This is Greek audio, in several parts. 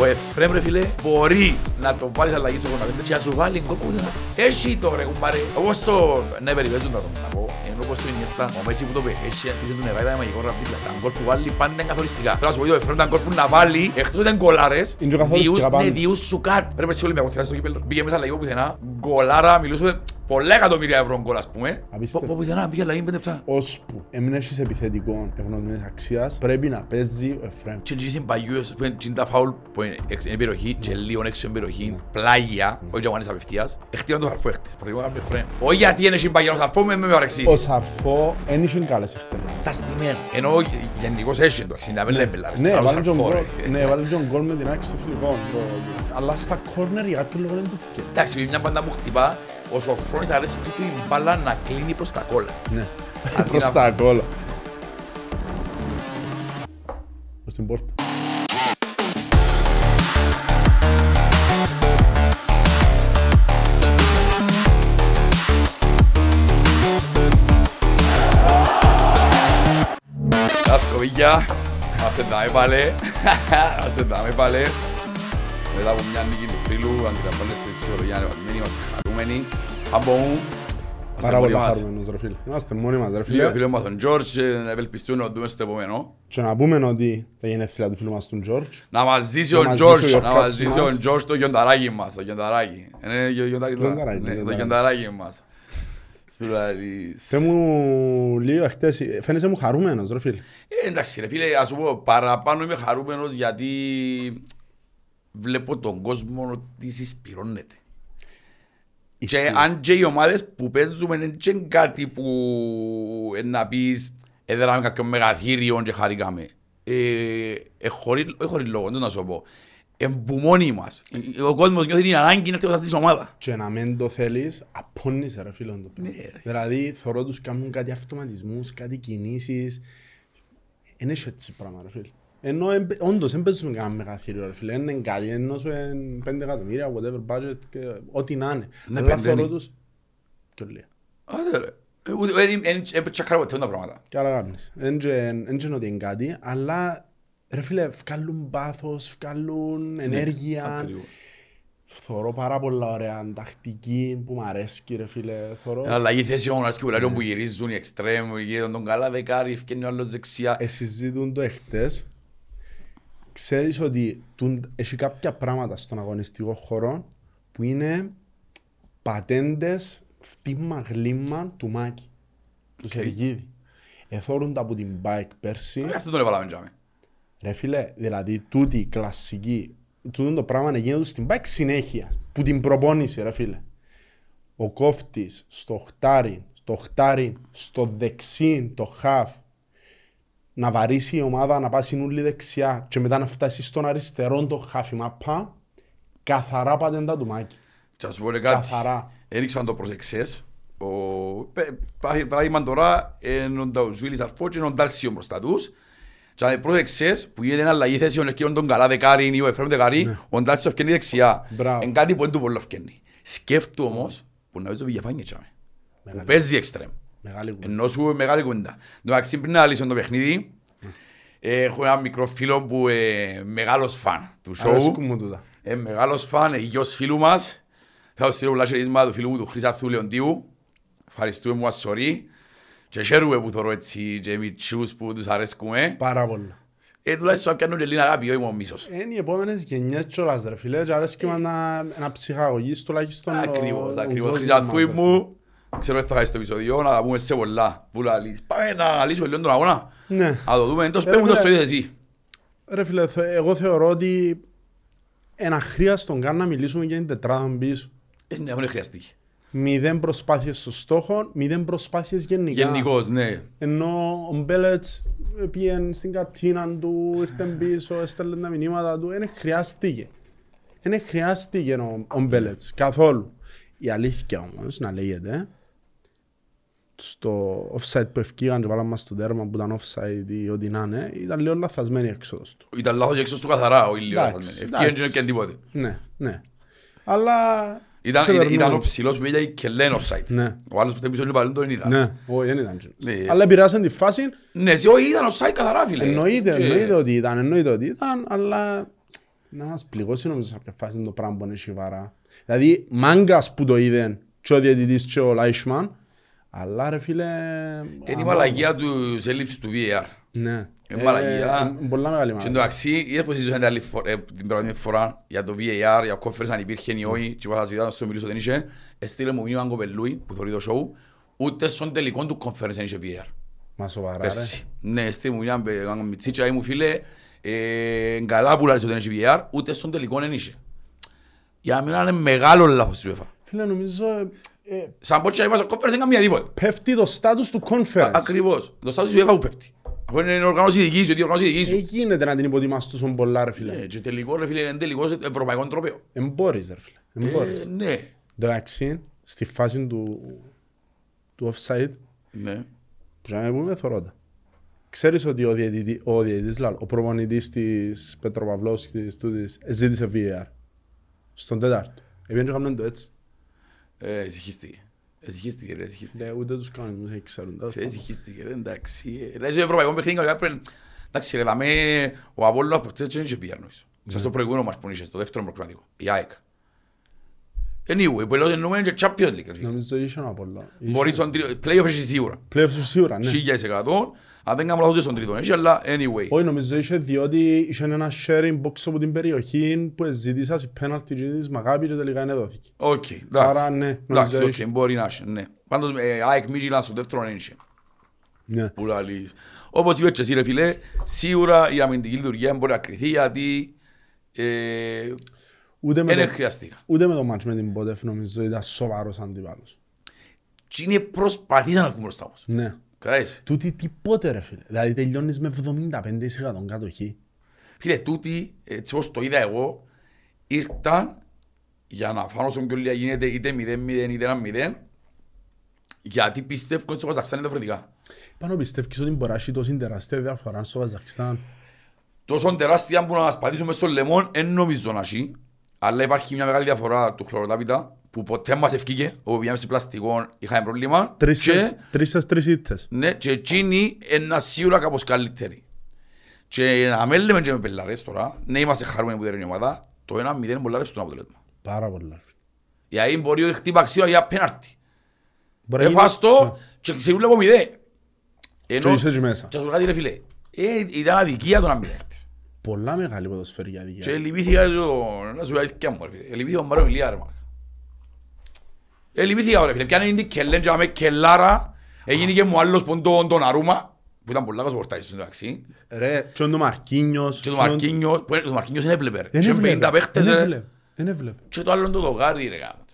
Ο Εφρέμ ρε φίλε μπορεί να το βάλεις αλλαγή στο 85 και να σου βάλει γκολ που δεν Έχει το ρε κουμπάρε. Όπως το... Ναι περιπέζουν να το να πω. Ενώ όπως το Ινιέστα, ο Μέση που το πει, έχει αντίθετο του νεβάει τα μαγικό ραπτήλα. Τα γκολ που βάλει πάντα είναι καθοριστικά. Πρέπει να σου πω ότι ο Εφρέμ τα γκολ που να βάλει, εκτός ότι είναι γκολάρες, Είναι και καθοριστικά διούς- πάντα. ναι, διούς σου κάτ. Πρέπει να σε Ολυμπιακό, θυμάσαι στο κύπελλο. Πήγε μέσα αλλαγή πουθενά, γκολάρα, μιλούσαμε πολλά εκατομμύρια ευρώ γκολ ας πούμε. Απίστευτο. Πο- Πουθενά, πήγε αλλαγή πέντε λεπτά. Ώσπου έμεινε στις επιθετικών ευνομμένης αξίας, πρέπει να παίζει ο Εφραίμ. Και έτσι συμπαγιούς που είναι τα φάουλ που είναι εξ- είναι περιοχή και λίγο έξω είναι περιοχή, πλάγια, όχι και αγώνες απευθείας. Εχτήραν το χαρφό έχτες, παραδείγμα κάνουμε φρέμ. Όχι γιατί είναι συμπαγιό ο χαρφό, με με Ο παρεξήσεις. Σαρφό δεν είχε καλές εκτελέσεις. Στα στιμέν, ενώ γενικώς έχει το 60 λέμπελα. Ναι, βάλει τον γκολ, ναι, βάλει τον γκολ με την άξι του φιλικών. Το- Αλλά στα κόρνερ για κάποιο λόγο δεν του φύγε. Εντάξει, μια πάντα μου χτυπά, ο Σοφρόνης αρέσει και του η μπάλα να κλείνει προς τα κόλλα. Ναι. Αντί Προς να- τα γκολ. Προς την πόρτα. Τα σκοβίγια, μας εντάμε πάλι, μας εντάμε πάλι. Μετά από μια νίκη του φίλου, αντιλαμβάνεστε η ψυχολογία είναι βαλμένη, είμαστε χαρούμενοι. Από μου, είμαστε Πάρα μόνοι πολλά μας. χαρούμενος ρε φίλε. Είμαστε μόνοι μας ρε Φίλε, ο φίλε. φίλος μας τον George, ε, ευελπιστούν να το δούμε στο επόμενο. Και να πούμε ότι τα γενέθλια του φίλου μας τον George. Να μας ζήσει Να ο μας ζήσει ο George, να Γιορκάτης μας ζήσει ο μας. George το γιονταράκι μας, το γιονταράκι. Είναι γιο- γιονταράκι τώρα. Γιονταράκι, Ναι, το γιονταράκι. γιονταράκι μας. Δηλαδή... Θε μου λίγο χτες, φαίνεσαι μου χαρούμενος ρε φίλε. Ε, εντάξει ρε φίλε, ας σου πω, παραπάνω είμαι χαρούμενος γιατί βλέπω τον κόσμο ότι συσπυρώνεται. Και Ισχύει. αν και οι ομάδες που παίζουμε είναι και κάτι που ε, να πεις έδεραμε κάποιο μεγαθύριο και χαρήκαμε. Ε, ε, χωρί, όχι χωρίς λόγο, δεν να σου πω. Ε, που μόνοι μας. Ε, Ο κόσμος νιώθει την ανάγκη να έρθει στην ομάδα. Και να μην το θέλεις, απώνεις ρε φίλε το πράγμα. Ναι, ρε. Δηλαδή θωρώ τους κάνουν κάτι αυτοματισμούς, κάτι κινήσεις. Είναι έτσι έτσι πράγμα ρε φίλε. Ενώ εμπ- όντως δεν παίζουν κανένα μεγαθύριο ρε φίλε. Είναι κάτι, ενώ σου είναι πέντε εκατομμύρια, whatever budget, και ό,τι να είναι. Ναι, Αλλά πέντε θωρώ είναι. τους, πιο λίγα. Άντε ρε. Ε, ούτε- ε, ε, ε, ε, τσακάρω ποτέ τα πράγματα. Και άλλα κάνεις. Δεν είναι ότι είναι κάτι, αλλά ρε φίλε, βγάλουν πάθος, βγάλουν ενέργεια. Ακριβώς. Θωρώ πάρα πολλά ωραία τακτική που μου αρέσει ρε φίλε. Θωρώ... Ένα αλλαγή θέση όμως αρέσκει πολλά που γυρίζουν οι εξτρέμ, γύρω τον καλά δεκάρι, ευκαινεί ο άλλος δεξιά. Ε, συζητούν το εχθές. Ξέρεις ότι τούν- έχει κάποια πράγματα στον αγωνιστικό χώρο που είναι πατέντες φτύμα γλύμα τους Μάκη, του Σεργίδη. Εθώρουν τα από την bike πέρσι. Ε, Αυτό τον έβαλαμε τζάμε. Ρε φίλε, δηλαδή τούτη η κλασική, τούτο το πράγμα να γίνεται στην bike συνέχεια, που την προπόνηση ρε φίλε. Ο κόφτης στο χτάρι, στο χτάρι, στο δεξί, το χαφ, να βαρύσει η ομάδα να πάει συνούλη δεξιά και μετά να φτάσει στον αριστερό το χαφ η μαπά, καθαρά πατέντα του Μάκη. Και να σου πω ρε κάτι, Καθαρά. έριξαν το προσεξές. Ο... πε- πα- Παράδειγμα τώρα, είναι ο Νταουζουίλης Αρφό και είναι ο Ντάρσιο μπροστά τους. Και αν πρόσεξες, που γίνεται ένα αλλαγή θέση, ο Ευκαινίον τον καλά δεκάρι ή ο Εφραίμ δεκάρι, ο Ντάρσιο ευκαινεί δεξιά. Μπράβο. Είναι κάτι που δεν του πολύ ευκαινεί. Σκέφτου όμως, που να παίζει ο Βηγεφάνια τζάμε. Που Μεγάλη. παίζει εξτρέμ. Μεγάλη κουβέντα. Ενώ σου μεγάλη κουντά. Εντάξει, πριν να λύσω το παιχνίδι, έχω ένα μικρό φίλο που είναι μεγάλος φαν του σοου. Αρέσκουν μου τούτα. Ε, μεγάλος φαν, ε, γιος φίλου μας. Θα στείλω πολλά χαιρετίσματα του φίλου μου του Χρυσάθου Λεοντίου. Ευχαριστούμε μου ασορή. Και χαίρομαι που θωρώ έτσι και μητσούς που τους αρέσκουμε. Πάρα πολλά. Ε, τουλάχιστον πιάνουν και λίγα αγάπη, όχι μόνο μίσος. Είναι οι επόμενες γενιές κιόλας ρε φίλε και αρέσκει μας να, να ψυχαγωγείς τουλάχιστον ο- Ακριβώς, τον ακριβώς. κόσμο Χρυσάθου μας, ρε μου, ξέρω ότι θα χάσει το επεισόδιο, να τα πούμε σε πολλά. Που λαλείς. Πάμε να αναλύσουμε λίγο τον αγώνα. Ναι. Να το δούμε, εντός Ε, πέμουν το φίλε. στο είδες εσύ. Ρε φίλε, θε- εγώ θεωρώ ότι ένα χρειάστον καν να μιλήσουμε για την τετράδα πίσω. Ε, ναι, δεν χρειαστεί. Μηδέν προσπάθειες στο στόχο, μηδέν προσπάθειες γενικά. Γενικώς, ναι. Ενώ ο Μπέλετς πήγαινε στην κατίνα του, ήρθε πίσω, έστελνε τα μηνύματα του, δεν χρειάστηκε. Δεν χρειάστηκε ο, ο Μπέλετς, καθόλου. Η αλήθεια όμως, να λέγεται, στο offside που ευκήγαν και βάλαμε μας στο τέρμα που ήταν offside ή ό,τι να είναι, ήταν λίγο λαθασμένη η έξοδος του. Ήταν λάθος και έξω του καθαρά ο Ήλιος. Εντάξει, Ευκαιρία εντάξει. και τίποτε. Ναι, ναι. Αλλά... Ήταν, σε ήταν, περνούν. ήταν ο ψηλός που πήγε και λένε offside. Ναι. Ο άλλος που δεν πίσω είναι παρόν τον είδα. Ναι, όχι, δεν ήταν τζίνος. Ναι. Αλλά επηρεάσαν τη φάση, Ναι, εσύ όχι ήταν offside καθαρά φίλε. εννοείται, Και- εννοείται ότι ήταν, εννοείται ότι ήταν, αλλά Να μας πληγώσει νομίζω σε κάποια φάση το πράγμα που είναι η βαρά. Δηλαδή, μάγκας που το είδαν και ο διαιτητής και ο Λάισμαν, αλλά ρε φίλε... Είναι η μαλαγία του έλλειψης του VAR. Ναι. Είναι μαλαγία. Ε, πολλά μεγάλη Και μαλαγία. εντάξει, είδες πως συζητούσαν άλλη φο- ε, την πρώτη φορά για το VAR, για conference αν υπήρχε ή όχι, και είπα θα συζητάω στο μιλήσω δεν είχε, έστειλε μου μήνυμα κοπελούι που θωρεί το show, ούτε στον τελικό του conference δεν είχε VAR. Μα σοβαρά ρε. Πέρσι. Ναι, έστειλε μου μήνυμα ε, κάνω μιτσίτσα, μου φίλε, ε, καλά που λάρεις ότι δεν είχε VAR, ούτε στον τελικό δεν είχε. Για μένα είναι μεγάλο λάθος της UEFA. Φίλε, νομίζω ε, ε, Σαν πω και να είμαστε conference δεν καμία τίποτα. πέφτει το στάτους του conference. Ακριβώς. Το στάδιο της UEFA που πέφτει. Αφού είναι οργάνωση δική σου, είναι οργάνωση δική Ε, σου. γίνεται να την υποτιμάς τόσο πολλά ρε φίλε. Ε, Και τελικό ρε φίλε, είναι τελικός ευρωπαϊκό τροπέο. Εν μπορείς ρε φίλε. Εν μπορείς. Ε, Ναι. Εντάξει, στη φάση του, του offside, Ναι. που να πούμε θωρώντα. Ξέρεις ότι ο, διαιτητή, ο, διαιτητής, λάλο, ο προπονητής της Πετροπαυλώσκης τούτης, ζήτησε VAR. Στον τέταρτο. Επειδή και κάνουν το έτσι. Ε, Εσυχίστηκε. Εσυχίστηκε ρε, εσυχίστηκε. Ναι, ούτε τους κανονισμούς δεν ξέρουν. τέλος Ε, πάντων. Εσυχίστηκε ρε, εντάξει. Ε, Δηλαδή στο ευρωπαϊκό παιχνίδι κανονικά πρέπει... Εντάξει ρε, δαμε ο Απόλλωνας προχτές δεν είχε VR νομίζω. Σαν στο προηγούμενο μας που είχε, στο δεύτερο προκριματικό. Η ΑΕΚ. Anyway, που λέω εννοούμε και Champions League. ρε φίλε. Νομίζω είχε ένα πολλά. Μπορείς στον τρίτο, playoff έχει σίγουρα. Πλέον σίγουρα, ναι. Χίλια εκατό. Αν δεν κάνω λάθος στον τρίτο, έχει, αλλά anyway. Όχι, νομίζω είχε διότι είχε ένα sharing box από την περιοχή που ζήτησα σε πέναλτι και της Μαγάπης και τελικά είναι δόθηκε. Οκ, Άρα εντάξει. ναι, Εντάξει, νομίζω οκ, είχε. μπορεί να έχει, ναι. Πάντως, ε, ΑΕΚ Μίτζιλαν στο δεύτερο δεν είχε. Ναι. που λαλείς. Όπως είπες και εσύ ρε φίλε, σίγουρα η αμυντική λειτουργία μπορεί να κρυθεί γιατί ε, Ούτε με, δεν το, χρειαστήκα. ούτε με το μάτς με την Πότεφ νομίζω ήταν σοβαρός αντιπάλος. Τι είναι προσπαθήσαν να βγουν μπροστά όμως. Ναι. Κατάλαβες. Τούτη τίποτε ρε φίλε. Δηλαδή τελειώνεις με 75% κατοχή. Φίλε, τούτοι, έτσι όπως το είδα εγώ, ήρθαν για να φάνω όσο πιο λίγα γίνεται είτε 0-0 είτε 1-0 γιατί πιστεύω ότι στο Καζακστάν είναι διαφορετικά. Πάνω πιστεύεις ότι μπορεί να έχει τόση τεράστια διαφορά στο Καζακστάν; Τόσο τεράστια που να μας πατήσουμε στο λεμόν, δεν νομίζω να έχει. Αλλά υπάρχει μια μεγάλη διαφορά του χλωροτάπητα που ποτέ μας ευκήκε, όπου πήγαμε σε πλαστικό, είχαμε πρόβλημα. Τρεις και, στις- Τρεις στις τρεις ήττες. ναι, και εκείνοι είναι σίγουρα κάπως καλύτεροι. Και να με λέμε και με πελάρες τώρα, ναι είμαστε χαρούμενοι που δεν είναι η ομάδα, το 1-0 είναι πολλά ρευστό αποτέλεσμα. Πάρα πολλά. ρε φίλε. Γιατί μπορεί να χτύπα αξίωμα για πέναρτη. Μπορεί να γίνει- Έφας το και ξεγούλε από μηδέ. Και Ενώ, είσαι εκεί μέσα. και σου πω κάτι ρε φίλε, ε, ήταν αδικία το να μην έρθεις. Πολλά μεγάλη ποδοσφαιρική Και αδικία. λυπήθηκα το... Να σου πω αλήθεια μου, ρε φίλε. Λυπήθηκα τον Μάριο Ηλία, ρε μάκα. Ε, λυπήθηκα, ρε φίλε. Πιάνε την κελέν και με κελάρα. Έγινε και μου άλλος που τον τον Αρούμα, που ήταν πολλά κάτω πορτάρις στο μεταξύ. Ρε, και ο Μαρκίνιος. Και το και ο- Μαρκίνιο, που το Μαρκίνιος δεν έβλεπε ρε. Δεν Και έβλεπε. 50 παίχτες Δεν ρε. έβλεπε. Δεν έβλεπε. Και το άλλο το δοκάρι ρε γάμο.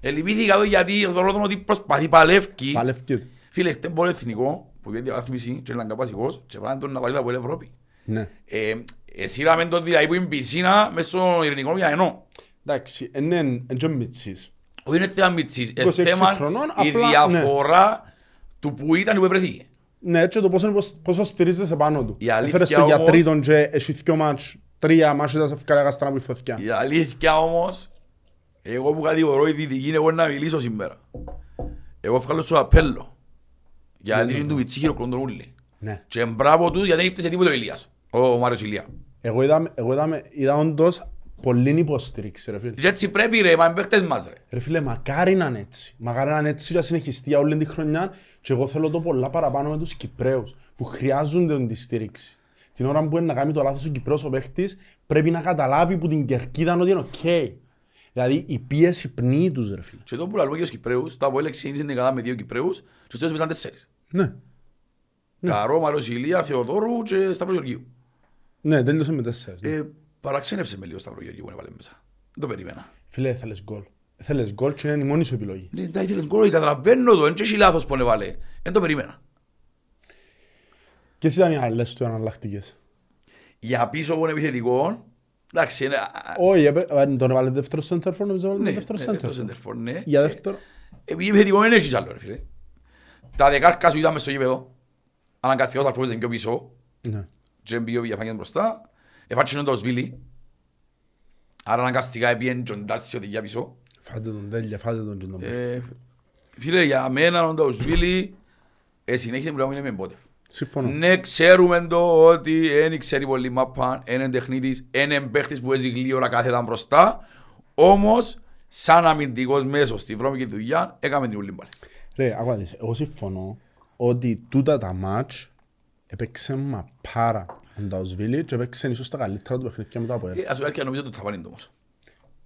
Ε, λυπήθηκα εδώ γιατί θεωρώ τον ότι προσπαθεί παλεύκει. Παλεύκεται. Φίλε, είστε πολύ εθνικό, που πήγε διαβάθμιση και ήταν καπάσικος και πρέπει τον να βάλει τα πολύ Ευρώπη. Ναι. Ε, εσύ να μεν το δηλαδή που είναι πισίνα μες στο ειρηνικό για ενώ. Εντάξει, είναι είναι μητσής. Όχι είναι θέμα μητσής, είναι 26 θέμα χρονών, η απλά, διαφορά του που ήταν και που βρεθήκε. Ναι, και το πόσο, πόσο στηρίζεσαι πάνω του. Η αλήθεια Έφερες το για όμως- τρίτον και έχει δυο μάτς, τρία μάτς ήταν σε ευκαιρία καστρά που η φωτιά. Η αλήθεια όμως, εγώ που κατηγορώ η δυτική είναι εγώ να μιλήσω σήμερα. Εγώ βγάλω στο απέλο. Γιατί είναι του Μιτσί χειροκροντούν όλοι. Ναι. Και μπράβο του γιατί δεν ήπτεσε τίποτα ο Ηλίας, ο Μάριος Ηλία. Εγώ είδα, εγώ είδα, είδα όντως πολλή υποστήριξη ρε φίλε. Και έτσι πρέπει ρε, μα είναι παίχτες μας ρε. Ρε φίλε, μακάρι να είναι έτσι. Μακάρι να είναι έτσι και να συνεχιστεί για όλη τη χρονιά και εγώ θέλω το πολλά παραπάνω με τους Κυπρέους που χρειάζονται τη στήριξη. Την ώρα που μπορεί να κάνει το λάθος ο Κυπρέος ο παίχτης πρέπει να καταλάβει που την κερκίδα ότι είναι οκ. Δηλαδή η πίεση πνίγει τους ρε φίλε. Και εδώ που λαλούμε και τους Κυπρέους, το Αποέλεξ είναι στην δεκάδα με δύο Κυπρέους και στους έπαιζαν τέσσερις. Ναι. Καρό, Μάριος Ηλία, Θεοδόρου και Σταύρος Γεωργίου. Ναι, τέλειωσε με τέσσερις. Ναι. Ε, παραξένεψε με λίγο Σταύρο Γεωργίου που έβαλε μέσα. Δεν το περίμενα. Φίλε, θέλεις γκολ. Θέλεις γκολ και είναι η μόνη σου επιλογή. Λέει, εντάξει, ήθελες γκολ, καταλαβαίνω το, δεν έχει λάθος που έβαλε. Δεν το περίμενα. Ποιες ήταν οι άλλες τους εναλλακτικές. Για πίσω από επιθετικό, εντάξει, είναι... α, Όχι, έπαι- ε, τον έβαλε δεύτερο center for, νομίζω έβαλε Ναι, δεύτερο ε, center δεύτερο for. center for, ναι. Για δεύτερο. Επειδή επιθετικό δεν έχεις άλλο, ρε φίλε. Τα δεκάρκα σου ήταν μες στο γήπεδο. Αναγκαστικός αρφόβεσαι πιο πίσω. Ναι. Και μπήκε ο Βιαφάνιας μπροστά. Εφάτσινε το Σβίλι. Άρα αναγκαστικά έπιεν τον Τάρσιο για πίσω. Φάτε τον τέλεια, φάτε τον και τον Ε, Φίλε, για μένα ο Νταουσβίλη ε, συνέχισε που είναι με μπότεφ. Συμφωνώ. Ναι, ξέρουμε το ότι δεν ξέρει πολύ μαπά, είναι τεχνίτης, είναι παίχτης που έζει γλύωρα κάθετα μπροστά, όμως σαν αμυντικός μέσος στη βρώμικη δουλειά έκαμε την ούλη μπάλη. Ρε, άκουα δεις, εγώ συμφωνώ ότι τούτα τα μάτς έπαιξε μα πάρα ο Νταουσβίλη και έπαιξε ίσως τα καλύτερα του παιχνίδια μετά από Ε, έλα. Ας πω και νομίζω ότι θα πάνε το όμως.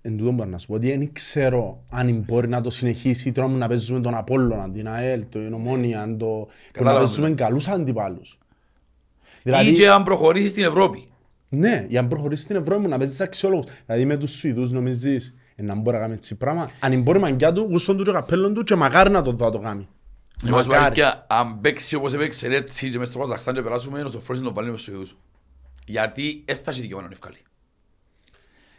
Εν τούτο μπορώ να σου πω ότι δεν ξέρω αν μπορεί να το συνεχίσει τώρα μου να παίζουμε τον Απόλλωνα, την ΑΕΛ, την Ομόνια, το... μπορεί να Κατάλαβα. παίζουμε καλούς αντιπάλους. Ή Δηλαδή, και αν προχωρήσεις στην Ευρώπη. ναι, για να προχωρήσεις στην Ευρώπη μου να παίζεις αξιόλογος. Δηλαδή με τους Σουηδούς νομίζεις ε, να μπορεί να κάνει έτσι πράγμα. Αν μπορεί μαγκιά του, γούστον του και καπέλον του και μακάρι να το δω να το κάνει. Εγώ σου πω Μακάρι. αλήθεια, αν παίξει όπως έπαιξε έτσι και μες στο Καζακστάν και περάσουμε, ο Σοφρόνης να το βάλει μες στους Σουηδούς. Γιατί δεν θα έχει δικαιώμα να τον ευκάλει.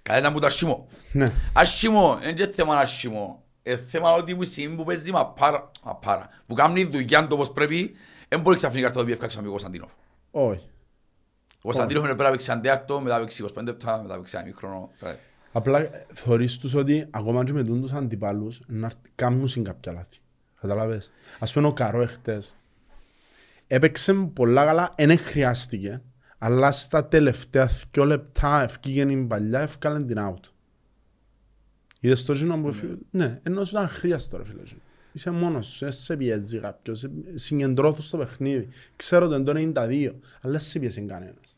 Καλά ήταν που το ασχημό. Ναι. Ασχημό, δεν είναι θέμα ασχημό. Είναι θέμα ότι που στιγμή που παίζει μα πάρα, μα πάρα. Που κάνει δουλειά του όπως πρέπει, δεν μπορεί ξαφνικά να το πει ευκάξαμε ο Κωνσταντίνοφ. Όχι. Ο Κωνσταντίνοφ είναι πρέπει να παίξει αντέαρτο, μετά παίξει 25 λεπτά, μετά παίξει ένα μικρό. Απλά ε, θεωρείς τους ότι ακόμα και με τούν τους αντιπάλους να κάνουν συν κάποια λάθη. Καταλάβες; Ας πούμε ο Καρό εχθές έπαιξε πολλά καλά, δεν χρειάστηκε, αλλά στα τελευταία δυο λεπτά ευκήγε την παλιά, ευκάλεν την out. Είδες το γίνο που έφυγε; Ναι, ενώ σου ήταν χρειαστό ρε φίλε. γίνο. Είσαι μόνος σου, δεν σε πιέζει κάποιος, ε, συγκεντρώθου στο παιχνίδι. Ξέρω ότι είναι το 92, αλλά δεν σε πιέζει κανένας.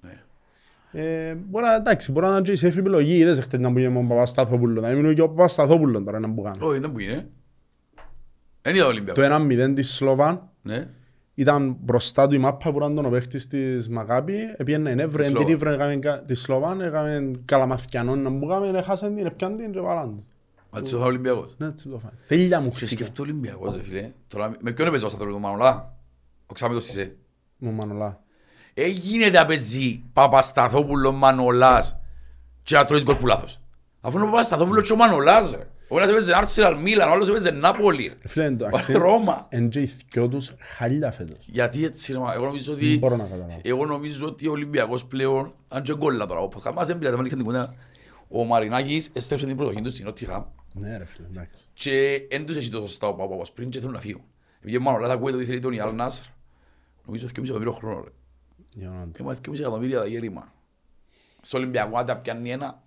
Ε, μπορεί, να- εντάξει, μπορεί να είναι και η safe επιλογή. Είδες εχθές να μπουν με τον Παπασταθόπουλος. Να ήμουν και ο Παπασταθόπουλος τώρα να μπουν. Όχι, δεν που είναι. Δεν είδα Ολυμπιακό. Το 1-0 της Σλοβάν Ναι. ήταν μπροστά του η μάπα που ήταν τον ο παίχτης της Μακάπη. Επίενε Νεύρε, Της την Σλόβαν. Ήβρε έκαμε κα- της Σλοβάν, έκαμε καλαμαθιανόν να μπούγαμε, έχασαν την, έπιαν την και βάλαν την. Μα έτσι ο Ολυμπιακός. Ναι, έτσι το φάνε. Τέλεια μου Και χτύπηκε. σκεφτώ Ολυμπιακός ρε φίλε. Τώρα με ποιον έπαιζε ο Σταθρός, τον Μανολά; Ο Ξάμετος Σισε. Μου Μανολά. Ε, γίνεται να παίζει Παπασταθόπουλο Μανολάς και να τρώεις γκολ που λάθος. Αφού είναι ο Παπασταθόπουλος και ο Μανολάς ρε. Ο ένας έπαιζε Arsenal Μίλαν, ο άλλος έπαιζε Νάπολη. ρε. Ρε Φίλε, εντάξει, Ρώμα. εν και οι δυο τους χάλια φέτος. Γιατί έτσι ρε, μα, εγώ νομίζω Δεν ότι... μπορώ να καταλάβω. Εγώ νομίζω ότι ο Ολυμπιακός πλέον, αν και γκόλα τώρα, όπως μας δεν πειράζει, δεν είχαν την κουντά. Ο Μαρινάκης έστρεψε την προτοχή του στην Νότιχαμ Ναι ρε φίλε, εντάξει. και δεν τους έχει τόσο στάω πάω όπως πριν και θέλουν να φύγουν. Επειδή ο Μανολάς ακούεται ότι θέλει τον Ιάλ Νάσρ. Νομίζω ότι 2,5 εκατομμύριο χρόνο ρε. Για να το- Έχουμε 2,5 εκατομμύρια τα γέρημα. Στο Ολυμπιακό αν τα πιάνει ένα.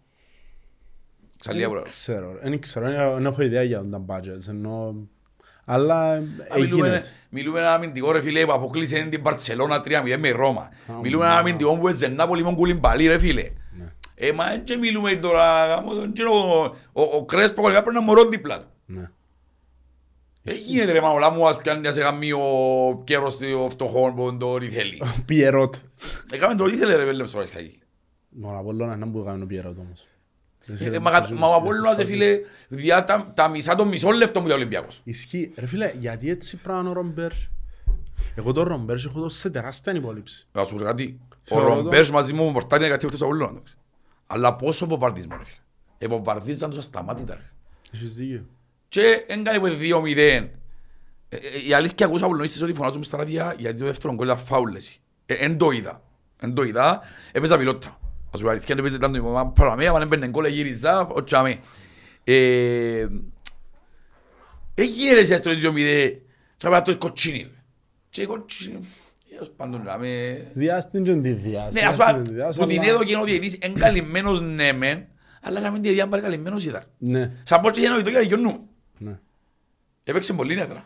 Ξαλία Δεν βρε. ξέρω, δεν ξέρω, δεν δεν έχω ιδέα για τα budgets, ενώ... Αλλά Α, Μιλούμε, έγινε. μιλούμε ένα αμυντικό ρε φίλε που αποκλείσε την Μπαρτσελώνα 3-0 με η Ρώμα. Μιλούμε ένα αμυντικό που έζε Νάπολη με κουλιμπαλί ρε φίλε. Ναι. Ε, μα δεν και μιλούμε τώρα, γάμο τον και ο- ο- ο Κρέσπο κολλικά πρέπει να μωρώ δίπλα του. Ναι. Ε, γίνεται ρε μαουλά μου ας πιάνει να σε γαμεί ο καιρός του φτωχών που το θέλει. Πιερότ. Έκαμε το ήθελε ρε βέλε στο Ραϊσκάκι. Μόνο από όλο να που κάνει ο Πιερότ όμως. Ε, Μα κατα- μα ο Απόλλωνας ρε φίλε, διά τα- τα μισά των μισών λεφτών που ήταν ο Ολυμπιακός. Ισχύει. Ρε φίλε, γιατί έτσι πράγμα ο Ρομπέρς; Εγώ τον Ρομπέρς έχω δώσει σε τεράστια υπόλοιψη. Να σου πω κάτι. Ο Θεωρώ το- Ρομπέρς μαζί μου μου πορτάρει κάτι αυτός ο Απόλλωνας. Αλλά πόσο βομβαρδισμό ρε φίλε. Ε, βομβαρδίζαν τους ασταμάτητα ρε. Έχεις δίκιο. Και έκανε που 2-0. Ε, ε, Η αλήθεια ακούσα απολωνίστες ότι φωνάζουμε στα ράδια γιατί το δεύτερο γκολ ήταν φάουλες. Ε, Εν το είδα. Εν το είδα. Έπαιζα πιλότα. Ας πω η αλήθεια είναι ήταν το είπα παραμέ, αν έμπαινε γκολ γύριζα, οτσάμε. Ε, Έγινε σε στο 2-0 και απ' το κοτσίνι. ρε. Και η κοτσίνι, έως πάντων να με... Διάστην και τη διάστην. Ναι, ας πούμε, που την έδωκε ο διαιτητής εν καλυμμένος ναι μεν, αλλά να μην τη διάν πάρει καλυμμένος ήταν. Ναι, Σαν πως είχε ένα για δικαιώνουμε. ναι, Έπαιξε πολύ νέτρα.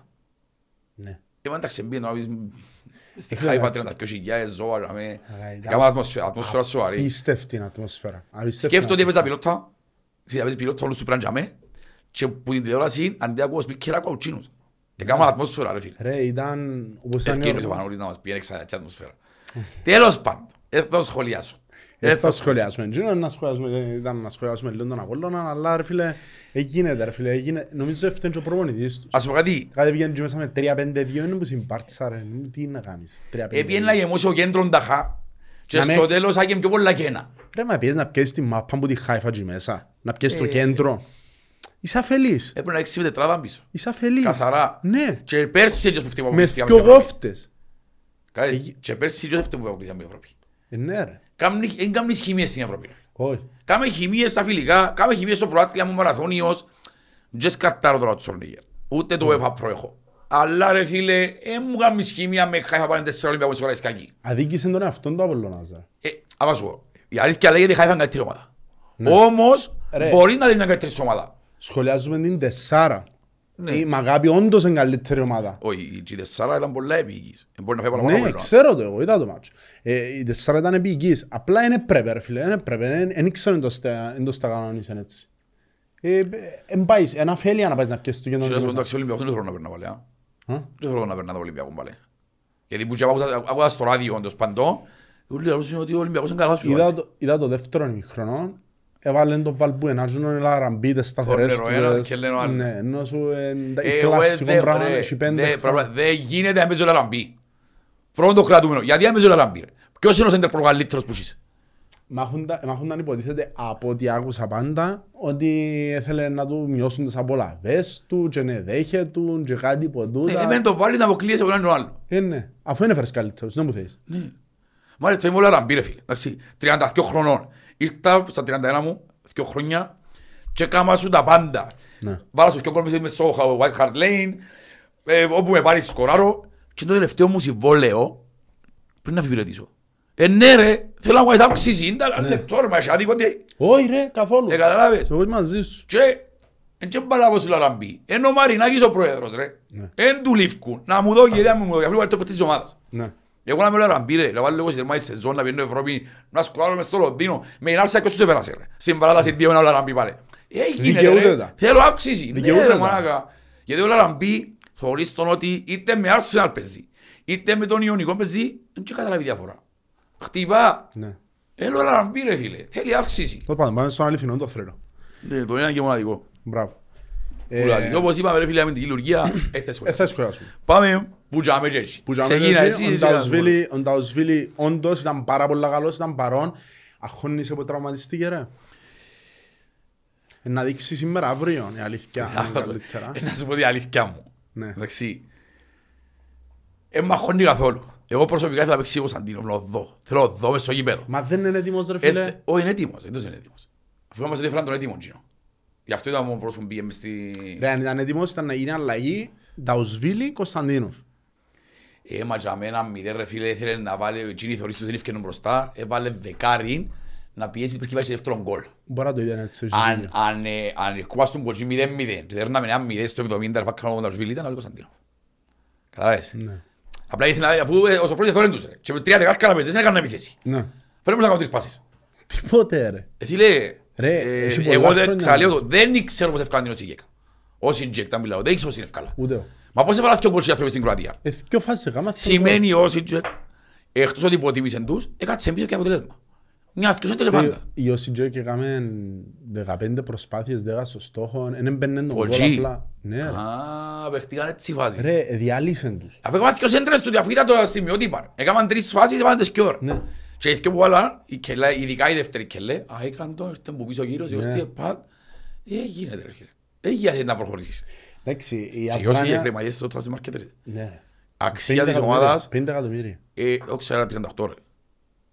ναι. Ε, εντάξει, μπήκε να πεις, στη Φίλε, Χάιφα εντάξει. 32.000 ζώα, να με... Αλλά ήταν- Έκανα ατμοσφαίρα ατμοσφαίρα σοβαρή. Απίστευτη ατμόσφαιρα. Απίστευτη Σκέφτομαι ότι έπαιζα ατμόσφαιρα. πιλότα, ξέρεις, έπαιζε πιλότα όλους σου πήραν για μέ, και που την τηλεόραση, αντί ακούω σπίτι, ακούω ουτσίνους. Έκανα ατμόσφαιρα, ρε φίλε. Ρε, ήταν... όπως ήταν Ευκαιρία ο ο- Φανόρης να μας πει, έξα έτσι ατμοσφαίρα. Τέλος πάντων, εδώ σχολιάσω. Δεν θα σχολιάσουμε. Τζίνο να σχολιάσουμε, ήταν να σχολιάσουμε λίγο τον Απόλλωνα, αλλά ρε φίλε, έγινε ρε φίλε, έγινε. Νομίζω έφτανε και ο προπονητής τους. Ας πω κάτι, Κάτι βγαίνει και μέσα με 3-5-2, είναι που συμπάρτησα ρε, τι να κάνεις. 3-5-2. έπιεν να γεμώσει ο κέντρον ταχά, και Να με- στο τέλος άγγεν πιο πολλά κένα. Ρε μα πιέζεις να πιέσεις τη μάπα που τη χάιφα εκεί μέσα, να πιέσεις το Ε. κέντρο. Είσαι αφελής, Έπρεπε να έχεις με τετράδα πίσω. είσαι αφελής. Καθαρά. Ναι, Και πέρσι έτσι που φταίει που με αποκλειστήκαμε δυο στην Ευρώπη. γόφτες. Κάτι, Και πέρσι έτσι που αποκλειστήκαμε στην Ευρώπη. Ε, ναι ρε, Κάμνει- Δεν κάνεις χημίες στην Ευρώπη. ρε. όχι. Κάμε χημίες στα φιλικά, κάμε χημίες στο προάθλια μου μαραθώνιος. Δεν σκαρτάρω τώρα το Σορνίγερ. Ούτε το ΕΦΑ προέχω. Αλλά ρε φίλε, ε, μου κάνεις σχήμια με Χάιφα πάνε τέσσερα Ολυμπιακούς φορές κακή. Αδίκησε τον εαυτόν του Απολλωνάς. ρε. Ε, άμα σου πω, η αλήθεια λέγεται η Χάιφα είναι καλύτερη ομάδα. Ναι. Όμως, Ρε. μπορεί να δει μια καλύτερη σου ομάδα. Σχολιάζουμε την τεσσάρα. Ναι. Η Μαγάπη όντως είναι καλύτερη ομάδα. Όχι, η G4 ήταν πολλά επίγης. Ε, Μπορεί να φάει παραπάνω Ναι, από ξέρω το εγώ, είδα το μάτσο. Ε, η τεσσάρα ήταν επίοικης. Απλά είναι πρέπει ρε φίλε, είναι πρέπει. Δεν ήξερε το στα- εν το στα κανονίσαν έτσι. Ε, εν πάεις, ένα φέλεια να πάεις να πιέσεις το Και να σου πω, κέντρο. εντάξει, ο Ολυμπιακός δεν θέλω να περνά πάλι. α. Α; Δεν θέλω να περνά το Ολυμπιακό πάλι. Γιατί που και άκουσα- άκουσα στο ράδιο όντως παντό, όλοι λαλούσαν ότι ο Ολυμπιακός είναι καλός Είδα πιβάτης. το- Είδα το δεύτερο ημιχρονό, έβαλε τον Βαλμπουενά, ζουν όλα ραμπίτες σταθερές Κόρνερ ο ένας τούτες. και λένε ο άλλος. Ναι, ενώ σου ε, Ε, η εγώ, ε, κλασικό δε- πράγμα, ρε, έχει πέντε δε- χρόνια. πράγμα- Δεν γίνεται να παίζει ο Λαραμπή. Πρώτο κρατούμενο. Γιατί να παίζει ο Λαραμπή. ρε. Ποιος είναι ο σέντερ καλύτερος που είσαι; Μ' άχουντα- μ' άχουνταν υποτίθεται από ό,τι άκουσα πάντα ότι ήθελε να του μειώσουν τις απολαβές του και να δέχεται του και κάτι από Ε, τούτα. Εμένα το βάλει να αποκλείεσαι από έναν τον άλλο. Ε, ναι. Αφού είναι φέρεις καλύτερος, δεν μου θες. Ναι. Μάλιστα είμαι ο Λαραμπή ρε φίλε. Εντάξει, 32 χρονών. Ήρθα στα 31 μου, 2 χρόνια και έκανα σου τα πάντα. Ναι. Βάλα σου και κόλμες μες στο White Hart Lane, ε, όπου με πάρεις σκοράρω και το τελευταίο μου συμβόλαιο πριν να φιπηρετήσω. Ε, ναι ρε, θέλω να μου έχεις αύξηση, είναι τα λεπτό ρε, μα έχει άδικο τι. Όχι ρε, καθόλου. Ε, καταλάβες. Εγώ είμαι μαζί σου. Και εν και μπαλάβω σου Λαραμπή. Ενώ ο Μαρινάκης ο πρόεδρος ρε. Ναι. Εν του λήφκουν. Να μου δω και δεν μου δω. Αφού βάλει το παιδί της ομάδας. Ναι. Εγώ να με λέω Λαραμπή ρε. Να βάλω λίγο σε τερμάτη σεζόν να πιένω Ευρώπη. Να σκοράρω μες στο Λονδίνο. Με την Άρσα και όσους επέρασε ρε. Στην παράταση δύο ένα ο Λαραμπή πάλι. Ε, γίνεται Δικαιούται ρε. τα. Θέλω αύξηση. Ναι Δικαιούται ρε τα. μαλάκα. Γιατί ο Λαραμπή θεωρείς τον ότι είτε με Arsenal παίζει. Είτε με τον Ιωνικό παίζει. Δεν και καταλάβει διαφορά. Χτυπά. Ναι. Έλα ο Λαραμπή ρε φίλε. Θέλει αύξηση. Τέλος πάντων, πάμε στον αληθινό το θρένο. Ναι, το ένα και μοναδικό. Μπράβο. Δηλαδή, Ε, όπως είπαμε ρε φίλε με την λειτουργία, ε, θες ε, σχολεία. θα σχολιάσουμε. Πάμε που τζάμε και έτσι. Που τζάμε Ξεκίνα έτσι, εσύ. ο και να Νταουσβίλη- Ο Νταουσβίλη όντως ήταν πάρα πολύ καλός, ήταν παρόν. Αχώνησε που τραυματιστήκε ρε. Ε, Να δείξει σήμερα αύριο, η αλήθεια. είναι πούμε. καλύτερα. Ε, Να σου πω την αλήθεια μου. Ναι. Εντάξει. Ε, μ' αγχώνει καθόλου. Εγώ προσωπικά ήθελα να παίξει ο Κωνσταντίνο, να δω. Θέλω να δω μες στο γήπεδο. Μα δεν είναι έτοιμος ρε Ε, φίλε. θε- Όχι, είναι έτοιμος, εντός είναι έτοιμος. Αφού είμαστε ότι έφεραν τον έτοιμο Τζίνο. Γι' αυτό ήταν ο πρόσωπο που πήγε μες στη... Ρε, αν ήταν έτοιμος ήταν να γίνει αλλαγή Νταουσβίλη Κωνσταντίνοφ. Ε, μα για μένα μηδέν ρε φίλε ήθελε να βάλει ο Τζίνι θωρείς του δεν ευκαινούν μπροστά. Έβαλε δεκάρι να πιέσει πριν βάλει δεύτερον γκολ. Μπορεί να το είδαν έτσι. έχεις Αν, δίκιο. αν, ε, αν ερχόμαστε στον κολλή 0-0 και δέρναμε ένα 0 στο 70 ρε φάκαμε τον Ταρσβίλη ήταν ο Κωνσταντίνο. Καταλάβες; Ναι. Απλά ήθελα, αφού ε, ο Σοφρόνης θόρεν τους ρε. Και με τρία δεκάρκα να παίζεις, δεν έκανα επίθεση. Ναι. Φέρε μου να κάνω τρεις πάσεις. Τίποτε ρε. Ε, φίλε, Ρε, ε, έχει πολλά εγώ δεν χρόνια ξαναλέω να το, δεν ήξερα πώς ευκάλαν την Οτσιγέκα. Ως Ιντζεκ τα μιλάω, δεν ήξερα πώς είναι ευκάλα. Ούτε εγώ. Μα πώς έβαλα δύο κολλήσεις άνθρωποι στην Κροατία. Ε, ποιο φάση γάμα. Σημαίνει ο Ιντζεκ, εκτός ότι υποτίμησαν τους, έκατσε πίσω και αποτελέσμα. Μια αυτός είναι τελεφάντα. Η Όσι Τζέκ έκαμε 15 προσπάθειες, 10 στο στόχο, δεν έμπαινε τον Ο γκολ G. απλά. Ναι ρε. Α, παιχτήκαν έτσι φάσεις. Ρε, διάλυσαν τους. Αφού έκαναν δύο σέντρες του, αφού ήταν το στιγμιότυπα. Έκαναν τρεις φάσεις, έβαλαν τις πιο ώρα. Ναι. Και οι δυο που βάλαν, η Κελέ, ειδικά η δεύτερη Κελέ, α, έκανε το, ήρθε που πίσω γύρω, Ναι. σωστή, πάτ. Ε, γίνεται ρε φίλε. Ε, γιατί να προχωρήσεις. Εντάξει, η Και όσοι Αφράνια... χρημαγιές στο transfer market, ρε. Ναι ρε. Αξία 50 της εκατομμύρια, ομάδας, 50 εκατομμύρια. ε, το ξέρω 38 ρε.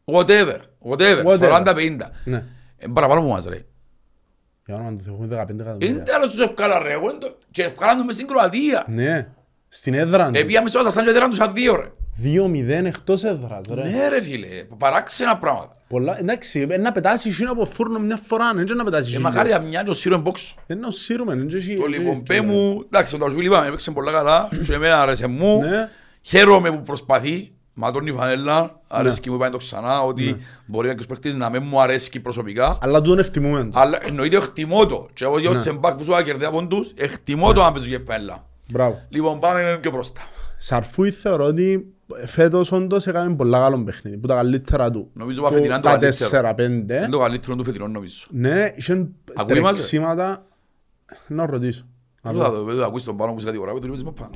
Whatever, whatever, Whatever. 40-50. Ναι. Ε, παραπάνω από μας ρε. Για όνομα του Θεού, έχουμε 15 Είναι εκατομμύρια. τέλος τους ευκάλα ρε, εγώ είναι το- και ευκάλαν το μες στην Κροατία. Ναι. Στην έδρα του. Ε, πήγαμε στο Αταστάν και δέραν τους σαν δύο ρε. 2-0 εκτός έδρας ρε. Ναι ρε φίλε, παράξενα πράγματα. Πολλά, εντάξει, ε, να πετάσει εκείνο από φούρνο μια φορά, δεν είναι να πετάσει Ε, χίλιες. μακάρι να μοιάζει ο Σύρο Εμπόξο. Δεν είναι ο σύρουμε, δεν έχει... Το λοιπόν πέ μου, εντάξει, τον Τασβίλη είπαμε, έπαιξε πολλά καλά και εμένα άρεσε μου. Ναι. Χαίρομαι που προσπαθεί, ματώνει η φανέλα, αρέσκει μου, είπαμε το ξανά, ότι μπορεί κάποιος παίκτης να μην μου αρέσκει προσωπικά. Αλλά τούτον εκτιμούμε το. Αλλά εννοείται εκτιμώ το. Και εγώ διότι Ναι. σε μπακ που σου κερδίσει από τους, εκτιμώ το αν παίζουν και φανέλα. Μπράβο. Λοιπόν, πάμε πιο μπροστά. Σαρφούι θεωρώ ότι φέτος όντως έκαμε πολλά καλό παιχνίδι, που τα καλύτερα του. Νομίζω που αφετινά είναι το Τα καλύτερο. 4-5. Είναι το καλύτερο του φετινό νομίζω. Ναι, είχαν Ακούει μας, ρε; τρεξίματα. Να ρωτήσω. Να Δεν δω. θα το δεν θα ακούσεις τον πάνω που σε κάτι ώρα, δεν το πάνω.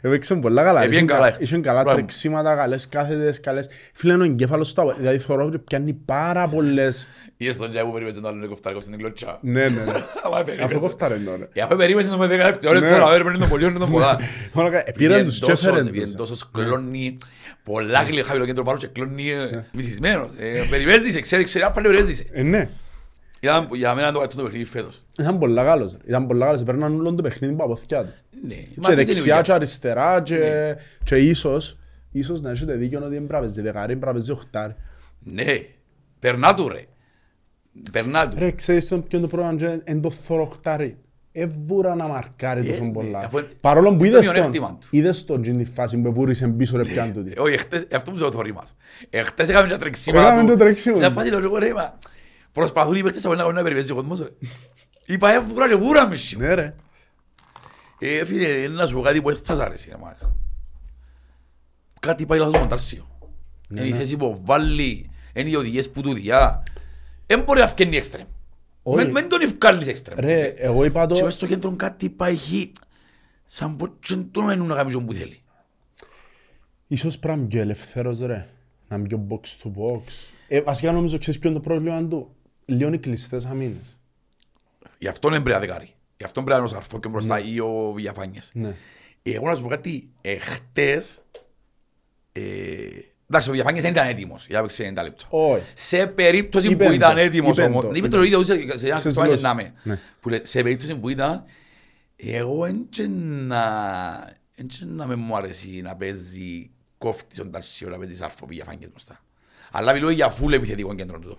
Έπαιξαν πολλά καλά. Έπιεν Είχαν καλά, κα- έχτες. Είχαν καλά Μπράβο. τρεξίματα, καλές κάθετες, καλές... Φίλε, είναι ο εγκέφαλος του. Δηλαδή θεωρώ ότι πιάνει πάρα πολλές... Είδες τον Τζάι που περίμενε τον άλλο κοφτάρι, κόψε την κλωτσιά. Ναι, ναι. ναι. Άμα Αφού περίμενες. κοφτάρε τώρα. Ε, αφού περίμενες τον με 10 δευτερόλεπτα, Ναι. τώρα έπαιρνε τον πολύ, έπαιρνε τον πολλά. Μόνο κα- Πήραν τους και έφεραν τους. Βγαίνει τόσο κλώνει, πολλά χιλιά χαμηλό κέντρο πάνω και κλώνει ε, μισισμένος. Ε, Περιβέζησε, ξέρεις, ξέρεις, άπαλε περιβέζησε. Ε, ναι. Ήταν, για μένα το το παιχνίδι φέτος. Ήταν πολλά καλός. ρε. Ήταν πολλά καλός. Παίρναν όλο το παιχνίδι από αποθηκιά του. Ναι, μα Και τούτη είναι η δεξιά δουλειά και αριστερά και, και ίσως, ίσως να έχετε δίκιο ότι δεν πρέπει να παίζει δεκάρι, πρέπει να παίζει οχτάρι. Ναι, περνά του ρε. Περνά του. Ρε, ξέρεις τον ποιο είναι το πρόβλημα και εν το θωρώ οχτάρι. Εβούρα να μαρκάρει τόσο ναι, πολλά. αφού- Παρόλο που το είδες μειονέκτημα τον, του. είδες τον και τη φάση που εβούρισε πίσω ρε πιάν του. Ε, Όχι, εχτες, αυτό που το θωρεί μας. Εχτες έκαμε και τρεξίμα Έκαμε του. το τρέξιμο. Μια φάση λέω εγώ ρε, μα προσπαθούν οι παίχτες από ένα να περιπέζει ο κόσμος ρε. Είπα, ε, βούρα και βούρα με σιω. Ναι ρε. Ε, φίλε, να σου πω κάτι που δεν θα σ' αρέσει, ρε μάκα. Κάτι πάει λάθος με τον Τάρσιο. Ναι, Είναι η ναι. θέση που βάλει, είναι οι οδηγίες που του διά. Δεν μπορεί να φκένει έξτρεμ. Όχι. Μεν μεν τον ευκάλλεις έξτρεμ. Ρε, εγώ είπα Και το... μες στο κέντρο κάτι πάει χει. Σαν πως και τον εννοούν να κάνει τον που θέλει. Ίσως πρέπει να είναι πιο ελευθέρος ρε. Να είναι πιο box to box. Ε, βασικά νομίζω ξέρεις ποιο είναι το πρόβλημα του; Λίγο οι κλειστές αμήνες. Γι' αυτό δεν πρέπει να δεκάρει. Γι' αυτό πρέπει να είναι ο Σαρφόκιο μπροστά ή ο Βιαφάνιες. Ναι. Εγώ να σου πω κάτι, εχτες, ε, εντάξει ο Βιαφάνιες δεν ήταν έτοιμος για να παίξει 90 λεπτό. Όχι. Σε περίπτωση Είπεν που ήταν το, έτοιμος είπεν όμως, το, είπε είπεν το το. ίδιο σε σε ένα Σε στο δηλώσεις. να με, Ναι. που λέει, σε περίπτωση που ήταν, εγώ έντια να, έντια να με μου αρέσει να παίζει κόφτη στον Ταρσίο, να παίζει Σαρφό Βιαφάνιες μπροστά. Αλλά μιλώ για φουλ επιθετικό κέντρο του.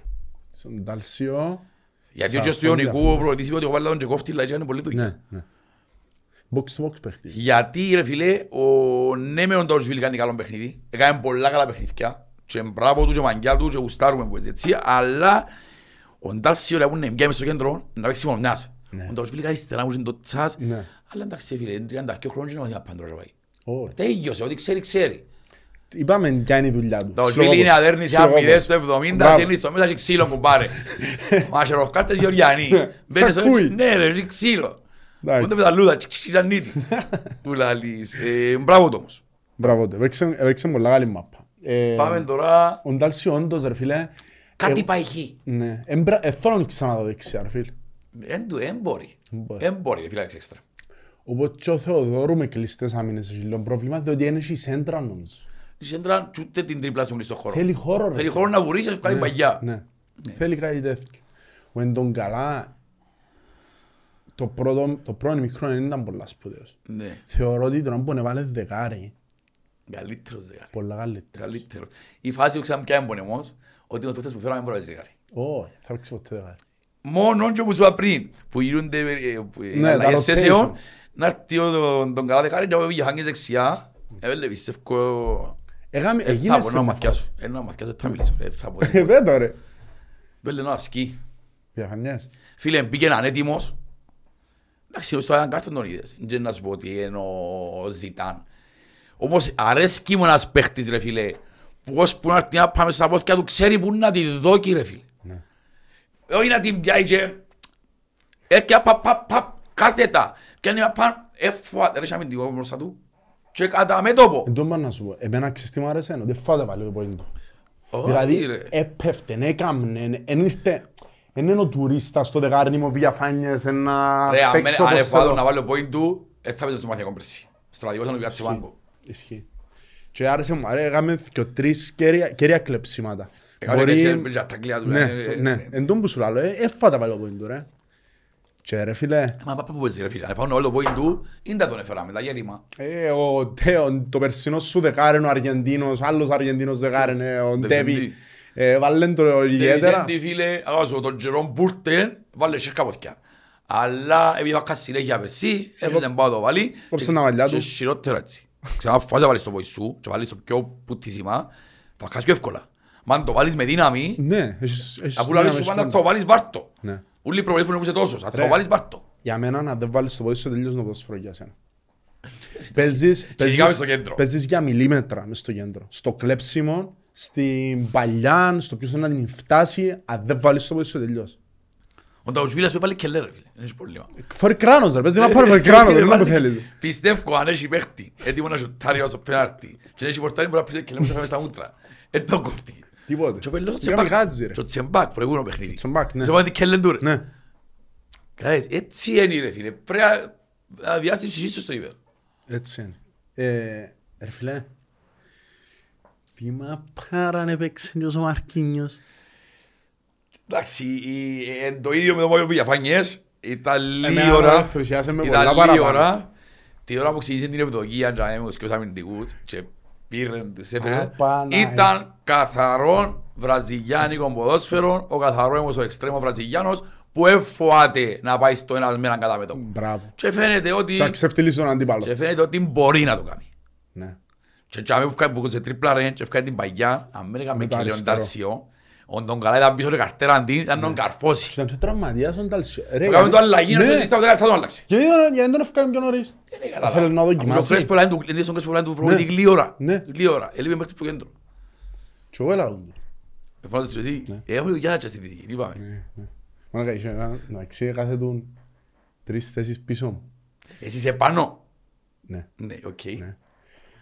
Στον Ταλσιό... Γιατί ο Σαρφό, και στο Ιωνικού Βιαφάνιες. ο προπονητής είπε ότι ο βάλει τον και κόφτη, δηλαδή είναι πολύ δουλειά. Ναι, ναι. Box to box παιχνίδι. Γιατί ρε φίλε, ο ναι με ο Ντόρσβιλ κάνει καλό παιχνίδι, έκανε πολλά καλά παιχνίδια και μπράβο του και μαγκιά του και γουστάρουμε που έτσι έτσι, αλλά ο Ντάρσιο ρε που είναι μες στο κέντρο να παίξει μόνο μιας. Ναι. Ο Ντόρσβιλ κάνει στερά μου και το τσάς, Ναι. αλλά εντάξει φίλε, είναι 32 χρόνια και να μάθει να πάντρο ρε πάει. Όχι. Τέλειωσε, ό,τι ξέρει ξέρει. Είπαμε ποια είναι η δουλειά του. Το Ντόρσβιλ είναι αδέρνηση αμυδές στο 70, Μπράβο. σε στο μέσα έχει ξύλο που πάρε. Μασεροφκάρτες Γεωργιανοί. Μπαίνεις στο- Τσακούι. Ναι ρε, έχει ξύλο. Εντάξει. Ούτε με τα λούδα, τσιρανίτη. Που λαλείς. Ε, Μπράβο του όμως. Μπράβο του. Έπαιξε έπαιξε πολλά καλή μάπα. Ε, Πάμε τώρα. Ο Ντάλσιο όντως ρε φίλε. Κάτι ε, πάει χει. Ναι. Εμπρα- ε, θέλω να ξαναδώ δεξιά ρε φίλε. Δεν του, δεν μπορεί. μπορεί. Δεν μπορεί, φίλε, έξτρα. Οπότε και ο Θεοδόρου με κλειστές άμυνες έχει λίγο πρόβλημα διότι είναι η σέντρα νομίζω. Η Σέντρα ούτε την τρίπλα σου στο χώρο. Θέλει χώρο ρε. Θέλει χώρο να βουρίσεις, να κάνει παγιά. Ναι. Θέλει κάτι τέτοιο. Ο εν τον καλά το πρώτο, το πρώτο μικρό δεν ήταν πολλά σπουδαίος. Ναι, Θεωρώ ότι τον που έβαλε δεκάρι, καλύτερος δεκάρι. πολλά καλύτερος. Καλύτερος. Η φάση που ξέραμε ποια είναι πονεμός, ότι ο παίχτες που φέραμε μπορεί να παίζει δεκάρι. Όχι, θα παίξεις ποτέ δεκάρι. Μόνο και που σου είπα πριν, που γίνονται ε, που- οι Ναι, τα αλλαγές rotation. σέσεων, να έρθει ο- τον τον καλά δεκάρι και ο Βιαχάνγκης δεξιά. Έβαλε πιστεύω... Έγαμε, Ε, έγινε θα πω σε να μια μαθιάσω. φάση. Ε, να μαθιάσω, θα μιλήσω. ε, θα πω. Ε, πέτω ρε. Βέλε να ασκεί. Διαφανιές. Φίλε, μπήκε έναν έτοιμος. Εντάξει, στο έναν κάρτον τον είδες. Δεν να σου πω ότι είναι ο Ζητάν. Όμως αρέσκει μου ένας παίχτης ρε φίλε. Που ώσπου να έρθει να πάμε στα πόδια του ξέρει που να τη δόκει ρε φίλε. Ναι. Όχι να την πιάει και... Έρχεται παπ παπ παπ κάθετα. Και αν είναι πάνω έφωα. Δεν έχει αμυντικό μπροστά του. Και κατά μέτωπο. Εν τω πάνε να σου πω, εμένα ξέρεις τι μου άρεσε, ότι φάτε πάλι το πόντο. Όχι, Δηλαδή, ρε. έπεφτε, έκαμνε, εν ήρθε, εν είναι ο τουρίστας στο δεκάρι μου βιαφάνιες, να Ρε, αν παίξει αν όπως εφάτω θέλω. να βάλω point του, δεν θα παίζει στο μαθιακό πέρσι. Στρατηγός θα τον πιάσει πάγκο. Ισχύει. Και άρεσε μου, άρε, έκαμε και τρεις κέρια, κέρια κλεψίματα. Έκανε Μπορεί- έτσι, μπήκε τα κλεία του, Ναι, ε, το- ε, ναι, ε. εν τόν που σου λέω, ε, έφατα πάλι το πόντο, ρε. Και ρε φίλε, Μα πάπα που παίζει ρε φίλε, αν εφάω όλο το point του, είναι τα τον έφερα με τα γέρημα. ε, ο Τέο, το περσινό σου δεκάρι είναι ο Αργεντίνος, άλλος Αργεντίνος δεκάρι είναι ο Δεφεντή. Ντέβι. Ε, Βάλεν το ιδιαίτερα. Vicente, φίλε, αγάζω τον Τζερόμ Μπούρτεν, βάλε σέρκα ποθιά. Αλλά επειδή θα κάνει συνέχεια πέρσι, έφυγε να πάω το βάλει. Κόψε και- τα μαλλιά του. Και χειρότερο έτσι. Ξανά φάση να βάλεις το πόη σου και βάλεις το πιο πουτίσιμα, θα χάσεις πιο εύκολα. Μα αν το βάλεις με δύναμη, Ναι, έχεις- έχεις αφού λάβεις δύναμη σου πάντα πάντα. θα το βάλεις βάρτο. Ναι. Ούλοι οι προβολές που είναι τόσος, αν θα Ρε. το βάλεις βάρτο. Για μένα να δεν βάλεις το πόδι σου τελείως να ποδοσφαιρό για σένα. Παίζεις, μες παίζεις, στο κέντρο. παίζεις για μιλίμετρα μες στο κέντρο. Στο κλέψιμο, στην παλιά, στο ποιος θέλει να την φτάσει, αν δεν βάλεις το πόδι σου τελείως. Ο Ταουσβίλας σου έβαλε και λέει ρε φίλε, δεν έχει πρόβλημα. Φορεί κράνος ρε, παίζει να πάρει φορεί κράνος, δεν είναι που θέλεις. Πιστεύω αν έχει παίχτη, έτοιμο να σουτάρει ως το πέναρτι και να έχει πορτάρει μπορεί να πει και λέμε σε φάμε στα μούτρα. Ε, το κόφτει. Τίποτε. Και ο Πελός Για μιχάζει ρε. το τσεμπάκ, προηγούμενο παιχνίδι. Τσεμπάκ, ναι. Σε πάνε κέλεν του ρε. Ναι. Guys, έτσι είναι ρε φίλε, πρέπει να- να διάσεις τους ίσως στο ύπερ. Έτσι είναι. Ε, Ρε φίλε, τι μα πάραν έπαιξε και ο Μαρκίνιος. Εντάξει, η- ε, εν το ίδιο με το Μόγιο Βillafáñez, ήταν Εμένα λίγη με ώρα, ενθουσιάσε με ήταν πολλά λίγη παραπάνω. ώρα, τη ώρα που ξεκίνησε την Ευδοκία, τζάμε με τους κοιούς αμυντικούς και πήραν τους έφεραν, Απαναγία. ήταν καθαρό βραζιλιάνικο ποδόσφαιρο, ο καθαρό όμως ο εξτρέμος βραζιλιάνος που εφοάται να πάει στο ένα με έναν κατά μέτωπο. Μπράβο. Και φαίνεται ότι, Σαν ξεφτυλίσει τον αντίπαλο. και φαίνεται ότι μπορεί να το κάνει. Ναι. Και τζάμε που φκάει που σε τρίπλα ρε και φκάει την παγιά, αν μην έκαμε Με το και Λέον αριστερό. Τάρσιο, ο τον καλά ήταν πίσω και καρτέρα αντί, ήταν τον καρφώσει. Ήταν και τραυματίας ο Ντάλσιο. Ρε, Το κάνουμε το γιατί- αλλαγή, να Ναι. σε στα δέκα τον άλλαξε. Γιατί δεν- γιατί δεν τον έφυγαν πιο νωρίς. Δεν είναι καλά. Θέλει να Αφού δοκιμάσει. το Κρέσπο λένε του- είναι στον Κρέσπο λένε του προπονητή Ναι. γλύωρα. Ναι. Γλύωρα. Έλειπε μέχρι το κέντρο. Και εγώ έλαβα τον. Εφάνωσες και εσύ. Ναι. Ε, Έχουμε δουλειά και στη δική, είπαμε. Μάνα είχε ένα, εντάξει, κάθε του τρεις θέσεις πίσω μου. Εσύ είσαι πάνω. Ναι. Ναι, οκ. Ναι.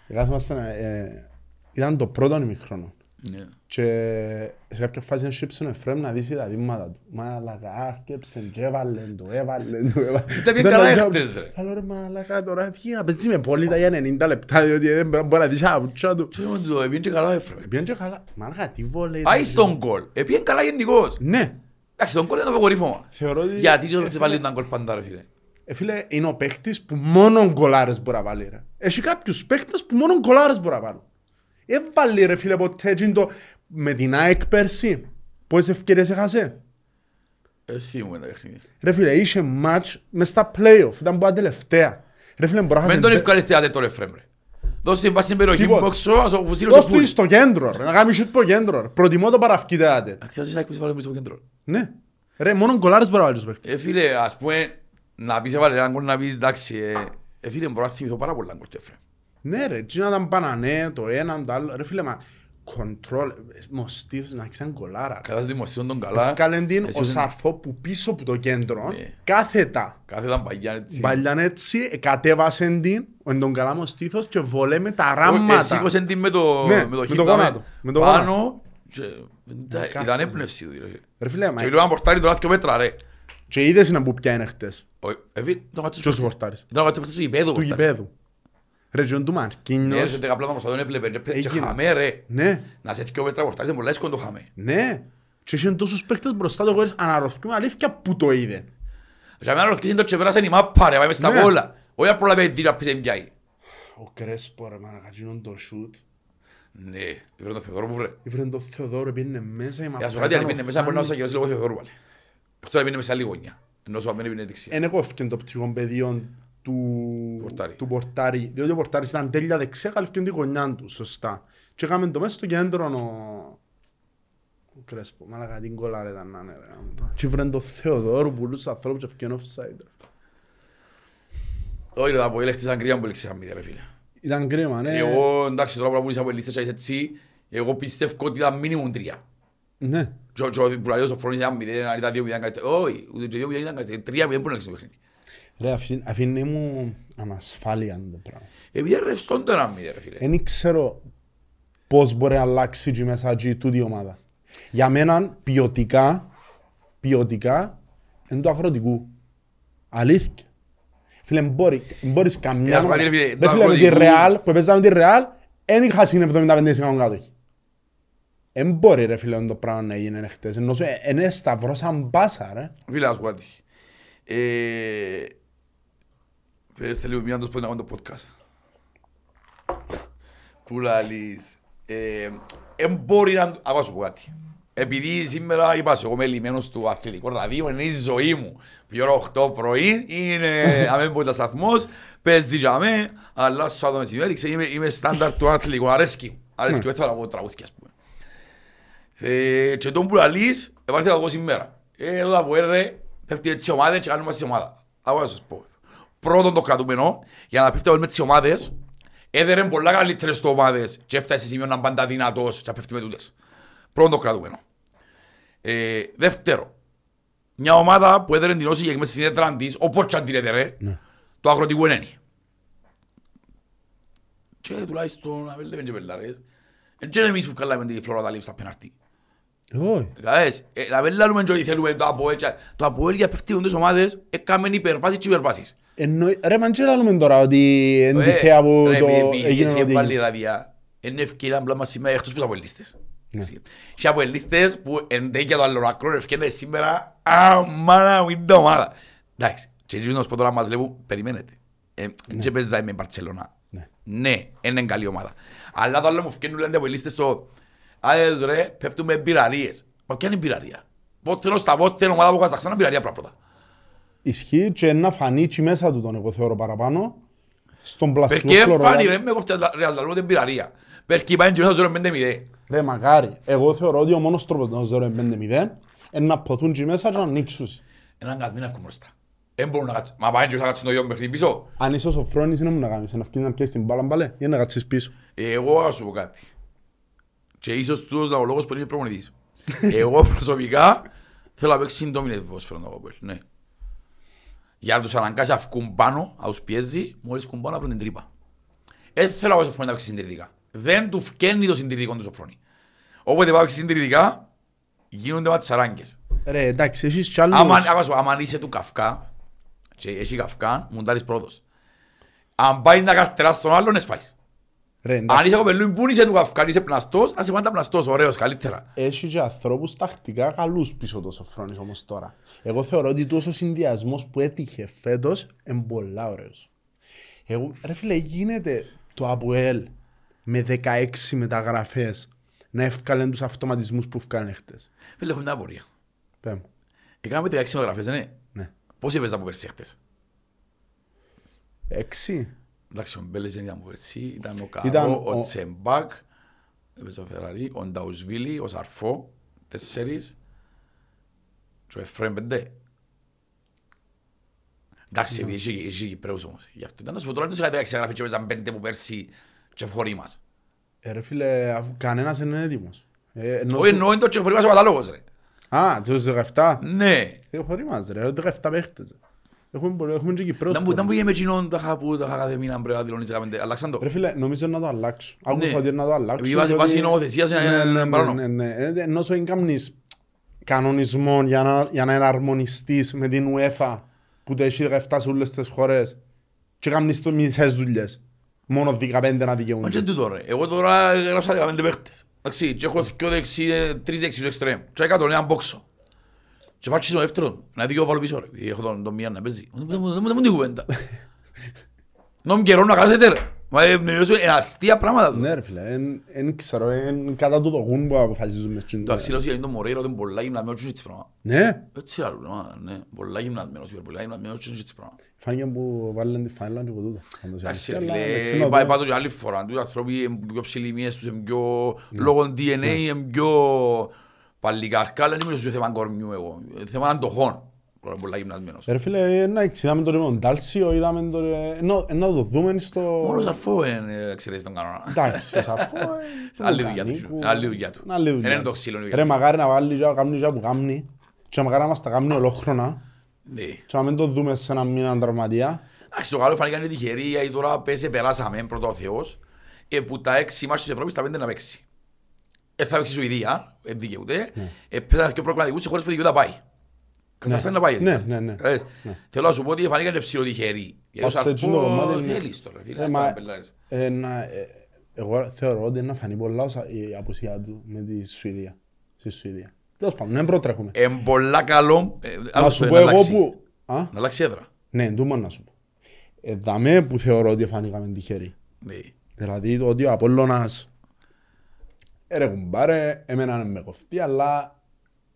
Κάθομασταν, ε, ήταν το πρώτο ημιχρόνο. Ναι. Και σε κάποια φάση να σύψε ο Εφραίμ να δεις τα δείγματα του. Μαλακα, άρκεψε και έβαλε το, έβαλε το, έβαλε. Ήταν bien καλά έχτες, ρε. Καλό ρε μαλακα τώρα, τι να παίζει με πόλητα για 90 λεπτά, διότι δεν μπορεί να δεις τα πουτσά του. Και όμως το έπιεν και καλά έφερε. Πήγαινε και καλά. Μαλακα, τι βόλεϊ. Πάει στον κόλ. Έπιεν καλά γενικώς. Ναι. Εντάξει, τον κόλ είναι το αποκορύφωμα. Θεωρώ ότι... Γιατί και δεν βάλει τον κόλ πάντα ρε φίλε. Ε, φίλε, είναι ο παίχτης που μόνο γκολάρες μπορεί να βάλει ρε. Έχει κάποιους παίχτες που μόνο γκολάρες μπορεί να βάλουν. Έβαλε ρε φίλε ποτέ εκείνο το με την ΑΕΚ πέρσι. Πόσες ευκαιρίες έχασε; Ε, θυμούμε τα παιχνίδια. Ρε φίλε, είχε μάτς μες στα play-off. Ήταν που τα τελευταία. Ρε φίλε, μπορεί να Μεν χάσει... τον ευκαλεστιάτε τον Εφραίμ ρε. Δώσε την πάση στην περιοχή Τίποτε. μου έξω, ας ο Σύρος Δώσ' ο του Πούλ. στο κέντρο ρε. Να κάνει σιούτ από κέντρο ρε. Προτιμώ το παραυκείτε άτε. Αθιάζεις ΑΕΚ που σε βάλε μέσα στο κέντρο. Ναι. Ρε, μόνο γκολάρες μπορεί να βάλεις τους παίχτες. Ε, φίλε, ας πούμε, να πεις έβαλε έναν κόλ να πεις, εντάξει, ε, ε, φίλε, μπορώ να θυμηθώ πάρα πολλά κόλ του Εφραίμ. Ναι ρε, τι να ήταν πανανέ, το ένα, το άλλο. Ρε φίλε, μα κοντρόλ, μοστήθος να ξέρει γκολάρα. ρε. Κατά τη δημοσίων τον καλά. Κάλεν την εσύ ο δεν- Σαρφό που πίσω από το κέντρο, Ναι. κάθετα. Κάθε ήταν παγιά έτσι. Μπαλιάν έτσι, κατέβασεν την, εν τον καλά μου στήθος και βολέ με τα Ε, ράματα. Σήκωσεν την με το Ναι, με το με χείλ το πάμε γόνατο, με το πάνω και ήταν- κάθε- ήταν έπνευση του. ρε. Ρε φίλε, μα Και λέω να πορτάρει τον άθκιο μέτρα ρε. και είδες να που πιάνε χτες. Ο- ε, φίλε, τον κάτσος Ποιος πορτάρει. πορτάρεις; Ήταν ο κάτσος πορτάρεις του γηπέδου. Του πορτάρεις. γηπέδου. Ρε, και του Ναι, Μαρκίνιος. έρχεται δεκαπλά μας, τον έβλεπε και πέ- και Έγινε. χαμέ ρε. Ναι, Να σε δυο μέτρα πορτάρεις, είναι πολλά εύκολο το χαμέ. ναι. Και είχαν τόσους παίχτες μπροστά του, χωρίς αναρωθούμε αλήθεια που το είδε. Για μένα ρωτήσει το και πέρασε η μάπα ρε, πάει μες στα Ναι. κόλλα. Όχι απλά με δει να πεις εμπιάει. Ο Κρέσπο ρε μάνα, κατσίνον το σούτ. Ναι, έφερε τον Θεοδόρο μου βρε. Ήφερε τον Θεοδόρο, πήγαινε μέσα η Για μαπά. σου κάτι, αν ήταν πήγαινε μέσα μπορεί να οφάνη. σας αγιώσει λίγο Θεοδόρου πάλι. Εκτός αν πήγαινε μέσα άλλη γωνιά. Ενώ σου αμένει πήγαινε δεξιά. Εν έκοφκε το πτυχόν πεδίο του Πορτάρι. του πορτάρι, διότι ο πορτάρις ήταν τέλεια δεξιά, καλύφθηκε τη γωνιά του, σωστά. Και έκαμε το μέσα στο κέντρο ο... ο Κρέσπο, μάλακα την κολλάρα ήταν να είναι ρε. Και βρεν το Θεοδόρου που λούς ανθρώπους και ευκαιρία offside. Όχι ρε, τα από έλεχτησαν κρύα που έλεξε αμύδια ρε φίλε. Ήταν κρίμα, ναι. Εγώ, εντάξει, τώρα που είσαι από λίστες και έτσι, εγώ πιστεύω ότι ήταν μίνιμουμ τρία. Ναι. Και ο- και ο- που λέει ο Σοφρόνης ήταν μηδέν, αν ήταν δύο μηδέν, κάτι τέτοιο. όχι, ούτε και δύο μηδέν ήταν κάτι τέτοιο. τρία μηδέν που να έλεξε το παιχνίδι. Ρε, αφή- αφήνει μου ανασφάλεια το πράγμα. Επειδή είναι ρευστόν το ένα μηδέν ρε φίλε. Δεν ξέρω πώς μπορεί να αλλάξει και μέσα και τούτη η ομάδα. Για μένα ποιοτικά, ποιοτικά είναι το αγροτικού. Αλήθεια. Φίλε, μπορεί, μπορείς καμιά... Έλα, σου πω κάτι, ρε φίλε, Ρε το φίλε, με τη αγροτικού- Ρεάλ, που παίζαμε τη Ρεάλ, δεν είχα συν 75% κάτοχη. Δεν μπορεί ρε φίλε το πράγμα να γίνει χτες. Ενώ σου είναι σταυρώσαν μπάσα ρε. Φίλε, ας πω κάτι. Ε, Πες λίγο μία να τους πω να κάνω το podcast. Που λαλείς. ε, Εν μπορεί να... Ακόμα σου πω κάτι. Επειδή σήμερα είπα σου, εγώ είμαι λιμένος του αθλητικού ραδίου, είναι η ζωή μου. Πιωρώ 8 πρωί, είναι αμέμπολτα σταθμός, παίζεις για με, αλλά στο άτομο μεσημέρι, ξέρω, είμαι, είμαι στάνταρ του αθλητικού, αρέσκει. Αρέσκει, έτσι θα πω τραγούδια, ας πούμε. Ε, και τον που λαλείς, επάρθει εγώ σήμερα. Ε, εδώ από έρε, πέφτει έτσι ομάδα και κάνουμε μας η ομάδα. Αγώ να σας πω. Πρώτον το κρατούμενο, για να πέφτει με τις ομάδες, έδερε πολλά καλύτερες του ομάδες και έφτασε σε σημείο να είναι πάντα δυνατός και να πέφτει με τούτες. Πρώτον το κρατούμενο. Ε, δεύτερο, μια ομάδα που έδερε την όση και μέσα στην έδρα της, όπως και αν την έδερε, Ναι. το αγροτικό είναι. Και τουλάχιστον να μην λέμε και πελάρες. Δεν είναι εμείς που καλάμε τη φλόρα τα στα πέναρτη. Όχι. Κατάλαβες, ε, να μην λέμε και ότι θέλουμε το Αποέλ. και- Το Αποέλ για πέφτει τις ομάδες, έκαμε υπερβάσεις και υπερβάσεις. Εννοεί- Ρε, μα και λέμε τώρα ότι είναι Ε, τυχαία που ρε, το μη- μη- έγινε εσύ ότι έβαλε έγινε. ραδιά. Είναι ευκαιρία μπλάμα σήμερα εκτός που τους αποελίστες. Ναι. Και αποελίστες που εντέκεια το άλλο άκρο ευκαιρία σήμερα α, μάνα μου είναι το ομάδα. Εντάξει, και έτσι να σου πω τώρα μας βλέπουν, περιμένετε. Ε, Και παίζα με η Μπαρτσελώνα. Ναι. Ναι, είναι καλή ομάδα. Αλλά το άλλο μου ευκαιρία λένε αποελίστες στο «Άτε ρε, πέφτουμε πυραρίες». Μα ποια είναι η πυραρία. Πότε είναι στα πότε είναι ομάδα που Καζαχστάν είναι πυραρία πρώτα. Ισχύει και να φανεί και μέσα του τον εγώ θεωρώ παραπάνω. Στον πλαστικό Perché χλωρό. φάνη ρε, με κόφτε ρε, αλλά την πυραρία. Perché πάει και μέσα στο 5-0. Ρε μακάρι. Εγώ θεωρώ ότι ο μόνος τρόπος να ζω 5-0 είναι να ποθούν και μέσα και να ανοίξουν. Έναν καθ' μήνα εύκολο μπροστά. Δεν μπορούν να κάτσουν. Μα πάει και θα κάτσουν το ίδιο παιχνίδι πίσω. Αν είσαι ο Σοφρόνης είναι μου να κάνεις, να βγεις να πιέσεις την μπάλα μπαλέ ή να κάτσεις πίσω. Εγώ θα σου πω κάτι. Και ίσως τούτος είναι ο λόγος που είναι προπονητής. Εγώ προσωπικά θέλω να παίξει συντόμινες ποδόσφαιρο το κόπελ. Ναι. Για να τους αναγκάσει να βγουν πάνω, να τους πιέζει, μόλις βγουν πάνω να βρουν την τρύπα. Δεν θέλω να Σοφρόνη να παίξει συντηρητικά. Δεν του φκένει το συντηρητικό του Σοφρόνη. Όποτε πάει να παίξει συντηρητικά, γίνονται ματσαράγκες. Ρε εντάξει, έχεις κι άλλους. Άμα, άμα, σου πω, άμα είσαι του Καυκά και έχει Καυκά, μου τάρεις πρώτος. Αν πάει να καρτεράς τον άλλον, εσφάεις. Ρε Αν εντάξει. είσαι κοπελούι που είσαι του Καυκά, είσαι πλαστός, να είσαι πάντα πλαστός, ωραίος, καλύτερα. Έχει και ανθρώπους τακτικά καλούς πίσω το Σοφρόνης όμως τώρα. Εγώ θεωρώ ότι τόσος συνδυασμός που έτυχε φέτος είναι πολλά ωραίος. Εγώ, ρε φίλε, γίνεται το ΑΠΟΕΛ με 16 μεταγραφές να ευκάλεν τους αυτοματισμούς που ευκάλεν χτες. Φίλε, έχω μια απορία. Πέ μου. Έκαναμε 16 μεταγραφές, δεν είναι. Ναι. Πώς έπαιζα από πέρσι χτες. Έξι. Εντάξει, ο Μπέλες δεν ήταν από πέρσι, ήταν ο Ήταν Καρό, ο ο- Τσεμπάκ, έπαιζε ο Φεραρί, ο Νταουσβίλη, ο Σαρφό, τέσσερις, και ο Εφραίμ πέντε. Εντάξει, επειδή είχε- είχε Κυπρέους όμως. Γι' αυτό ήταν να σου πω τώρα, δεν τους είχα 16 εγγραφές και έπαιζαν πέντε που πέρσι και ευχωρεί μας. Ε, ρε φίλε, αφού κανένας δεν είναι έτοιμος. Ε, ενώ Όχι, σου- εννοώ είναι το ευχωρεί μας ο κατάλογος, ρε. Α, τους 17. Ναι. Ε, χωρί μας ρε, 17 παίχτες. Έχουμε, πολλοί- έχουμε και Κυπρέους. Να μου να μου είχε με εκείνον τα χα- που τα είχα μήνα πρέπει να δηλώνεις δεκαπέντε. Αλλάξαν το. Ρε φίλε, νομίζω να το αλλάξω. Άκουσα Ναι. ότι είναι να το αλλάξω. Επειδή βάσει- βάσει νομοθεσίας είναι- ναι, είναι ναι, ναι, παράνομο. ναι, ναι. Ε, Ενώ σου κάνεις κανονισμό για να, για να εναρμονιστείς με την UEFA που το έχει 17 σε όλες τις χώρες και κάνεις το μισές δουλειές. Μόνο 15 να Μα και δικαιούνται. τούτο ρε. Εγώ τώρα έγραψα δεκαπέντε παίχτες. Εντάξει, και έχω δυο δεξί, ε, τρεις δεξί στο εξτρέμ. Και έκανα τον έναν μπόξο. Και φάτσι στο δεύτερο. Να δει και εγώ βάλω πίσω ρε. επειδή Έχω τον, τον μία να παίζει. Δεν μου- δεν μου- δεν μου την κουβέντα. Να μου καιρό να κάθεται ρε. Μα ε, μιλήσω, είναι αστεία πράγματα του. Ναι ρε φίλε, δεν ξέρω, είναι κατά του δοκούν που αποφασίζουν μες στην Το αξίλος είναι το Μωρέιρο, είναι πολλά γυμνασμένος και έτσι πράγμα. Ναι, Έτσι άλλο, πράγμα, ναι. Πολλά γυμνασμένος, πολλά γυμνασμένος και έτσι πράγμα. φάνηκε που βάλουν τη φάιλα και από τούτο. Εντάξει ρε Αλλά, φίλε, εντάξει, να είπα δούμε. είπα το και άλλη φορά, τους ανθρώποι είναι πιο ψηλοί μίες τους, είναι πιο λόγω DNA, είναι πιο παλικάρκα, αλλά δεν μιλώ στο θέμα κορμιού εγώ, θέμα αντοχών, είναι πολλά γυμνασμένος. Ε, Ρε φίλε, εντάξει, είδαμε το με Ντάλσιο, είδαμε το... ε, ενώ- ενώ το δούμε στο... Μόνος αφού είναι εξαιρέσει τον κανόνα. Εντάξει, σαφώ. Άλλη δουλειά του, άλλη δουλειά του. Άλλη δουλειά. Δεν είναι το ξύλο η δουλειά Ρε, του. μακάρι να βάλει και κάνει και που κάνει και μακάρι να μας τα κάνει ολόχρονα Ναι. και να μην το δούμε σε ένα μήνα τραυματία. Εντάξει, το καλό φανήκαν είναι τυχεροί, γιατί τώρα πέσε, περάσαμε, πρώτο ο Θεός, ε, που τα έξι μάτς της Ευρώπης τα πέντε να παίξει. Ε, θα παίξεις η Σουηδία, ε, δικαιούται, ε, πέσαν και προγραμματικούς σε χώρες που δικαιούται να πάει. Καζαχστάν να πάει. Ναι, ναι, ναι. Κατάλαβες. Θέλω να σου πω ότι φανήκαν και ψιλοτυχεροί. Γιατί ο Ως έτσι το κομμάτι Σαρφό είναι- θέλεις τώρα, φίλε, Ε, να μα- κάνεις πελάρες. ε, να- ε, Εγώ θεωρώ ότι είναι να φανεί πολλά όσα- η απουσία του με τη Σουηδία. Στη Σουηδία. Τέλος πάντων, δεν προτρέχουμε. Εν πολλά καλό, ε, Να άλλο σου το πω να εγώ αλλάξει. που... Α, Να αλλάξει έδρα. ναι, τούτο να σου πω. Ε, δαμέ που θεωρώ ότι φανήκαμε τυχεροί. Ναι. Δηλαδή το ότι ο Απόλλωνας ε, ρε κουμπάρε, εμένα είναι με κοφτεί, αλλά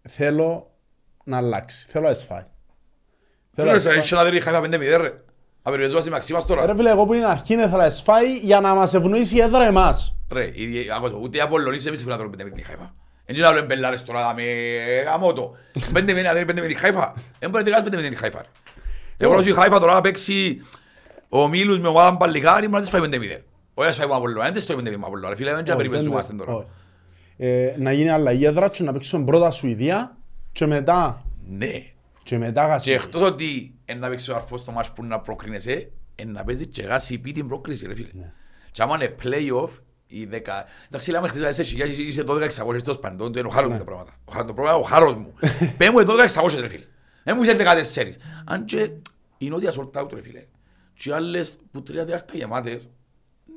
θέλω να αλλάξει, θέλω να εσφάει. Θέλω να Φίλε, εσφάει. είσαι να δει χάθα 5-0 ρε. Απεριβεζόμαστε η μαξί μας τώρα. Ρε φίλε, εγώ που είναι αρχή ήθελα να εσφάει για να μας ευνοήσει η έδρα εμάς. Ρε, η- άκουσα, ούτε οι Απολλωνίσεις εμείς θέλουμε να τρώμε πέντε με τη Χάιφα. Εν και να λέμε μπελάρες τώρα με γαμώ το. Πέντε με να δει πέντε με τη Χάιφα. Δεν μπορεί να τριγάσει πέντε με τη Χάιφα. ρε. Εγώ να σου η Χάιφα τώρα να παίξει ο Μίλους με ομάδα παλικάρι, μπορεί να της φάει πέντε μηδέν. Όχι να της φάει με Απολλώνα, δεν της τρώει πέντε με Απολλώνα. ρε Φίλε, δεν και να Όχι, περιπεζούμαστε δεν- τώρα. Όχι. Ε, να γίνει αλλαγή έδρα και να παίξουμε πρώτα Σουηδία και μετά, Ναι. και μετά Και Γασί. εκτός ότι εν να παίξει ο αρφός στο μάτς που να προκρίνεσαι, εν να παίζει και γάσει πει την πρόκριση ρε φίλε. Και άμα είναι play-off, οι δεκα... Εντάξει, λέμε χτες είσαι χιλιάδες, είσαι 12-600 τόσο παντών, είναι ο χάρος μου τα πράγματα. Ο χάρος- Το πρόβλημα είναι ο χάρος μου. Πες μου 12-600 ρε φίλε. Δεν μου είσαι 14. Αν και είναι ότι sold out ρε φίλε. Και άλλες που τρία διάρτα γεμάτες,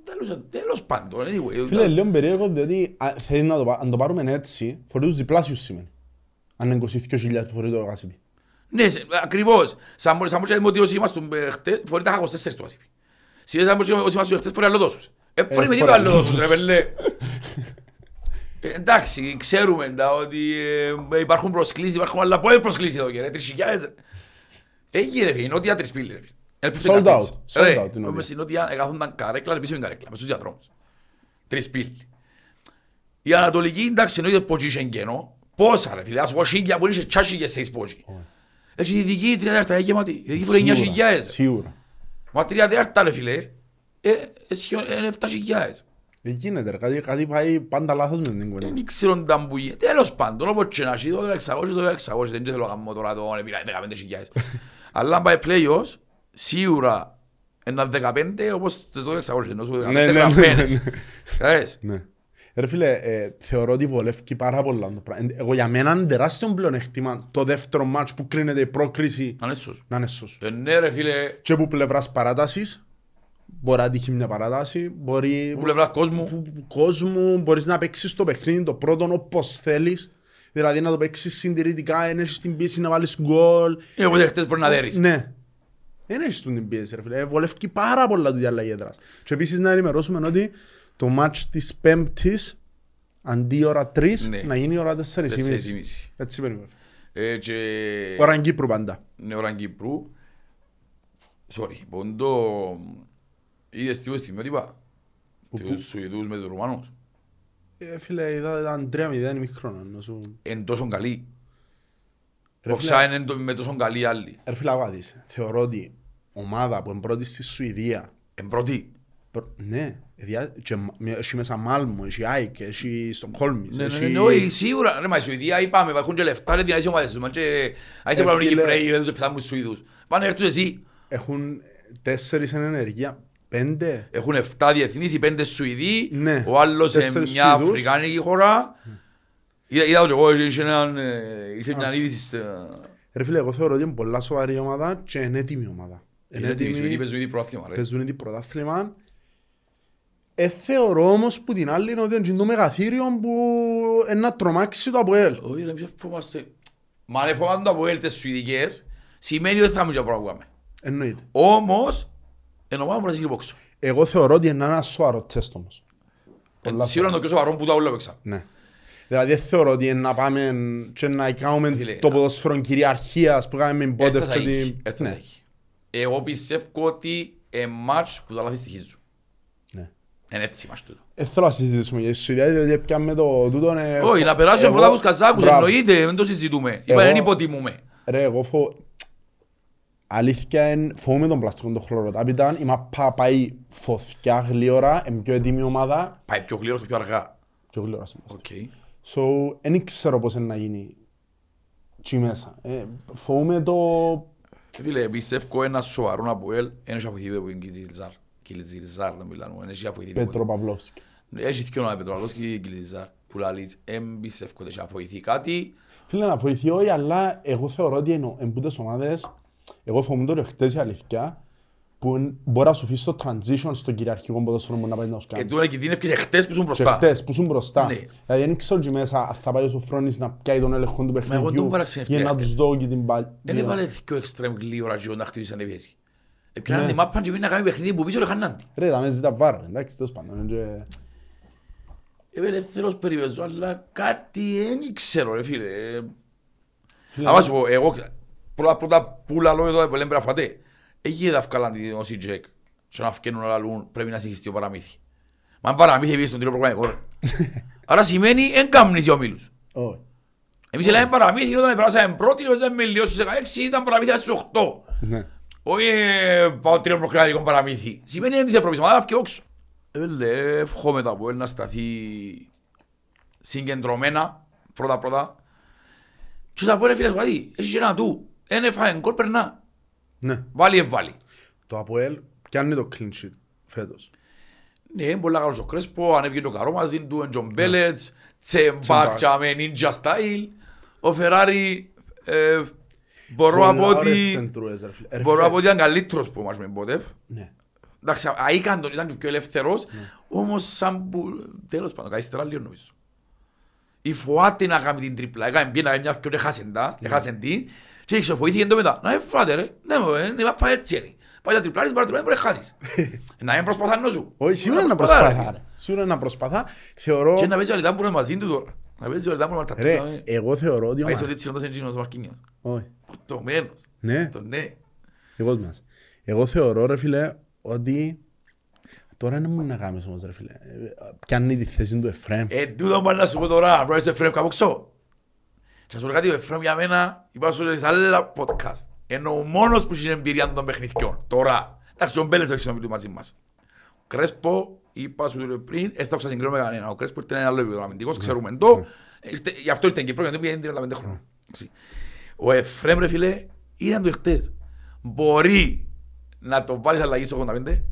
Τέλος- Τέλος πάντων, anyway. Φίλε, λέω περίεργο διότι α, θέλει να το, πά- αν το πάρουμε έτσι, φορείς τους διπλάσιους σημαίνει. Αν είναι 22.000 που φορεί το γάσιπι. Ναι, σε- ακριβώς. Σαν μπορεί- σαν μπορεί να δούμε ότι όσοι ήμασταν ε, χτες, φορεί τα 24 του ασύπη. Σήμερα σαν μπορεί να- όσοι ήμασταν χτες, φορεί άλλο τόσους. Ε, φορεί με φορεί τίποτα άλλο άλλο τόσους, ρε πελέ. Ε, Εντάξει, ξέρουμε τα ότι ε, υπάρχουν προσκλήσεις, υπάρχουν άλλα πόδια προσκλήσεις εδώ και ρε, τρεις χιλιάδες. ρε. Έγινε φίλε, η νότια τρισπύλη ρε φίλε. Ελπίζω Sold να καρτίτσι. out, sold Ρε, out η νότια. μες στην νότια εκάθονταν καρέκλα, πίσω είναι καρέκλα, μες στους διαδρόμους. Τρισπύλη. Η Ανατολική, εντάξει, εννοείται πως είχε κενό. Πόσα ρε φίλε, ας πω χίλια που είναι τσάσι και σέις πότσι. Έχει η δική τρία τέταρτα, έχει γεμάτη. Η δική φορεί 9 Σίγουρα, χιλιάδες. Σίγουρα. Μα τρία τέταρτα ρε φίλε, ε, ε, σχεδόν είναι 7 χιλιάδες. Δεν γίνεται ρε, κάτι, κάτι πάει πάντα λάθος με την κουβέντα. Δεν ξέρω τα που γίνεται. Τέλος πάντων, όπως και να έχει, το 600, το 600, δεν θέλω να κάνω τώρα το επί 15 χιλιάδες. Αλλά αν πάει playoffs, σίγουρα ένα 15 όπως τις 12 ενώ σου 15 Ναι, ναι, ναι, γραμμένες. ναι. Ξέρεις. Ναι. Ρε φίλε, ε, θεωρώ ότι βολεύει πάρα πολλά το πράγμα. Ε, Εγώ για μένα είναι τεράστιο πλεονέκτημα το δεύτερο μάτς που κρίνεται η πρόκριση Να είναι σωστός. να είναι σωστός. Ε, Ναι ρε φίλε, Και από πλευράς παράτασης, μπορεί να τύχει μια παράταση, μπορεί που πλευράς κόσμου. που- που- κόσμου, μπορείς να παίξεις το παιχνίδι το πρώτο όπως θέλεις. Δηλαδή να το παίξεις συντηρητικά, δεν έχεις την πίεση να βάλεις γκολ. Είναι οπότε χτες μπορεί να δέρεις. Ναι. Δεν έχεις τον την πίεση ρε φίλε. Ε, Βολεύει πάρα πολλά του διαλλαγή έδρας. Και επίσης να ενημερώσουμε ότι το μάτς της Πέμπτης αντί ώρα 3 Ναι. να γίνει ώρα 4.30. 4.30. Έτσι περιμένουμε. Ε, και... Ώρα Κύπρου πάντα. είναι ώρα Κύπρου. Sorry, πόντο... Είδες τι στιγμιότυπα. Τους Σουηδούς με τους Ρουμάνους. Ε, φίλε, είδα ήταν 3-0 μικρόνα. να σου- Εν τόσο καλή. Ρε Ο φίλε, Ξά είναι το- με τόσο καλή άλλη. Ρε φίλε, άκουα δεις. Θεωρώ ότι ομάδα που είναι πρώτη στη Σουηδία Εν πρώτη. προ- Ναι, διά- και μα- με- έχει μέσα Μάλμο, έχει Άικ, έχει Στοκχόλμης, Ναι, ναι, έχει... ναι, όχι, σίγουρα. Ρε, μα η Σουηδία είπαμε, έχουν και λεφτά, ρε, την άλλη ομάδες τους. Μα και... Αν είσαι Ε, πλέον φίλε. Κυπρέοι, δεν τους πεθάνουν τους Σουηδούς. Πάνε έρθουν εσύ. Έχουν τέσσερις εν ενεργεία, πέντε. Έχουν 7 διεθνείς, οι 5 Σουηδοί, Ναι, ο άλλος σε τέσσερις μια Σουηδούς. Αφρικάνικη χώρα. Είδα είδα το και εγώ, είχε έναν, ε, είχε μια είδηση στα- Ρε φίλε, εγώ θεωρώ ότι είναι πολλά σοβαρή ομάδα και είναι έτοιμη ομάδα. Είναι Είναι έτοιμοι, Σουηδοί έτοιμη, παίζουν ήδη πρωτάθλημα, ρε. παίζουν ήδη πρωτάθλημα. Ε, θεωρώ όμως που την άλλη είναι ότι είναι το μεγαθύριο που είναι να τρομάξει το ΑΠΟΕΛ. Όχι, ρε, ποιο φοβάστε. Μα αν φοβάμαι το από έλτες Σουηδικές, σημαίνει ότι θα μου και πράγμα. Εννοείται. Όμως, εν ομάδα μου να ζήσει πόξο. Εγώ θεωρώ ότι είναι ένα σοβαρό τεστ όμως. Πολλά Σίγουρα είναι το πιο σοβαρό που τα όλα παίξαν. Ναι. Δηλαδή δεν θεωρώ ότι είναι να πάμε και να κάνουμε Φίλε, το ποδόσφαιρο κυριαρχίας που κάνουμε με Δεν Μπότεφ θα και έχει, την... δεν θα Ναι. έχει. Εγώ πιστεύω ότι είναι μάτς που τα λάθη στοιχίζουν. Ναι. Είναι έτσι μάτς τούτο. Δεν θέλω να συζητήσουμε για τη Σουηδία, διότι πιάμε το τούτο... ε, Όχι, να περάσουμε εγώ- πρώτα από τους Καζάκους, Μπράβο. εννοείται, δεν το συζητούμε. Είπα, Εγώ- δεν υποτιμούμε. Ρε, εγώ φο... Αλήθεια είναι, φοβούμαι τον πλαστικό τον χλωροτάπητα. Η μαπά πάει φωθιά γλύωρα, είναι πιο έτοιμη ομάδα. Πάει πιο γλύρω και πιο αργά. Πιο γλύωρας στο πλαστικό. Οκ. So, δεν ξέρω πώς είναι να γίνει τσι μέσα. Ε, φοβούμαι το... Φίλε, πιστεύω ένα σοβαρό από ελ, δεν έχει αφοηθεί που είναι Κιλζιζάρ. Κιλζιζάρ δεν μιλάνε, δεν έχει αφοηθεί τίποτε. Πέτρο Παυλόφσκι. Έχει δυο όνομα Πετρολός και Κιλζιζάρ. Που λαλείς, εν πιστεύω ότι έχει αφοηθεί κάτι. Φίλε, να βοηθεί όχι, αλλά εγώ θεωρώ ότι εν, εν πούτες ομάδες, εγώ φοβούμαι το χτες η αλήθεια, που εν- μπορεί να σου αφήσει το transition στο κυριαρχικό ποδόσφαιρο που να πάει να σου Και κάνεις. τούτο είναι κινδύνευκες εχθές που ήσουν Και μπροστά. χτες που ήσουν μπροστά. Ναι. Δηλαδή δεν ξέρω και μέσα αν θα πάει ο Σοφρόνης να πιάει τον έλεγχο του εγώ παιχνιδιού τον παραξενεύτηκα για να χτες. τους δω και την πάλι. Δεν έβαλε δυο εξτρέμ γλύωρα και να χτυπήσει αντιπιέση. Επιάναν Ναι. τη μάπα και πήγαινε να κάνει παιχνίδι που πίσω και χάναν τη. Ρε, τα μέσα τα βάρα, εντάξει, τέλος πάντων. είναι και- Είμαι ελεύθερος περιπέζω, αλλά κάτι δεν ξέρω ρε φίλε. Φίλε, Αλλά σου πω, εγώ πρώτα πρώτα που λαλώ εδώ που λέμε πρέπει να φάτε. Εκεί θα βγάλαν την όσοι τζεκ. Και να φκένουν να λαλούν πρέπει να συγχυστεί ο παραμύθι. Μα αν παραμύθι πήγε στον τρίτο προγραμματικό ρε. Άρα σημαίνει εν κάμνεις για ομίλους. όχι. Εμείς λέμε παραμύθι όταν περάσαμε πρώτη, όταν με λίγο στους 16 ήταν παραμύθι στους 8. Ναι. Όχι ε, πάω τρίτο προκρατικό παραμύθι. Σημαίνει είναι της Ευρώπης, μα θα όξω. Ε, εύχομαι τα που να σταθεί συγκεντρωμένα πρώτα πρώτα. Και θα πω ρε φίλε σου κάτι, έχεις και ένα του, ένα φάεν γκολ περνά. Ναι. Βάλει εβάλει. Το ΑΠΟΕΛ πιάνει το clean sheet φέτος. Ναι, είναι πολλά καλός ο Κρέσπο, ανέβηκε το καρό μαζί του, ο Τζον Μπέλετς, Τσεμπάκ. τσεμπάκια με ninja style. Ο Φεράρι, ε, μπορώ να πω Πολλά ωραίες ότι... σεντρούες, ρε φίλε. Ρε Μπορώ να φίλε, πω ότι ήταν καλύτερος που μας με Μπότεφ. Ναι. Εντάξει, αίκαντον ήταν και πιο ελεύθερος, όμως σαν που... Τέλος πάντων, καλύτερα λίγο νομίζω. Η Φωάτη να κάνει την τρίπλα, έκανε πιένα, έκανε μια και έχασεν τα, έχασεν την, και εξοφοήθηκε το μετά. Να ε, φάτε ρε, ναι, ε, ε, πάει έτσι ρε. Πάει τα τριπλάρεις, πάει τα τριπλάρεις, μπορεί να χάσεις. Να είναι προσπαθά σου. Όχι, σίγουρα να προσπαθά, ρε. προσπαθά. ρε. Σίγουρα να προσπαθά. Θεωρώ... Και να παίζει ο Αλιτάν που είναι μαζί του τώρα. Να παίζει ο Αλιτάν που είναι μαζί Ρε, του. εγώ θεωρώ ότι... ο Πάει στο Μα- τέτοιο να το σέντζινος ο Μαρκίνιος. Όχι. Ποτομένος. Ναι. Το ναι. Εγώ μας. Εγώ θεωρώ ρε φίλε ότι τώρα είναι μου να κάνεις όμως ρε φίλε. Ε, Πιάνει τη θέση του Εφραίμ. Ε, τούτο πάνε να σου πω τώρα, πρόεδρε Εφραίμ Καπόξο. Και να σου πω κάτι, ο Εφραίμ για μένα, είπα σου σε άλλα podcast. Είναι ο μόνος που έχει εμπειρία των παιχνιδιών. Τώρα, εντάξει, ο Μπέλες έχει συνομιλεί μαζί μας. Ο Κρέσπο, είπα σου το πριν, δεν θα ξασυγκρίνω με κανένα. Ο Κρέσπο ήταν ένα άλλο επίπεδο αμυντικός, ξέρουμε το. Ήρθε- Γι' αυτό ήρθε Κύπρο, γιατί πήγαινε 35 χρόνια. Εντάξει. Ο Εφραίμ, ρε φίλε, ήταν το εχθές. Μπορεί να το βάλεις αλλαγή στο 85,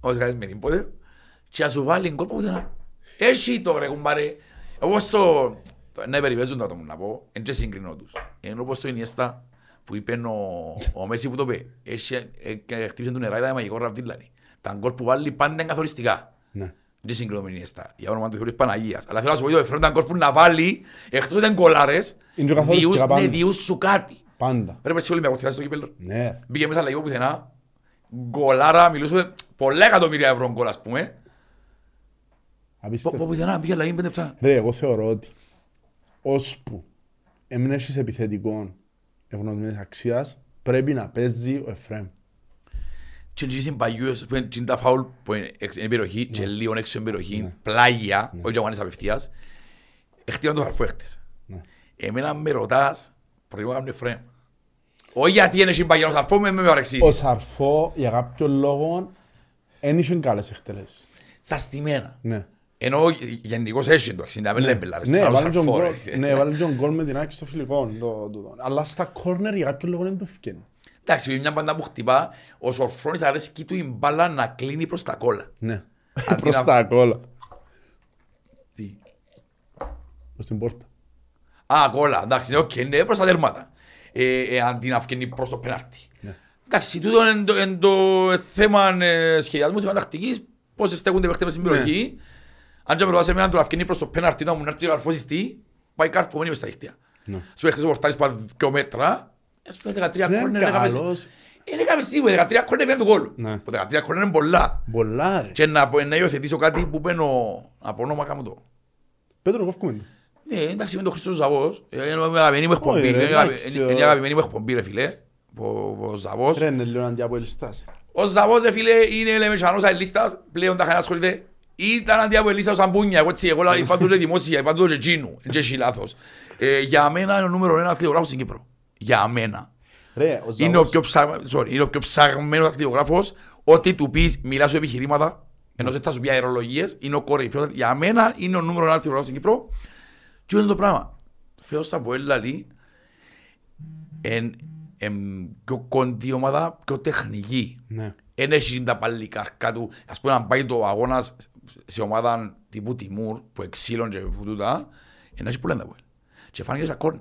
όπως κάνεις με τίποτε, και να σου βάλει γκολ που πουθενά. Έχει το ρε κουμπάρε. Εγώ στο... το- Ναι, περιπέζουν τα το μου να πω, δεν και συγκρινώ τους. Είναι όπως το Ινιέστα που είπε ο, ο Μέση που το πει. Έχει, ε, ε, χτύπησε τον νεράιδα με μαγικό ραβδί δηλαδή. Τα γκολ που βάλει πάντα είναι καθοριστικά. Ναι. Δεν συγκρινώ με την Ινιέστα. Για όνομα του Θεού της Παναγίας. Αλλά θέλω να σου πω ότι ο Εφραίμ τα γκολ που να βάλει, εκτός ότι ήταν γκολάρες, Είναι και καθοριστικά διούς- πάντα. ναι, διούς σου κάτι. Πάντα. Ρε πες Ολυμπιακός, θυμάσαι στο κύπελλο. Ναι. Μπήκε μέσα λίγο πουθενά. Γκολάρα, μιλούσαμε πολλά εκατομμύρια ευρώ γκολ ας πούμε. Πω- Απίστευτο. πω πουθενά, πήγε αλλαγή πέντε λεπτά. Ρε, εγώ θεωρώ ότι ώσπου έμεινε έχεις επιθετικών ευνοσμένης αξίας, πρέπει να παίζει ο Εφραίμ. Και έτσι είναι παλιούς, που είναι τα φάουλ που είναι εξ- είναι περιοχή και λίγο έξω είναι περιοχή, πλάγια, όχι και αγώνες απευθείας. Έχτιαν το χαρφό έχτες. Ναι. Εμένα με ρωτάς, προτιμώ να κάνω Εφραίμ. Όχι γιατί είναι συμπαγιανός χαρφό, με με Ο παρεξήσεις. Σαρφό για κάποιον λόγο δεν είχε καλές εκτελέσεις. Στα στημένα. Ναι. Ενώ γενικώς έχει το αξινά, με λέμε πελάρες. Ναι, Άλλος βάλει τον χαρφό, γκολ- ρε. ναι, βάλει τον γκολ με την άκρη στο φιλικό. το- τούτο. Αλλά στα κόρνερ για κάποιον λόγο δεν του φκένει. Εντάξει, μια πάντα που χτυπά, ο Σορφρόνης αρέσκει του η μπάλα να κλείνει προς τα κόλλα. Ναι. Αντί Προς να- τα κόλλα. Τι; Προς την πόρτα. Α, κόλλα, εντάξει, ναι, οκ, ναι, προς τα τέρματα. Ε, ε, αντί να φκένει προς το πέναρτι. Ναι. Εντάξει, τούτο είναι το, είναι το θέμα ε, σχεδιασμού, θέμα τακτικής, πώς στέκονται οι παίχτες μες στην Ναι. Περιοχή. Αν και με ρωτάς εμένα να φκένει προς το πέναρτι, να μου να έρθει ο καρφώσεις τι, πάει καρφωμένη μες στα δίχτυα. Ναι. Σου παίχτες ο πορτάρις πάνω δυο μέτρα, ας πούμε 13 Ναι, κόρνερ, έκαμες- καλός. είναι κάποιος σίγουρα, 13 κόρνερ πήγαν του κόλου. Ναι. Που 13 κόρνερ είναι πολλά. Πολλά ρε. Και να, πω- να υιοθετήσω κάτι που παίρνω από όνομα κάνω το. Πέτρο κόφκουμε. το. Ναι, εντάξει με τον Χρήστο Ζαβός. Είναι η αγαπημένη μου εκπομπή. Όχι, ρε, Είναι η αγαπη- εντάξει, είναι- ο- είναι η αγαπημένη μου εκπομπή ρε φίλε. Ο, ο Ζαβός. Ρε είναι λίγο αντιαποελιστάς. Ο Ζαβός ρε φίλε είναι λεμεσανός αελίστας. Πλέον τα χανά ασχολείται. Ήταν αντιαβολίστας ο Σαμπούνια. Εγώ έτσι εγώ λέω, είπα του και δημόσια. Είπα του και εκείνου. Δεν έχει λάθος. Ε, Για μένα είναι ο νούμερο ένα αθλητογράφος στην Κύπρο. Για μένα. Ρε, ο Είναι ο Ζαβός- πιο, ψαγ... Sorry, είναι ο πιο ψαγμένος αθλητογράφος. Ό,τι του πεις, μιλά σου επιχειρήματα. Ενώ δεν θα σου πει αερολογίες. Είναι ο κορυφαίος. Για μένα είναι ο νούμερο ένα αθλητογράφος στην Κύπρο. Και είναι το πράγμα. Φέος θα πω έλα εν, εν πιο κοντή ομάδα, πιο τεχνική. Ναι. Εν έχει τα παλικάρκα του. Ας πούμε αν πάει το αγώνας σε ομάδα τύπου Τιμούρ, που εξήλων και που τούτα, εν έχει που λένε τα πόλη. Και φάνηκε στα κόρνερ.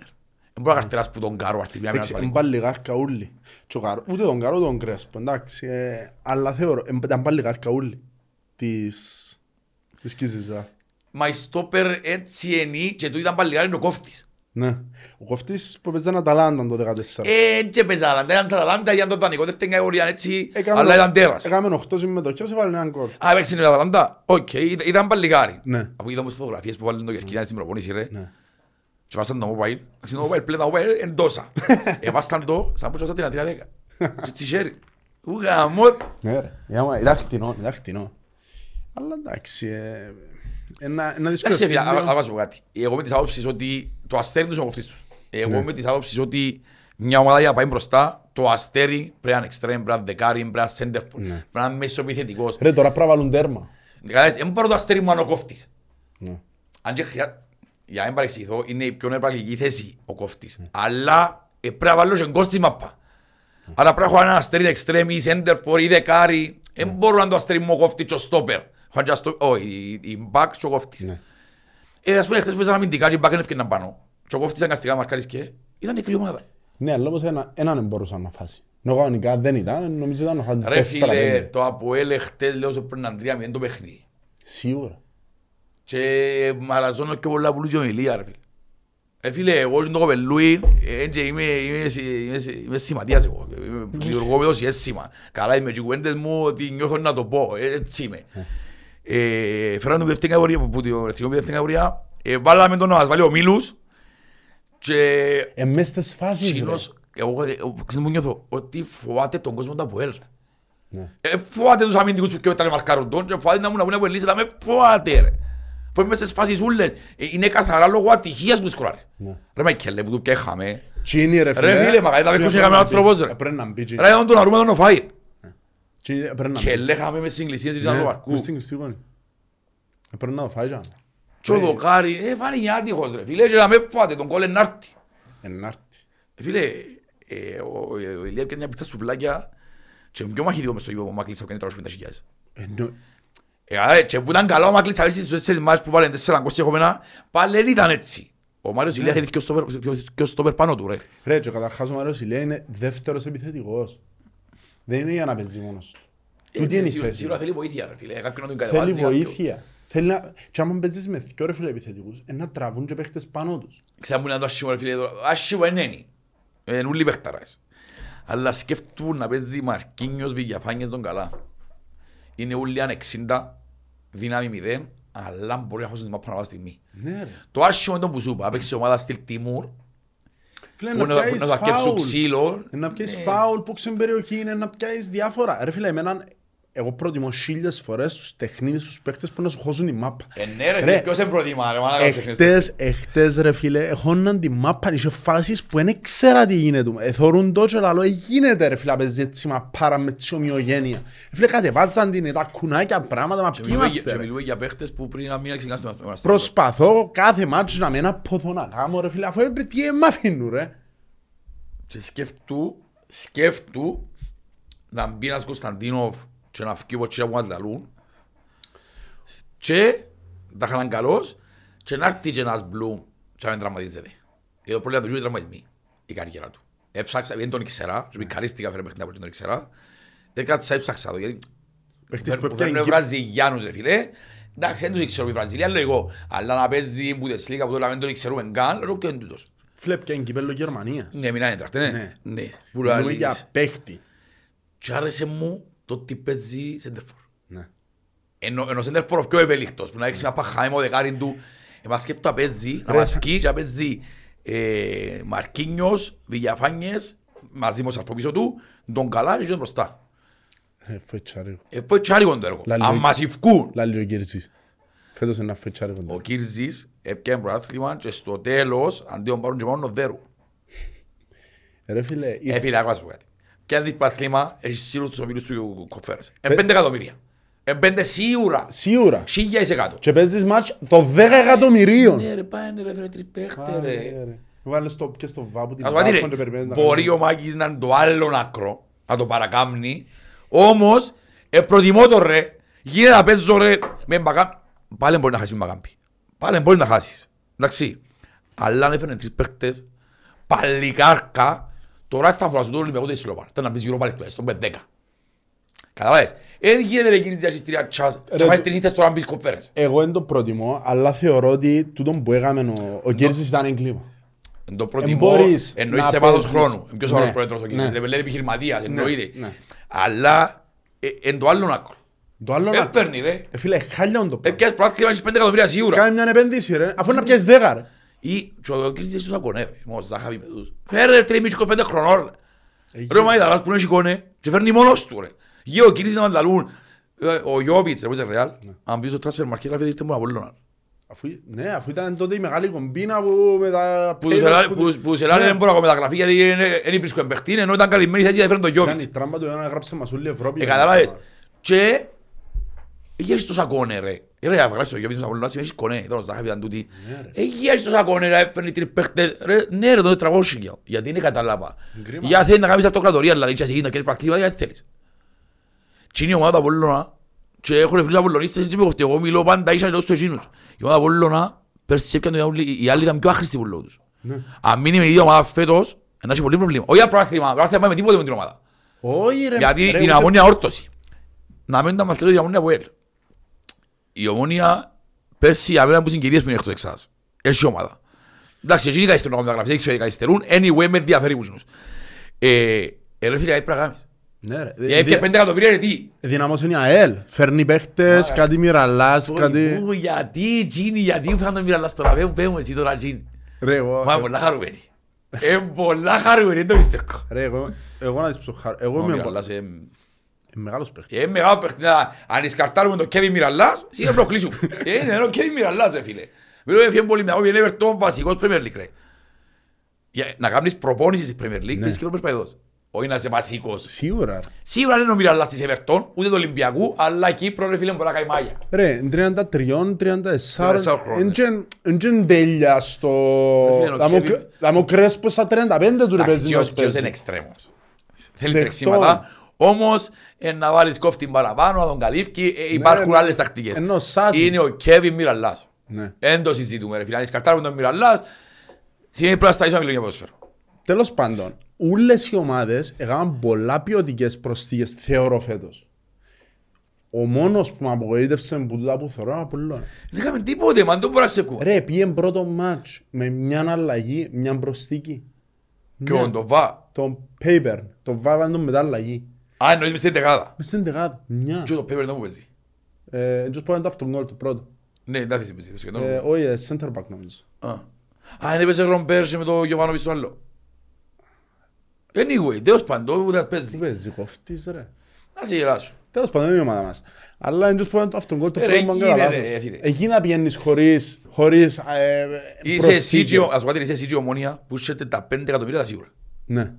Δεν μπορεί να καρτεράς που τον κάρο αρτή, Εντάξει, εν πάλι γάρκα ούλοι. Και ο Καρό- Ούτε τον Καρό, ούτε τον Κρέσπο, εντάξει. ε, Αλλά θεωρώ, εν- ήταν πάλι γάρκα ούλοι. Της... Της Κίζιζα. Μα η στόπερ έτσι είναι και του ήταν παλιγάρι είναι ο κόφτης. Ναι. Ο κοφτής που παίζαν Αταλάντα το 14. Ε, και παίζα, αλλά δεν ήταν Αταλάντα για τον δανεικό, δεν κατηγορία έτσι, Έκαμε αλλά ο- ήταν τέρας. Έκαμε 8 συμμετοχές, έβαλε έναν γκολ. Α, έπαιξε η Αταλάντα, οκ, ήταν- ήταν παλιγάρι. Ναι. Αφού είδαμε τις φωτογραφίες που βάλουν το Κερκίδα στην προπόνηση ρε, Ναι. και βάσαν το mobile, εντάξει το mobile πλέον το mobile είναι τόσα. Εβάσταν το, σαν που έβασαν την ατρία δέκα. Και τσι χέρι. Ου γαμότ. Ναι ρε. Άμα- Ήταν χτινό, ήταν χτινό. Αλλά εντάξει, ε, ένα, ένα δύσκολο Εντάξει, φίλε, χτίσιμο. α- α- να σου πω κάτι. Εγώ με τις άποψεις ότι το αστέρι τους είναι ο κοφτής τους. Εγώ Ναι. με τις άποψεις ότι μια ομάδα για να πάει μπροστά, το αστέρι πρέπει να είναι extreme, πρέπει να είναι δεκάρι, πρέπει να είναι center Ναι. πρέπει να είναι μεσοεπιθετικός. Ρε, τώρα πρέπει να βάλουν τέρμα. Κατάλαβες, Δεν μπορώ το αστέρι μου αν ο κόφτης. Ναι. Αν και χρειά... Για να μην παρεξηγηθώ, είναι η πιο νεπραγική θέση ο κόφτης. Αλλά ε, πρέπει να βάλω και γκολ στη μάπα. Άρα πρέπει να έχω ένα αστέρι extreme ή center for ή δεκάρι. Δεν μπορώ να το αστέρι μου ο κόφτης και ο stopper. Έχω και αστο- Όχι, η- η back και ο κόφτης. Ναι. Ε, ας πούμε, χθες παίζαν αμυντικά και η back δεν έφυγαν πάνω. Και ο κόφτης αναγκαστικά μαρκάρις και ήταν νεκρή ομάδα. Ναι, αλλά όμως ένα, έναν δεν μπορούσαν να φάσει. Ενώ κανονικά δεν ήταν, νομίζω ήταν να φάνε Ρε τέσσερα φίλε, πέντε. το Αποέλ εχτες λέω σε πριν τρία μηδέν το παιχνίδι. Σίγουρα. Και μαραζώνω και πολλά πουλούς και ομιλία ρε φίλε. Ε, φίλε, εγώ και το κοπελούι, ε, και είμαι, είμαι, είμαι, είμαι σημαντίας εγώ. Είμαι Δημιουργώ με το συναίσθημα. Καλά είμαι και οι κουβέντες μου ότι νιώθω να το πω. Ε, Έτσι είμαι. Ε, Φέραμε τον δεύτερη κατηγορία, που την εθνικό δεύτερη κατηγορία. Ε, Βάλαμε τον να μας βάλει ο Μίλους. Και Ε, μες στις φάσεις, ρε. Τσίνος, εγώ ε, ξέρεις μου νιώθω, ότι φοβάται τον κόσμο του Αποέλ. ρε. Ναι. Ε, φοβάται τους αμυντικούς που και μετά μαρκάρουν τον και φοβάται να μου να πούνε από ελίσσεται, με φοβάται ρε. Φοβάται μες στις φάσεις ούλες. Ε, Είναι καθαρά λόγω ατυχίας που σκοράρε. Ναι. Ρε Μαϊκέλε που του πιέχαμε. Τσίνι, ρε φίλε. Ρε φίλε, μα είδαμε ποιος Τσίνι είναι πρέπει να άνθρωπος, μπει. ρε. Ε, Πρέπει να μπει, Τσίνι. Ρε τον τον αρούμε τον οφάει. Τσίνι, πρέπει να Και μπει. λέγαμε μες συγκλησίες της Ναι, Ανδροβαρκού. μες στην κλειστή γωνία. Ε, Πρέπει να το φάει, τζάμε. Και ο Δοκάρη, ε, φάνηκε άτυχος ρε φίλε, και να με φοβάται, τον κόλλε να έρθει. Ενάρτη. Ε, Φίλε, ε, ο ο Ηλία έκανε μια πιθά σουβλάκια και πιο μαχητικό μες στο γήπεδο ο Μάκλης από 350.000. Εννο- Ε, άρα, και που ήταν καλά ο Μάκλης Αβέρσης στους τέσσερις μάτς που βάλε τέσσερα κόσια χωμένα, πάλι δεν ήταν έτσι. Ο Μάριος Ηλία είχε και ο στόπερ- και ο στόπερ πάνω του ρε. Ρε, και καταρχάς ο Μάριος Ηλία είναι δεύτερος επιθετικός. Δεν είναι για να παίζει μόνος του. Τούτη είναι η Ε, Σίγουρα- θέση. Σίγουρα θέλει βοήθεια ρε φίλε, κάποιον να τον Θέλει κατεβάζει. κάποιον. βοήθεια. Θέλει να... Και άμα παίζεις με δυο ρε φίλε επιθετικούς, ε, να τραβούν και παίχτες πάνω τους. Ξέρω που είναι το άσχημο ρε φίλε, το άσχημο είναι είναι. Είναι ούλοι παίχταρες. Αλλά σκέφτου να παίζει Μαρκίνιος, Βηγιαφάνιες τον καλά. Είναι ούλοι αν 60, δύναμη 0, αλλά μπορεί να χώσουν τη μάπα να βάζει στιγμή. Ναι ρε. Το άσχημο είναι το που σου είπα, παίξει ομάδα στυλ Τιμούρ, Φίλε, που να είναι να- που πιάσεις είναι να αρκέψουν φάουλ. ξύλο. Ε, Να πιάσεις Ναι. φάουλ που ξέρουν περιοχή, είναι να πιάσεις διάφορα. Ρε φίλε, εμένα, εγώ προτιμώ χίλιες φορές τους τεχνίδες, τους παίχτες που να σου χώσουν τη μάπα. Ε, ναι ρε, Ρε, φίλε, ποιος είναι προτιμά ρε, μάνα Εχτες, εχτες ρε φίλε, έχοναν τη μάπα, είχε φάσεις που δεν ξέρα τι γίνεται. Εθωρούν το και λαλό, «Ε, γίνεται ρε φίλε, να παίζεις έτσι μαπάρα με τη ομοιογένεια. Ε, Φίλε, κατεβάζαν την, τα κουνάκια πράγματα, μα Και ποιοι μιλούμε για- είμαστε και ρε. μιλούμε για παίχτες που πριν να μην ξεκινάσουν τον αστρό. Προσπαθώ κάθε μάτσο να μην αποδώ να κάνω ρε φίλε, αφού ε, τι ε, μ' αφήνουν ρε. Και σκέφτου, σκέφτου να μπει ένας Κωνσταντίνοφ και να φύγει από τσίρα που μας λαλούν και τα είχαν καλός και να έρθει και ένας Μπλουμ και να μην τραυματίζεται. Γιατί το πρόβλημα του Γιού είναι τραυματισμοί, η καριέρα του. Έψαξα, δεν τον ήξερα, και πικαρίστηκα φέρε παιχνίδια που δεν τον ήξερα. Δεν κάτσα έψαξα το, γιατί Παίχτες που που φέρνουν έπιαν Βραζιλιάνους ρε φίλε. Εντάξει, δεν τους ξέρω η Βραζιλία, λέω εγώ. Αλλά να παίζει που τεσλίκα που τώρα δεν τον ξέρουμε καν, λέω ποιο είναι τούτος. Φίλε, πιαν κυπέλλο Γερμανίας. Ναι, μιλάνε έντραχτε, ναι. Ναι. Ναι. Που Μιλούμε λαλείς. για παίχτη. Και άρεσε μου το ότι παίζει σέντερφορ. Ναι. Ενώ, ενώ σέντερφορ ο πιο ευέλικτος, που να έχεις μια παχάι με ο δεκάριν του. Ε, μας σκέφτω να παίζει, να Ρε, μας θα- βγει και να παίζει ε, Μαρκίνιος, Βηγιαφάνιες, μαζί με ο σαρφό του, τον καλά και τον μπροστά. Ρε, φετσάρικο. Ε, foi τσάρικο το έργο. Λαλή- Αν μας ευκούν. Λάλη ο Κυρζής. Φέτος είναι ένα φετσάρικο. Ο Κίρζης έπιανε πρωτάθλημα και στο τέλος, αντί να πάρουν και μόνο δέρου. Ρε φίλε, Ε, φίλε, άκουσα σου πω κάτι. Πιάνε την πρωτάθλημα, έχεις σίγουρα τους ομίλους του κοφέρες. Ε, πέντε εκατομμύρια. Ε, πέντε σίγουρα. σίγουρα. Χίλια εις εκατό. Και παίζεις μάτς το 10 εκατομμυρίων. Ναι ρε, πάνε ρε φέρε τριπέχτε Άρε, ρε. ρε. Βάλες το και στο βάπου την Ας πω κάτι, βάφον και ρε, περιμένεις να μπορεί κάνει. ο Μάκης να είναι το άλλο άκρο, να το παρακάμνει, όμως, ε, προτιμώ το ρε, γίνεται να παίζω ρε, με μπακάμ, πάλι μπορεί να χάσεις με μπακάμπι. Πάλι μπορεί να χάσεις. Εντάξει. Αλλά αν έφερνε τρεις παίχτες, παλικάρκα, τώρα θα φοράς το Ολυμπιακό της Σιλόπαρ. Ήταν να πεις γύρω πάλι τουλάχιστον, πέντε δέκα. Καταλάβες. Δεν γίνεται ρε εκείνη της τρία τσάς, και Ρε, βάζεις του- τρεις νύχτες τώρα να μπεις κοφέρες. Εγώ δεν το προτιμώ, αλλά θεωρώ ότι τούτον που έκαμε ο, ο Κύρσης ήταν έγκλημα. Εν το Εν προτιμώ, μπορείς εννοείς να σε βάθος παίζεις. χρόνου. Ποιος ο άλλος Ναι, πρόεδρος ο ναι. κύριος, δεν λέει επιχειρηματίας, εννοείται. ναι. Αλλά, ε, εν το άλλο άκρο. Το άλλο να... Έφερνει ρε. Ε, φίλε, χάλια το πράγμα. Έπιας πρόθυμα έχεις πέντε εκατομμύρια σίγουρα. Κάνε μια επένδυση ρε, αφού να πιάσεις δέκα ρε. Ή και ο κύριος είσαι στους ακονέ ρε. Μόλις θα χαβεί με τους. Φέρε τρεις μη 25 χρονών ρε. Ε, Ρε ο Μαϊδαράς που είναι σηκώνε και φέρνει μόνος του ρε. Γε ο κύριος να μανταλούν. Ε, Ο Γιώβιτς ρε που είσαι ρεάλ. Αν μπει στο transfer market γράφει ήρθε μου να Απολλώνα. Αφού, ναι, αφού ήταν τότε η μεγάλη κομπίνα που με τα... Που τους ελάλε- που- που τους ελάλε Ναι. δεν μπορώ να μεταγραφεί γιατί δεν βρίσκω εμπαιχτή ενώ ήταν καλυμμένη θέση γιατί φέρνει τον Ήταν Γιώβιτς. η τράμπα του να γράψε μας όλη η Ευρώπη. Ε, καταλάβες. Και Έχεις τόσα κόνε ρε. Ε, Ρε, αφού γράψεις το Γιώβιτς να Απολλώνα σημαίνει έχεις κόνε. Τώρα ζάχαβη ήταν τούτη. Ναι, Έχεις τόσα κόνε ρε, έφερνει τρεις παίχτες. Ρε, ναι ρε, το 400 Γιατί είναι κατάλαβα. Κρίμα. Για θέλει να κάνεις αυτοκρατορία, δηλαδή και εσύ να κάνεις πρακτήμα, γιατί θέλεις. Και είναι η ομάδα του Απολλώνα και έχω φίλους Απολλωνίστες και με κοφτεί. Εγώ μιλώ πάντα ίσα και λέω στους εκείνους. Η ομάδα του Απολλώνα πέρσι έπιανε το- οι άλλοι ήταν πιο άχρηστοι που λέω τους. Ναι. Αν μείνει με η ίδια ομάδα φέτος, Να έχει πολύ προβλήμα. Όχι για πρόθυμα, πρόθυμα πάμε με τίποτε με την ομάδα. Όχι ρε. Γιατί ρε, την ούτε- αμμόνια όρτωση. Να μην τα μας την αμμόνια που έλ. Η ομόνια πέρσι απέναντι από συγκυρίες που είναι εκτός εξάς. Έχει ομάδα. Εντάξει, εκείνοι καθυστερούν να κάνουν μεταγραφές, έξω καθυστερούν. Anyway, με ενδιαφέρει που ζουν. Ε, ε, ρε φίλε, κάτι πρέπει να κάνεις; Ναι ρε. Γιατί πια πέντε εκατομμύρια είναι τι; Δυναμώσουν η ΑΕΛ. Φέρνει παίχτες, Άρα. κάτι μοιραλάς, κάτι... Ου, Γιατί, Τζίνι, γιατί φάνε μοιραλάς τώρα. Πέμουν, πέμουν εσύ τώρα, Τζίνι. Ρε εγώ... Μα πολλά χαρούμενοι. Ε, πολλά χαρούμενοι, δεν το πιστεύω. Ρε εγώ... Εγώ να δεις πόσο χαρ... Εγώ Ο είμαι Μιραλάς, ε, μεγάλος παίχτης. Ε, μεγάλος παιχνίδι. Αν ισκαρτάρουμε τον Κέβιν Μιραλάς, σίγουρα προκλείσουμε. Ε, είναι ο Κέβιν Μιραλάς, ρε φίλε. Μιλώ έφυγε πολύ με αγώμη, είναι Everton βασικός Premier League, ρε. Για να κάνεις προπόνησης στην Premier League, Ναι. είσαι και προσπαθητός. Όχι να είσαι βασικός. Σίγουρα. ρε. Σίγουρα δεν είναι ο Μιραλάς της Everton, ούτε του Ολυμπιακού, αλλά Κύπρο, ρε φίλε, μπορεί να κάνει μάγια. Ρε, 33, 34, 34 χρόνια. εν τζεν τέλεια στο... Ρε φίλε, ο Θα μου- Kevin- Θα μου κρέσπω στα 35 του ρε Εντάξει, παίζεις και να ως- και ως είναι παίζει. εξτρέμος. Θέλει Δεκτό. τρεξίματα, όμως ε, να βάλεις κόφτη παραπάνω, να τον καλύφει, ε, υπάρχουν ναι. άλλες τακτικές. Ενώ Σάσιτς. Είναι ο Κέβιν Μιραλάς. Ναι. Εν το συζητούμε ρε φίλε, αν ισκαρτάρουμε τον Μιραλάς, σημαίνει πρέπει να σταίσουμε να μιλούμε για ποδόσφαιρο. Τέλος πάντων, όλες οι ομάδες έκαναν πολλά ποιοτικές προσθήκες, θεωρώ φέτος. Ο μόνος που με απογοήτευσε που τούτα που θεωρώ είναι ο Απολλώνας. Δεν είχαμε τίποτε, man, δεν μπορούμε να σε βγούμε. Ρε, πήγε πρώτο μάτς με μια αλλαγή, μια προσθήκη. Και ο Ντοβά. Τον Paper, τον βάβαν τον μετά αλλαγή. Α, εννοείς μες στην δεκάδα. Μες στην δεκάδα, μια. Και το Πέπερ δεν μου παίζει. Ε, Έτσι πάμε το αυτόν το πρώτο. Ναι, δεν θα θες παίζεις. σχεδόν. Ε, Όχι, ε, center back νομίζω. Α, Α, είναι παίζει Ρομπέρσε με το Γιωβάνοβιτς το άλλο. Anyway, τέλος πάντων, ούτε θα Τι παίζει. παίζει, κοφτής ρε. Να σε γελάσω. Τέλος πάντων είναι η ομάδα μας. Αλλά έτσι πάμε το αυτόν το Ε, πρώτο ρε, που εκεί κατά είναι, λάθος. ρε, φίλε. Εκεί να πηγαίνεις χωρίς, χωρίς ε, Είσαι εσύ προσθήκες. και ο- ας πω κάτι, είσαι εσύ και η ομόνια που είσαι τα 5 εκατομμύρια τα σίγουρα. Ναι.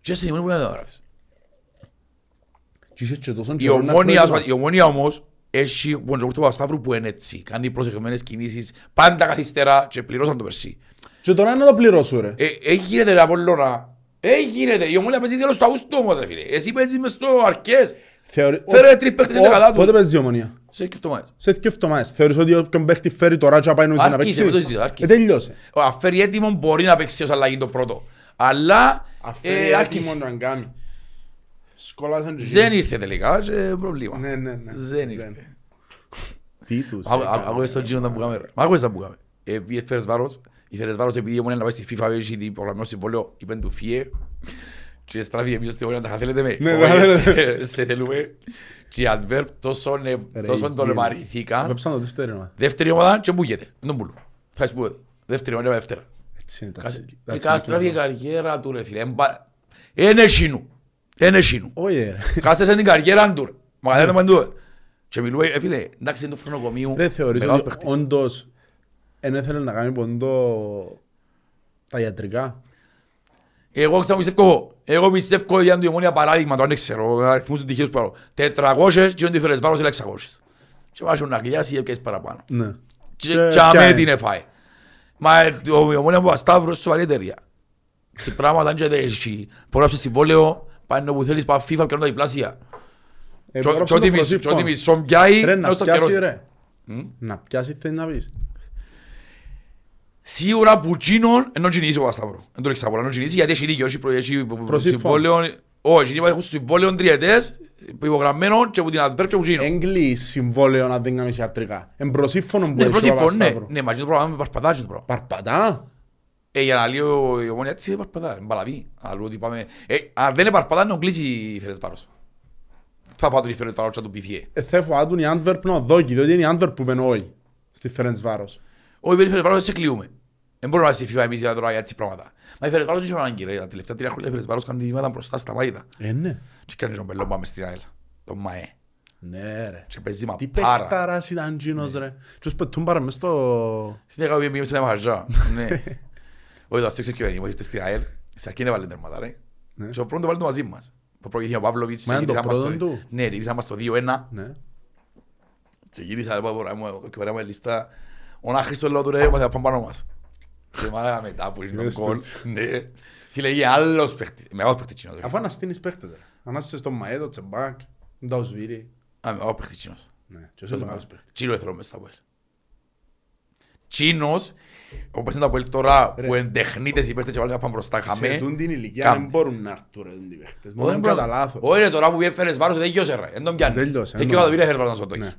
Και είσαι η μόνη που να τα γράφεις. Και είχες και τόσον Η καιρό να ομόνια, ας πω, η προετοιμαστείς. ομόνια όμως έχει τον Τζογούρ του Παπασταύρου που είναι έτσι. Κάνει προσεγμένες κινήσεις, πάντα καθυστερά και πληρώσαν το περσί. Και τώρα να το πληρώσω ρε. Ε, ε, γίνεται ρε Απολλώνα. Ε, γίνεται. Η ομόνια παίζει τέλος του Αυγούστου όμως ρε φίλε. Εσύ παίζεις μες στο αρκές. Θεωρεί- Φέρε Ο- τρεις παίχτες ο- στην δεκαδά του. Πότε παίζει η ομονία. Σε έχει εβδομάδες. Σε δύο εβδομάδες. Θεωρείς ότι όποιον παίχτη φέρει τώρα και να πάει νοήσει να Άρχισε, παίξει; με το συζητώ, Ε, άρχισε. τελειώσε. Ο Αφέρει έτοιμο μπορεί να παίξει ως αλλαγή το πρώτο. Αλλά Αφαίρει ε, άρχισε. έτοιμο να κάνει. Σκολάσαν και Δεν εκείνοι. ήρθε τελικά και πρόβλημα. Ναι, ναι, ναι. Δεν Ζεν. ήρθε. Τι τους Άκου- έκανε. άκου- Άκουες τον Τζίνο να μπουκάμε ρε. Μα άκουες να μπουκάμε. Ε, πήγε Φέρες Βάρος. Η Φέρες Βάρος επειδή η ομόνια να πάει στη FIFA έχει ήδη προγραμμένο συμβόλαιο είπεν του φύε. Και στράφηκε πίσω στη ομόνια τα θέλετε με; Ναι, Όχι, τα σε- θέλετε. Σε θέλουμε. Και οι Adverb τόσο ε, Ρε, τόσο τον γύρω. εμαρηθήκαν. Βέψαν το δεύτερο μα. Δεύτερη ομάδα και μπούγεται. Δεν τον πουλούν. Θα σπούγεται. Δεύτερη ομάδα δεύτερα. Έτσι είναι τα Κάσε- τσίκι- τα Ε, τσίκι. Κάστραφε η καριέρα του ρε φίλε. Εμπα- Είναι εκείνου. Είναι εκείνου. Όχι ρε. Κάστασε την καριέρα του ρε. Μα δεν παντού. Και μιλούμε, ε, φίλε, εντάξει είναι το φρονοκομείο. Ρε θεωρείς μεγάλος ότι παίχτης. όντως δεν ήθελε να κάνει ποντό τα ιατρικά. Εγώ ξέρω πιστεύω εγώ. Εγώ πιστεύω ότι αν το ομόνια παράδειγμα, το αν δεν ξέρω, αριθμούς του τυχαίους παρό. 400 και όταν φέρες βάρος είναι 600. Και βάζω να γλιάσει και πιέσεις παραπάνω. Ναι. Και Και- και αμέ και- την έφαε. Μα ε, το- η ομόνια που ασταύρωσε σοβαρή εταιρεία. Σε πράγματα και δεν έχει. Πόραψε συμβόλαιο, πάνε όπου θέλεις, πάει FIFA και κάνουν τα διπλάσια. Ε, Και- έγραψε Και ό,τι το μισ- και προσήφων. ό,τι μισό πιάει, Ρε να να στο πιάσει καιρός. ρε. Μμ. Να πιάσει θέλει να πεις. Σίγουρα που τσίνον, ενώ τσινήσει ο Πασταύρο. Δεν το ρίξα πολλά, ενώ τσινήσει γιατί έχει δίκιο, έχει προ- έχει Προσήφων. συμβόλαιο. Όχι, εκείνοι έχουν συμβόλαιο τριετές, υπογραμμένο και που την adverb και που τσίνον. Έγκλει συμβόλαιο να δεν κάνεις ιατρικά. Εμπροσύφωνο που Ναι, έχει ο προσήφων, ναι. Παπασταύρου. Ναι, μα και το πράγμα με παρπατάζει το πράγμα. Παρπατά. Ε, για να λέει ο- η ομόνια έτσι παρπατά, είναι μπαλαβή. Αλλού ότι πάμε... Ε, αν δεν είναι παρπατά, να κλείσει η Φερεσβάρος. Θα πάω τον η Φερεσβάρος και να του πει φιέ. Ε, Θα φοβάτουν η Antwerp να δόκει, διότι είναι η Antwerp που πένε όχι. Στη Φερεντσβάρος. Όχι, περί Φερεσβάρος σε κλείουμε. Δεν μπορούμε να στη FIFA εμείς για τώρα για έτσι πράγματα. Μα η Φερεσβάρος δεν είχε ανάγκη ρε. Τα τελευταία τρία χρόνια η Φερεσβάρος κάνει βήματα μπροστά στα μάγιτα. Ε, ναι. Και κάνει τον πελό πάμε στην ΑΕΛ. Τον ΜΑΕ. Ναι ρε. Και παίζει μα Τι πάρα. παιχταράς ήταν γίνος ρε. Και ως πετούν παρά μες στο... Στην έκανα πήγαμε σε ένα μαγαζά. Ναι. Όχι, το αστήξες και ο Ενίμος, ήρθε στην ΑΕΛ. Σε αρκεί να βάλει τερμάτα, ρε. Ναι. Και ο πρώτο βάλει το μαζί μας. Το προηγήθηκε ο Παύλοβιτς. Μα και είναι το γυρίσαμε πρώτο στο- του; Ναι, γυρίσαμε στο 2-1. Ναι. Και γύρισα από πορά μου και πέρα μου λίστα. Ο Νάχρηστος λέω του ρε, είμαστε από πάνω μας. Και μάλακα μετά που είναι τον Είδες κόλ. έτσι. Ναι. Φίλε, είχε άλλος παίχτης. Μεγάλος παίχτης κοινός. Αφού αναστήνεις παίχτες ρε. Ανάστησες στον Μαέδο, Τσεμπάκ, τον Σβήρι. Α, μεγάλος παίχτης κοινός. Ναι, και είσαι μεγάλος παίχτης. Τσίρο εθρό μες στα Βουέλ. Τσίνος, όπως είναι το Αποέλ τώρα, Ρε. που είναι τεχνίτες οι παίχτες και βάλουν πάνε μπροστά Σε χαμέ. τούν την ηλικία Κάμε. δεν μπορούν να έρθουν ρε τούν οι παίχτες. Όχι, Μόνο μπρο- κατά λάθος. Όχι ρε, τώρα που έφερες βάρος δεν γιώσε ρε, δεν τον πιάνεις. Τέλειωσε, Έχει ναι. και ο Δαβίδη έφερε βάρος να σου το Ναι. έχει.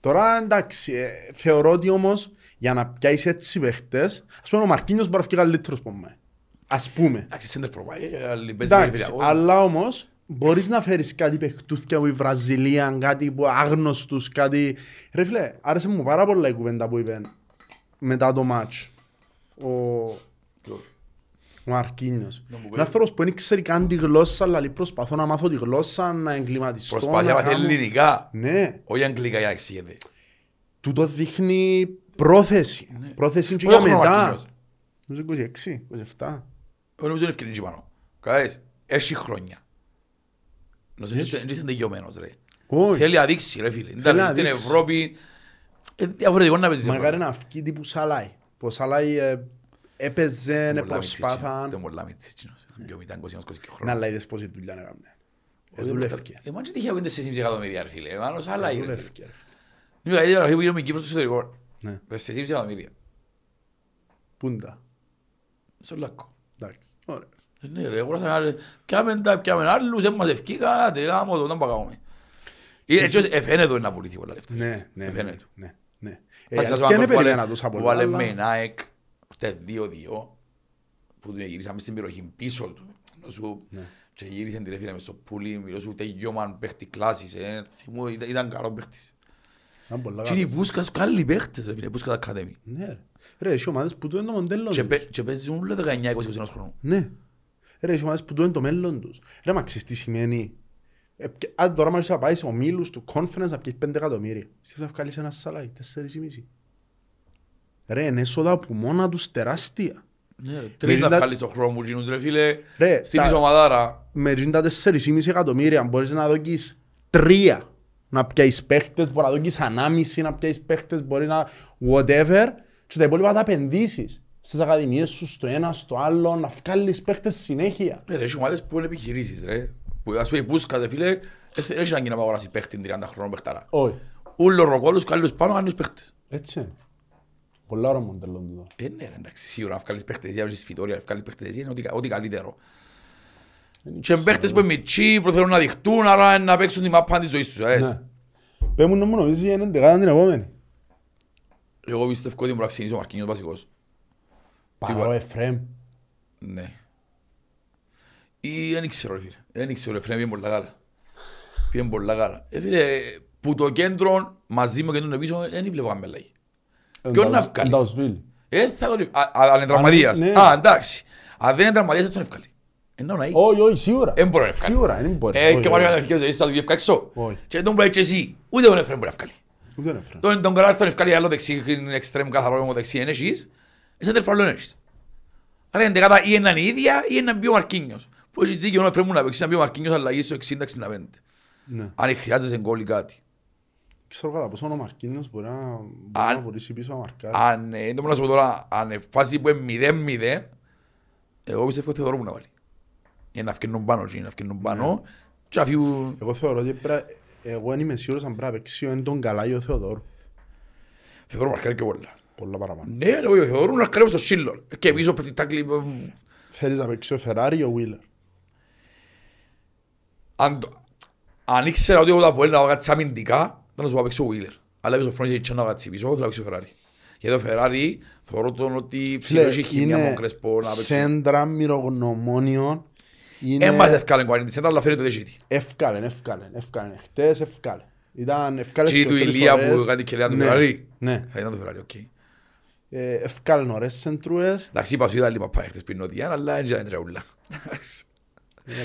Τώρα εντάξει, ε, θεωρώ ότι όμως για να πιάσεις έτσι παίχτες, ας πούμε ο Μαρκίνιος μπορεί να βγει καλύτερος από μένα. Ας πούμε. Εντάξει, σέντερ προβάει, αλλά παίζει Εντάξει, περιφερειακό. αλλά όμως μπορείς να φέρεις κάτι παιχτούθια από η Βραζιλία, κάτι που άγνωστους, κάτι... Ρε φίλε, άρεσε μου πάρα πολλά η κουβέντα που είπες μετά το μάτς. Ο, ο Μαρκίνιος. Να μου πεις. Είναι άνθρωπος που δεν ξέρει καν τη γλώσσα, αλλά λέει προσπαθώ να μάθω τη γλώσσα, να εγκληματιστώ. Προσπαθεί να μάθει κάνω». ελληνικά, Ναι, όχι αγγλικά για να εξηγείται. τούτο δείχνει πρόθεση. Πρόθεση και Όχι για ο μετά. Μαρκίνιος. Νομίζω 26, 27. Εγώ νομίζω είναι ευκαιρία πάνω. Κατάλαβες, έχει χρόνια. Νομίζω Έχει. ότι είναι τελειωμένος ρε. Όχι. Θέλει να δείξει ρε φίλε. να Εντάξει, Στην δείξει. Ευρώπη, ε, διαφορετικό να παίζεις στην Μακάρι Ευρώπη. να βγει τύπου Σαλάι. Που ο Σαλάι ε, έπαιζε, Τον πολλά προσπάθαν. μίτσι, τον πολλά μίτσι, εκείνος. Ήταν πιο μετά, 21-22 Να χρόνια. αλλά είδες πόση δουλειά να κάνουν. Ε, Ε, δουλεύκε. Ε, μάτσε τυχαία που είναι 4,5 εκατομμύρια ρε φίλε. Μάνος άλλα Ε, είναι. ρε φίλε. Δουλεύκε. ρε. Είναι η καλύτερη γραφή που γίνομαι Κύπρος στο εξωτερικό. Ναι. 4,5 εκατομμύρια. Πούντα. Στο λάκκο. Εντάξει. Ωραία. Ε, Ναι ρε, αγοράσα άλλοι. Πιάμε τα, πιάμε άλλους, δεν μας ευκήκα, τε γάμο το, δεν παγάμε. Έτσι ώστε εφαίνεται να πουληθεί πολλά λεφτά. Ναι, ναι, ναι. Εφαίνεται. ναι, ναι. Ε, Εντάξει, ας και πούμε, δεν που βάλε- περίμενα τόσα που πολλά. βάλε αλλά- με ένα εκ, χτες 2-2, που του γυρίσαμε στην περιοχή πίσω του. Ενώ σου Ναι. και γύρισε τη ρε φίλε μες στο πουλί, μιλώ σου τελειώμαν παίχτη κλάσης, ε, θυμώ, ήταν- ήταν καλό παίχτης. Ήταν πολλά Και είναι οι καλός. Πούσκας καλοί παίχτες, ρε φίλε, Πούσκας Academy. Ναι, ρε. Ρε, έχει ομάδες που το είναι το μοντέλο Και τους. παί- Και παίζουν όλα 19-20 χρόνων. Ναι. Ρε, έχει ομάδες που το είναι το μέλλον τους. Ρε, μα ξέρεις τι σημαίνει. Ε, και- Αν τώρα μάλιστα πάει σε ομίλους του conference να πιέσεις 5 εκατομμύρια. Εσύ θα βγάλεις ένα σαλάι, 4,5. Ρε, είναι έσοδα που μόνα τους τεράστια. Ναι, ρε, Τρεις να τα- βγάλεις το χρόνο μου, γίνουν, ρε φίλε, Ρε, στην τα- ομαδάρα. Με τα 4,5 εκατομμύρια μπορείς να δοκείς τρία να πιάσεις παίχτες, μπορεί να δοκείς ανάμιση να πιάσεις παίχτες, μπορεί να whatever και τα υπόλοιπα τα επενδύσεις στις ακαδημίες σου, στο ένα, στο άλλο, να βγάλεις παίχτες συνέχεια. Ναι, ρε, έχει ομάδες που είναι επιχειρήσεις, ρε. Που, ας πούμε, οι Πούσκας, ρε φίλε, ε, δεν έχει ανάγκη να αγοράσει παίχτη 30 χρόνων παίχταρα. Όχι. Ούλο ροκόλους, καλούς πάνω, καλούς παίχτες. Έτσι είναι. Πολλά ώρα μοντέλο τούτο. Ε, ναι, ρε, εντάξει, σίγουρα να βγάλεις παίχτες, για έχεις φυτόρια, να βγάλεις παίχτες, είναι ό,τι, ό,τι καλύτερο. Δεν Και ξέρω. παίχτες που είναι μητσί, που θέλουν να διχτούν, άρα να παίξουν τη μάπα της ζωής τους, αρέσει. Ναι. Πες μου να μου νομίζεις είναι εντεκάδα την επόμενη. Εγώ πιστεύω ότι μπορεί να ξεκινήσει ο Μαρκίνιος βασικός. Παρό Εφραίμ. Ναι. Ή δεν ξέρω, ρε φίλε. Δεν ξέρω, ρε φίλε, πήγαινε πολλά καλά. Πήγαινε πολλά καλά. Ε, φίλε, που το κέντρο μαζί με το κέντρο πίσω, δεν βλέπω καμία αλλαγή. Ποιον να βγάλει; Νταουσβίλ. Ε, θα τον... Α, α, αν είναι τραυματίας. ναι. Α, εντάξει. Αν δεν είναι τραυματίας, θα τον ευκάλει. Ενώ να έχει. Όχι, όχι, σίγουρα. Δεν μπορεί να ευκάλει. Σίγουρα, δεν μπορεί. Ε, Όχι, και πάρει όχι. ένα αρχικό ζωής, θα του βγει έξω. Όχι. Και τον πάει και εσύ. Ούτε τον Εφραίμ μπορεί να ευκάλει. Ούτε είναι Εφραίμ. Τον, τον καρά τον ευκάλει άλλο δεξί, είναι εξτρέμ καθαρό με δεξί, είναι εσείς. Εσύ δεν φαλόν έχεις. Άρα είναι δεκάτα ή έναν ίδια ή έναν πιο Μαρκίνιος. Που έχεις δίκιο να Εφραίμ να παίξεις έναν πιο Μαρκίνιος αλλαγή στο 60-65. Ναι. Αν χρειάζεσαι γκολ ή κάτι. Ξέρω κατά πόσο ο Μαρκίνιος μπορεί να μπορεί Αν- να μπορέσει πίσω να μαρκάρει. Αν, ε, δεν μπορώ να σου πω τώρα, αν είναι φάση που είναι 0-0, εγώ πιστεύω ότι Θεοδωρού που να βάλει. Για να φκαινούν πάνω, και να φκαινούν πάνω, και αφού... Εγώ θεωρώ ότι πρέπει- εγώ δεν είμαι σίγουρος αν πρέπει να παίξει ο Έντον καλά ή ο Θεοδόρου. Θεοδωρού μαρκάρει και πολλά. Πολλά παραπάνω. Ναι, ρε, ο Θεοδωρού να κρέμει στο σύλλον. Και πίσω πέφτει τάκλι. Θέλεις να παίξει ο Φεράρι ή ο Βίλερ. Αν, το- αν ήξερα ότι εγώ τα πω να κάτσει αμυντικά, θα να σου πω να παίξω ο Wheeler. Αλλά πίσω φρόνισε και να κάτσει πίσω, θέλω να παίξω ο Ferrari. Γιατί ο Ferrari θεωρώ τον ότι ψηλό έχει χημία με τον Κρεσπό να παίξω. σέντρα μυρογνωμόνιων. Είναι Εν μας ευκάλεν κουαρίντη σέντρα, αλλά φαίνεται το δεσίτη. ευκάλεν, ευκάλεν, ευκάλεν. Χτες ευκάλεν. Ήταν ευκάλεν Και η και του τρεις Ηλία ώρες. που κάτι και λέει του Ναι, Ferrari. Ναι. Θα ήταν το Ferrari, οκ. Ε, Ευκάλεν ωραίες σεντρούες. Εντάξει, είπα σου είδα λίγο πάνε χτες πριν νότια, αλλά δεν ήταν τρεούλα.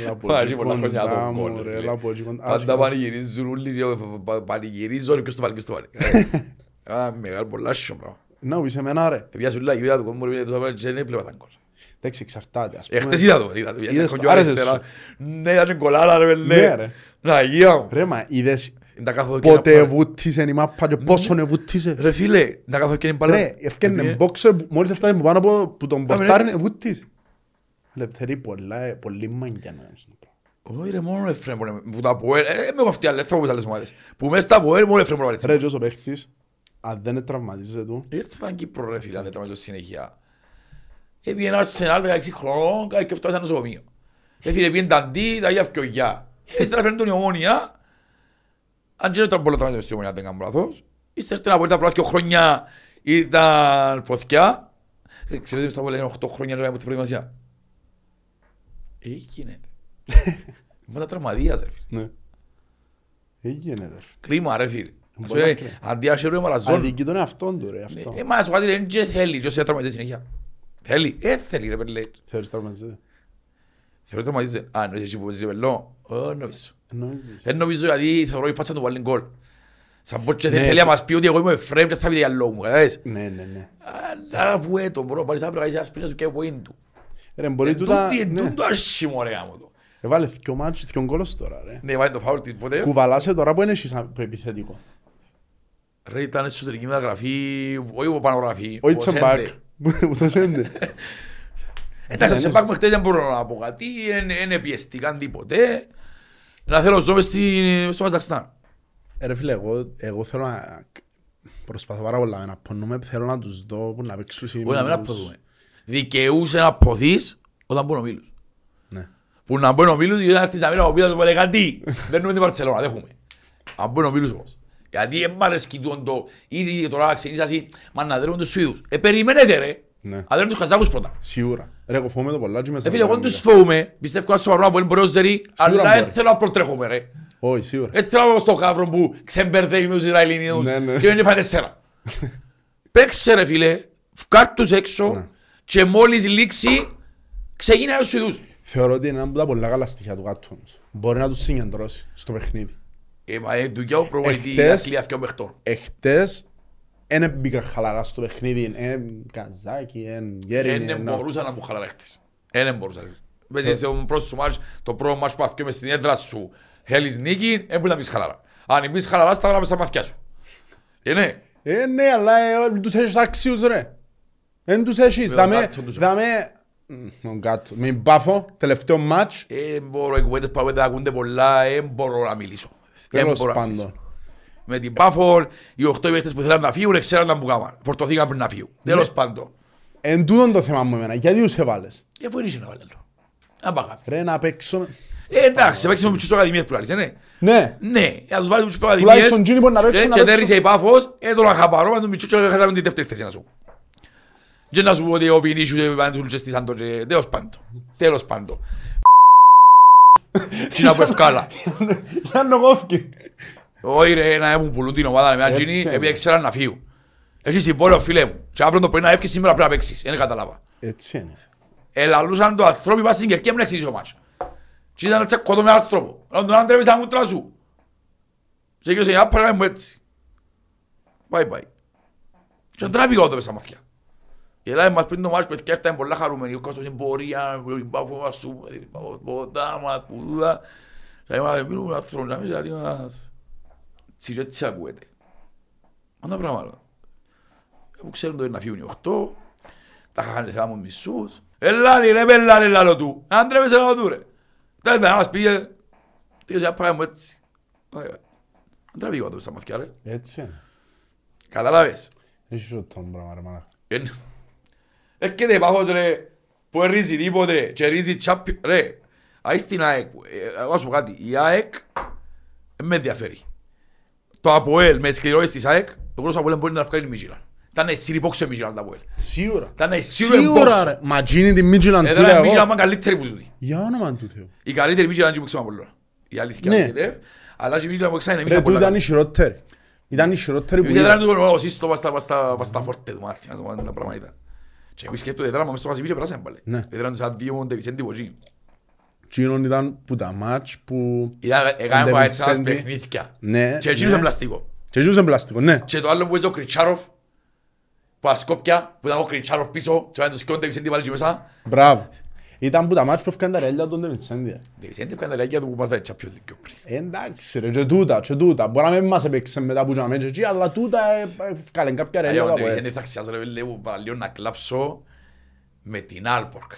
Έλα από Πάει εκεί πολλά χρόνια κοντά τον μου, κόλ, ρε, ρε. έλα από εκεί κοντά. Πάντα Άσχημα. πανηγυρίζουν όλοι, και πα- πανηγυρίζουν, ποιος το βάλει, ποιος το βάλει. Α, Μεγάλο πολλά σιω πράγμα. Να μου πεις εμένα ρε. Επιάσουν όλα, είδα το κόμμα, ρε, το βάλει και δεν έβλεπα τα γκολ. Εντάξει, εξαρτάται. ας Ε, πούμε. χτες είδα το, είδα το. Είδες Είδα το, το, άρεσες αριστερά. σου. Ναι, ήταν και γκολάρα ρε, Ναι, ναι. ρε. Να, Αγία μου. Ρε, μα είδες Είναι τα κάθοδο και να πότε πάρε. βούτησε η μάπα και πόσο ευούτησε. Ρε φίλε, είναι τα κάθοδο και είναι μπάλα. Ρε, ευκαινε Ε, μπόξερ που μόλις έφτανε που πάνω από που τον Κάμε πορτάρει έτσι. ευούτησε. Λε, θέλει πολλά, ε, πολύ μαγκιά να κάνεις το πράγμα. Όχι ρε, μόνο ο Εφραίμ μπορεί να- που τα Αποέλ, ε, με έχω αυτή άλλη, θα πω τις άλλες ομάδες. Που μέσα στα Αποέλ μόνο ο Εφραίμ μπορεί να βάλει. Ρε, και όσο παίχτης, αν δεν τραυματίζεται του, Ήρθα στην Κύπρο ρε φίλε, αν δεν τραυματίζω συνέχεια. Έπιε ένα Αρσενάλ 16 χρονών, κάτι και αυτό ήταν νοσοκομείο. Ε, φίλε, πήγαινε τα αντί, τα ίδια φκιογιά. Έτσι τώρα φέρνει τον η ομόνια, αν και δεν ήταν πολύ τραυματισμένος στην ομόνια, αν δεν κάνω λάθος. Είστε στην απολύτα πρώτα δύο χρόνια ήταν φωτιά. Ε, Ξέρετε ότι στα πολλά είναι 8 χρόνια να από την προετοιμασία. Ε, γίνεται. Μετά τραυματίας ρε φίλε. ναι. Έγινε ρε. Κρίμα ρε φίλε. Ας Πολλά πούμε, κρίμα. Αντί να χαίρομαι μαραζόν. Αδικεί τον εαυτόν του ρε αυτό. Ε, μας ο Άντρε δεν θέλει και όσοι θα τραυματίζει συνέχεια. Θέλει, ε, θέλει ρε πέλε. Θέλεις τραυματίζεται. Θεωρώ τραυματίζει. Α, εννοείς εσύ που παίζεις ρεπελό. Ω, νομίζω. Νομίζεις. Δεν νομίζω γιατί θεωρώ η φάτσα του βάλει γκολ. Σαν πως και Ναι, θέλει να το- μας πει ότι εγώ είμαι φρέμ και θα πει διαλόγου μου, κατάλαβες; Ναι, ναι, ναι. Αλλά αφού έτω μπορώ να πάρεις αύριο να είσαι σπίτι σου και από είναι του. Ρε, μπορεί Εν τούτα... τούτη- εν ναι. τούτο άσχημο ρε γάμο το. Έβαλε δυο μάτσες, δυο γκολος τώρα ρε. Ναι, βάλει το φάουλ την ποτέ. Κουβαλάσαι τώρα που είναι εσύ σαν επιθετικό. Ρε ήταν εσωτερική μεταγραφή, όχι από πανογραφή. Ο ο Ιτσεμπάκ. Σέντε. Που το σέντε. Εντάξει, Ναι, σε ναι. πάκ μέχρι δεν μπορώ να πω κάτι, δεν πιεστήκαν τίποτε. Να θέλω ζω μες στην- στο Καζακστάν. Ε, Ρε φίλε, εγώ, εγώ θέλω να... Προσπαθώ πάρα πολλά να πονούμε, θέλω να τους δω που να παίξουν Όχι να μην τους- αποδούμε. Δικαιούσε να ποθείς όταν μπουν ο Μίλους. Ναι. Που να μπουν ο Μίλους γιατί να έρθεις να μην ο Μίλους να κάτι. Παίρνουμε την Παρτσελώνα, δεν έχουμε. Αν μπουν ο Μίλους όμως. Γιατί δεν μ' αρέσκει τούτο το ήδη τώρα ξεκινήσεις εσύ, μα να δέρουν τους Σουηδούς. Ε, περιμένετε ρε. Ναι. Αν δέρουν τους Καζάκους πρώτα. Σίγουρα. Ρε, εγώ φοβούμαι το πολλά και μέσα Ε, φίλε, από εγώ τα τους μίλια. φοβούμαι. Πιστεύω να σοβαρό από μπορεί ο Ζερί, αλλά μπορεί. δεν θέλω να προτρέχουμε ρε. Όχι, σίγουρα. Δεν θέλω να πάω στο καύρο που ξεμπερδεύει με τους Ισραηλινίους Ναι, ναι. και δεν φάει τέσσερα. Παίξε ρε φίλε, φκάρ' τους Ναι. έξω και μόλις λήξει ξεκινάει ο Σουηδούς. Θεωρώ ότι είναι ένα από τα πολλά καλά στοιχεία του κάτω όμως. Μπορεί να τους συγκεντρώσει στο παιχνίδι. Ε, μα είναι δουλειά ο προπονητής να Εχθές- κλείει αυτόν παιχτών. Εχθές δεν μπήκα χαλαρά στο παιχνίδι. Εν Καζάκι, εν Γέρινη. Δεν εν- μπορούσα να μου χαλαρέχτης. Δεν μπορούσα. ρε. Παίζεις σε πρώτο σου μάτς, το πρώτο μάτς που αθιώ μες στην έδρα σου θέλεις νίκη, δεν μπορεί να πεις χαλαρά. Αν πεις χαλαρά, στα βράμε στα μαθιά σου. Είναι. Ε, ναι, αλλά ε, δεν τους έχεις άξιους ρε. Δεν τους έχεις. Με Δαμε, τον κάτω τους δαμε... Μ, τον κάτω. Με μπάφο, τελευταίο μάτς. Δεν μπορώ, οι κουβέντες που δεν ακούνται πολλά, δεν μπορώ να μιλήσω. Δεν Τέλος μπορώ να μιλήσω. πάντων. Με την Πάφολ, οι οχτώ παίχτες που θέλαν να φύγουν, ξέραν να που κάμαν. Φορτωθήκαν πριν να φύγουν. Ναι. Τέλος πάντων. Εν τούτον το θέμα μου εμένα. Γιατί τους έβαλες; Ε, αφού είναι να βάλει άλλο. Να πάγαμε. Ρε, να παίξω... Ε, εντάξει, παίξαμε με τους ακαδημίες που λάλης, ε, ναι. Ναι. Ναι, να τους βάλουμε τους πιο Τουλάχιστον ακαδημίες. εκείνοι μπορεί να παίξουν, ε, να Και παίξουν. τέρισε η Πάφος, ε, τον αχαπαρώ, με τον Μιτσούτσο και χάσαμε την δεύτερη θέση να σου. Πω. Και να σου πω ότι ο Βινίσιους ε, πάνε τους και στήσαν το και τέλος πάντων. Τέλος πάντων. Τι να πω ευκάλα. Για νογόθηκε. Όχι ρε, να μου πουλούν την ομάδα με Έτσι αγγίνη είναι. επειδή ξέραν να φύγουν. Έχεις συμβόλαιο φίλε μου. Και αύριο το πρωί να έφυγες σήμερα πρέπει να παίξεις. Δεν κατάλαβα. Έτσι είναι. Ελαλούσαν το ανθρώπι πας στην Κερκία μου να εξηγήσει ο μάτσο. Και ήταν να τσακωθώ με άνθρωπο. Να τον άντρεπες να μου τράσου. Και κύριος «Για πράγμα μου έτσι». Bye bye. Και τον τράβηκα όταν πέσα μαθιά. Η Ελλάδα μας πριν το μάτσο παιδιά ήταν πολλά χαρούμενοι. Ο κόσμος είναι πορεία, μπάφο μας σου, ποτά μας, πουδούδα. Και είμαστε μιλούμε άνθρωποι, να μην σε μας... Τι έτσι ακούεται. Μα τα πράγματα. Αφού ξέρουν το να φύγουν οι οχτώ, τα χάνε θέμα μου μισούς. Έλα ρε ρε πέλα ρε λάλο του. Αν τρέπεσαι λάλο του ρε. Δεν θα μας πήγε. Πήγε σε πάει μου έτσι. Ωραία. Αν τραβεί εγώ το στα μαθηκιά ρε. Έτσι είναι. Καταλάβες. Έχεις ρωτών πράγμα ρε μάνα. Εν- Έρχεται πάχος ρε που ρίζει τίποτε και ρίζει τσάπι. Ρε, άι στην ΑΕΚ, ε, εγώ σου πω κάτι, η ΑΕΚ δεν με ενδιαφέρει. Το ΑΠΟΕΛ με σκληρώσεις της ΑΕΚ, εγώ στο ΑΠΟΕΛ μπορεί να βγάλει Μίτσιλαν. Ήταν εσύ πόξε Μίτσιλαν το ΑΠΟΕΛ. Σίγουρα. Ήταν εσύ Σίγουρα ρε. Μα γίνει τη Μίτζιλαν Εδώ είναι Μίτσιλαν ήταν καλύτερη που τούτη. Για όνομα του Θεού. Η καλύτερη Μίτσιλαν είναι που ξέρουμε πολύ. Η αλήθεια Ναι. είναι. Αλλά και η Μίτσιλαν που ξέρουμε είναι Ρε, Μίτσιλαν τούτα πολλά. είναι η χειρότερη. Ήταν η χειρότερη που Εμείς έδραμε είδα. του ο σύστο πας στα- πας στα- πας στα φόρτε του μάθη. Να σου πω, τα πράγματα ήταν. Και εμείς σκέφτονται δράμα μες στο Χασιβί και περάσαμε πάλι. Ναι. Έδραμε τους σαν δύο Μοντεβισέντη Βοτζή. Εκείνον ήταν που τα μάτς που... Έκαμε Ντεβιτ έτσι ένας Σέντι. παιχνίδια. Ναι, Και εκείνος ναι. είναι πλαστικό. Και εκείνος είναι πλαστικό, ναι. Και το άλλο που έζησε ο Κριτσάροφ, που ασκόπια, που ήταν ο Κριτσάροφ πίσω, και πάνε τους και ο Ντεβισέντη πάλι και μέσα. Μπράβο. Ήταν που τα μάτς που έφκαν τα ρέλια των Ντεβιτσέντη. Ντεβισέντη έφυγαν τα λέγια του που μας φάει Champions League πιο πριν. Εντάξει ρε, και τούτα, και τούτα. Μπορεί να μην μας έπαιξε μετά που είχαμε και εκεί, αλλά τούτα ε, έφκαλεν κάποια Αγιά, ρέλια. ο τα Ντεβισέντη πόδια. θα ξιάσω ρε παιδί μου παραλίγο να κλάψω με την Άλπορκ.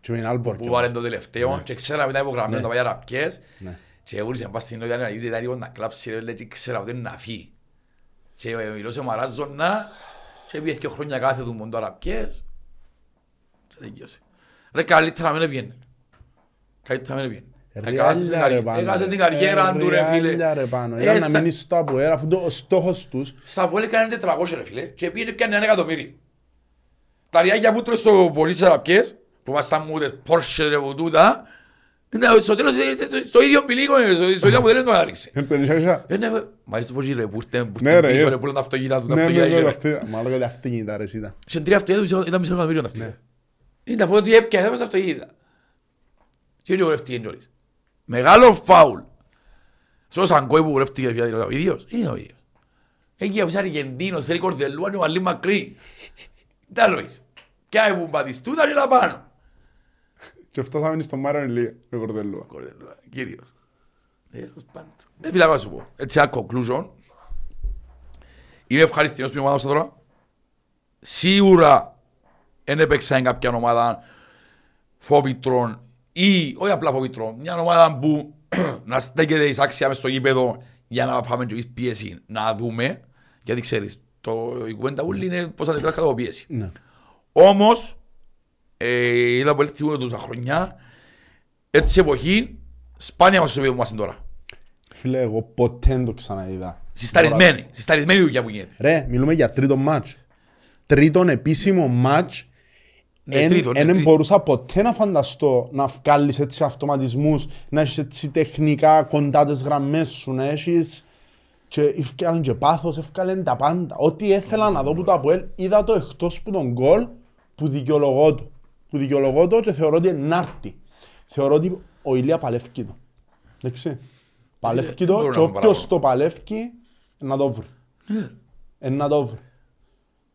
Και με την Άλμπορκ. που βάλε το τελευταίο και ξέρα μετά υπογραμμένο Ναι. τα παλιά ραπιές Ναι. και έβουρησε να πάει στην Νότια να γυρίσει ήταν λίγο να κλάψει ρε λέει και ξέρα ότι είναι να φύγει. Και μιλούσε ο Μαράζωνα και πήγες και χρόνια κάθε του μοντό αραπιές. Και τελειώσε. Ρε καλύτερα να μην έπιενε. Καλύτερα να μην έπιενε. Έκασε την Ρεάλια, ρε, καρι- πάνω. Έκασε την καριέρα του ρε φίλε. Ρεάλια, ρε, πάνω. Ε, Ήταν να τα- μείνεις στο Αποέλ, αφού το- ο στόχος τους Στα πόλη έκανε 400 ρε φίλε και πήγαινε πιάνε ένα εκατομμύρι. Τα ριάκια που τρως στο ποσί στις αραπιές, που μας σαν μούτες, Porsche ρε που τούτα, είναι στο τέλος ε, στο ίδιο πηλίκο, ε, στο στο ίδιο αποτέλεσμα έδειξε. είναι το νησιά. Ε, ναι, μα είσαι πως ρε, που ήρθε που Ναι, ήρθε ρε, πίσω ε. ρε, που είναι τα αυτοκίνητα του, τα Ναι, ναι, αυτοκίνητα ναι, είχε, ρε. αυτή- μάλλον ότι αυτοκίνητα ρε ήταν. Σε τρία αυτοκίνητα ήταν μισό εκατομμύριο τα αυτοκίνητα. Είναι τα φώτα του έπια, θα στα αυτοκίνητα. Και είναι ο γορευτή εντζόλης. Μεγάλο φάουλ. Στο Σαγκόι που γορεύτηκε ο ίδιος, είναι ο ίδιος. Εκεί αφήσει Αργεντίνος, θέλει κορδελούα, είναι ο Αλή Μακρύ. Τα λόγεις. Και άι που μπατιστούτα και τα πάνω. Και φτάσαμε στο Μάριον Ηλία, με κορδελούα. Κορδελούα, κύριος. Τέλος πάντων. Ε, φίλε, να σου πω. Έτσι, ένα conclusion. Είμαι ευχαριστημένος που είναι ομάδα μου τώρα. Σίγουρα δεν έπαιξα εν κάποια ομάδα φόβητρων ή όχι απλά φόβητρων, μια ομάδα που να στέκεται εις άξια μες στο γήπεδο για να πάμε και εμείς πίεση να δούμε. Γιατί ξέρεις, το, η κουβέντα ούλη είναι πώς αντιδράς κατά από πίεση. Ναι. Όμως, ε, είδα πολύ χτυπούν τόσα χρονιά, έτσι εποχή, σπάνια μας στο επίπεδο που είμαστε τώρα. Φίλε, εγώ ποτέ δεν το ξαναείδα. Συσταρισμένη, συσταρισμένη η δουλειά που γίνεται. Ρε, μιλούμε για τρίτο μάτς. Τρίτον επίσημο μάτς. Ναι, Εν τρίτον, ναι, εν τρίτον. μπορούσα ποτέ να φανταστώ να βγάλεις έτσι αυτοματισμούς, να έχεις έτσι τεχνικά κοντά τις γραμμές σου, να έχεις και ευκάλεν και πάθος, ευκάλεν τα πάντα. Ό,τι ήθελα να δω που το Αποέλ, είδα το εκτός που τον γκολ που δικαιολογώ το. Που δικαιολογώ το και θεωρώ ότι είναι νάρτη. Θεωρώ ότι ο Ηλία παλεύκει το. Εντάξει. Παλεύκει δεν το μπορώ και να τον όποιος παράγω. το παλεύκει να το βρει. Ναι. Ε, να το βρει.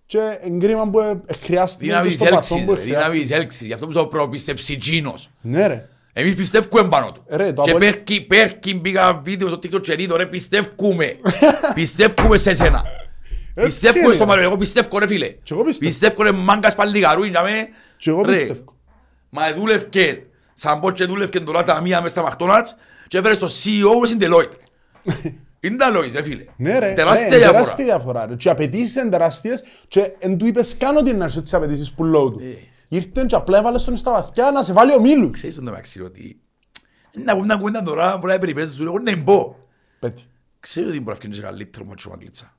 Και εγκρίμα που ε, χρειάστηκε Δύναμη και της στο βαθμό έλξης, που ρε, δύναμη χρειάστηκε. της έλξης. Γι' αυτό που σου προπίστεψε Τζίνος. Ναι ρε. Εμείς πιστεύουμε πάνω του. Ρε, το Και Απόλλη- πέρκι, πέρκι μπήκα βίντεο στο TikTok και δίτο, ρε, πιστεύουμε. Πιστεύουμε σε σένα. Έτσι Πιστεύουμε είναι, στο ρε. Μάριο, εγώ πιστεύω ρε φίλε. Και εγώ πιστεύω. Πιστεύω ρε μάγκας παλιγαρού, είναι με. Και εγώ Ρε, πιστεύω. Μα δούλευκε, σαν πω και δούλευκε τώρα τα μία μέσα στα McDonald's και έφερε στο CEO μες στην Deloitte. ρε. Είναι τα λόγια, ρε φίλε. Ναι ρε, Τεράστια ρε, διαφορά. τεράστια διαφορά. ρε. Και οι απαιτήσεις είναι τεράστιες και εν του είπες καν ότι να έχεις τις απαιτήσεις που λέω του. Ε. Ήρθε και απλά έβαλες τον στα βαθιά να σε βάλει ο Μίλους. Ξέρεις τον μεταξύ ότι να πούμε μια κουβέντα τώρα, μπορεί να περιπέζεις σου, εγώ να μπω. Πέτει. Ξέρω ότι μπορεί να φτιάξει καλύτερο μάτσο ο Μαγκλίτσα.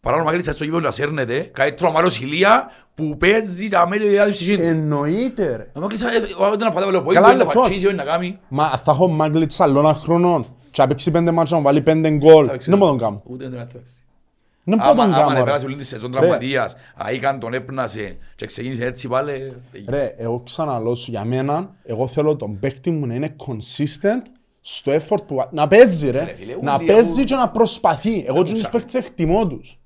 Παρά ο Μαγκλίτσα στο γήπεδο να σέρνεται, καλύτερο ο Μάρος Ηλία που παίζει για μέλη διάδυψη γίνει. Εννοείται ρε. Ο Μαγκλίτσα, ε, όταν να πατάμε λεπτό, Καλά, μπορεί να λεπτό. πατσίσει, όχι να κάνει. Μα θα έχω Μάγκλητς άλλων χρονών και να παίξει πέντε μάτια να βάλει πέντε γκολ. Δεν μπορώ να τον κάνω. Ούτε δεν θα παίξει. Δεν μπορώ να Άμα τον άμα κάνω. πέρασε ρε. όλη τη σεζόν Ρε. τραυματίας, αίκαν τον έπνασε και ξεκίνησε έτσι πάλι. Ρε, εγώ ξαναλώ σου για μένα, εγώ θέλω τον παίκτη μου να είναι consistent στο effort που... Να παίζει ρε, Ρε φίλε, να όλοι παίζει έχουν- και να προσπαθεί. Εγώ τους ψάχνει. παίκτες εκτιμώ τους.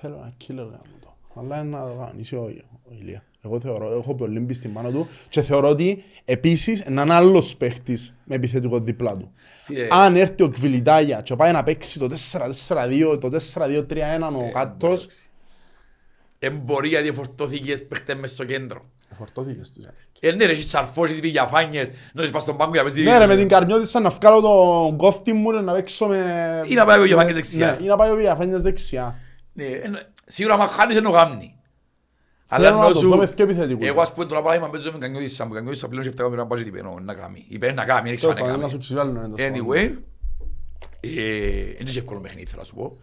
Θέλω ένα killer γάμο το. Αλλά είναι να το κάνει, είσαι ο, ο Ηλία. Εγώ θεωρώ, έχω πολύ πίστη πάνω του και θεωρώ ότι επίσης έναν άλλος παίκτης με επιθετικό δίπλα του. Φίλε. Αν έρθει ο Κβιλιτάγια και πάει να παίξει το 4-4-2, το 4-2-3-1 ο Κάτος, Ε, μπορεί γιατί φορτώθηκες παίχτες μες στο κέντρο. φορτώθηκες τους. ε. Ε, ναι ρε, έχεις σαρφώσει τις διαφάνειες, να έχεις πας στον πάγκο για παίζει. Ναι ρε, με την καρμιώτησα να βγάλω τον κόφτη μου ρε, να παίξω με... Ή να πάει ο Διαφάνιας δεξιά. Ναι, ή να πάει ο Διαφάνιας δεξιά. Ναι, εν- σίγουρα άμα χάνεις ενώ γάμνει. Αλλά Θέλω να ενώ το σου... δω με πιο επιθετικούς. Εγώ ας πούμε τώρα παράδειγμα παίζω με κανιώτησα μου. Κανιώτησα πλέον σε 7 εκατομμύρια μπάζει τι πένω να κάνει. Είπε να κάνει, δεν έχεις Τέλος φάνε πάντων, κάνει. να σου ξεβάλουν, είναι το σπάνιο. Anyway, ε, είναι και εύκολο παιχνίδι θέλω να σου πω.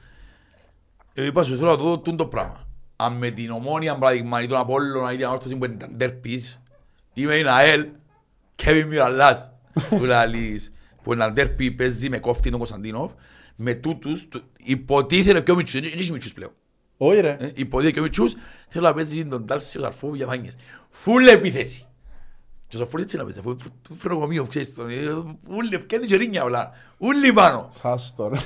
Ε, Είπα σου θέλω να δω τούτο το πράγμα. Αν με την ομόνια παράδειγμα ή τον Απόλλωνα ή την Ανόρθωση που ήταν τέρπις, είμαι η ΑΕΛ, Κέβιν Μιραλάς, που λαλείς, που έναν τέρπι παίζει με κόφτη τον Κωνσταντίνοφ, με τούτους, του- υποτίθεται και ο Μιτσούς, δεν έχει Μιτσούς πλέον. Όχι ρε. Ε, υποτίθεται και ο Μιτσούς, θέλω να παίζεις τον Τάλσιο Καρφό για φάνιες. Φουλ επίθεση. Και στο φουλ έτσι να παίζει, αφού του φρονομείο, ξέρεις τον, ε, ούλοι, ευκένει και ρίνια όλα, ούλοι πάνω. Σάς το ρε.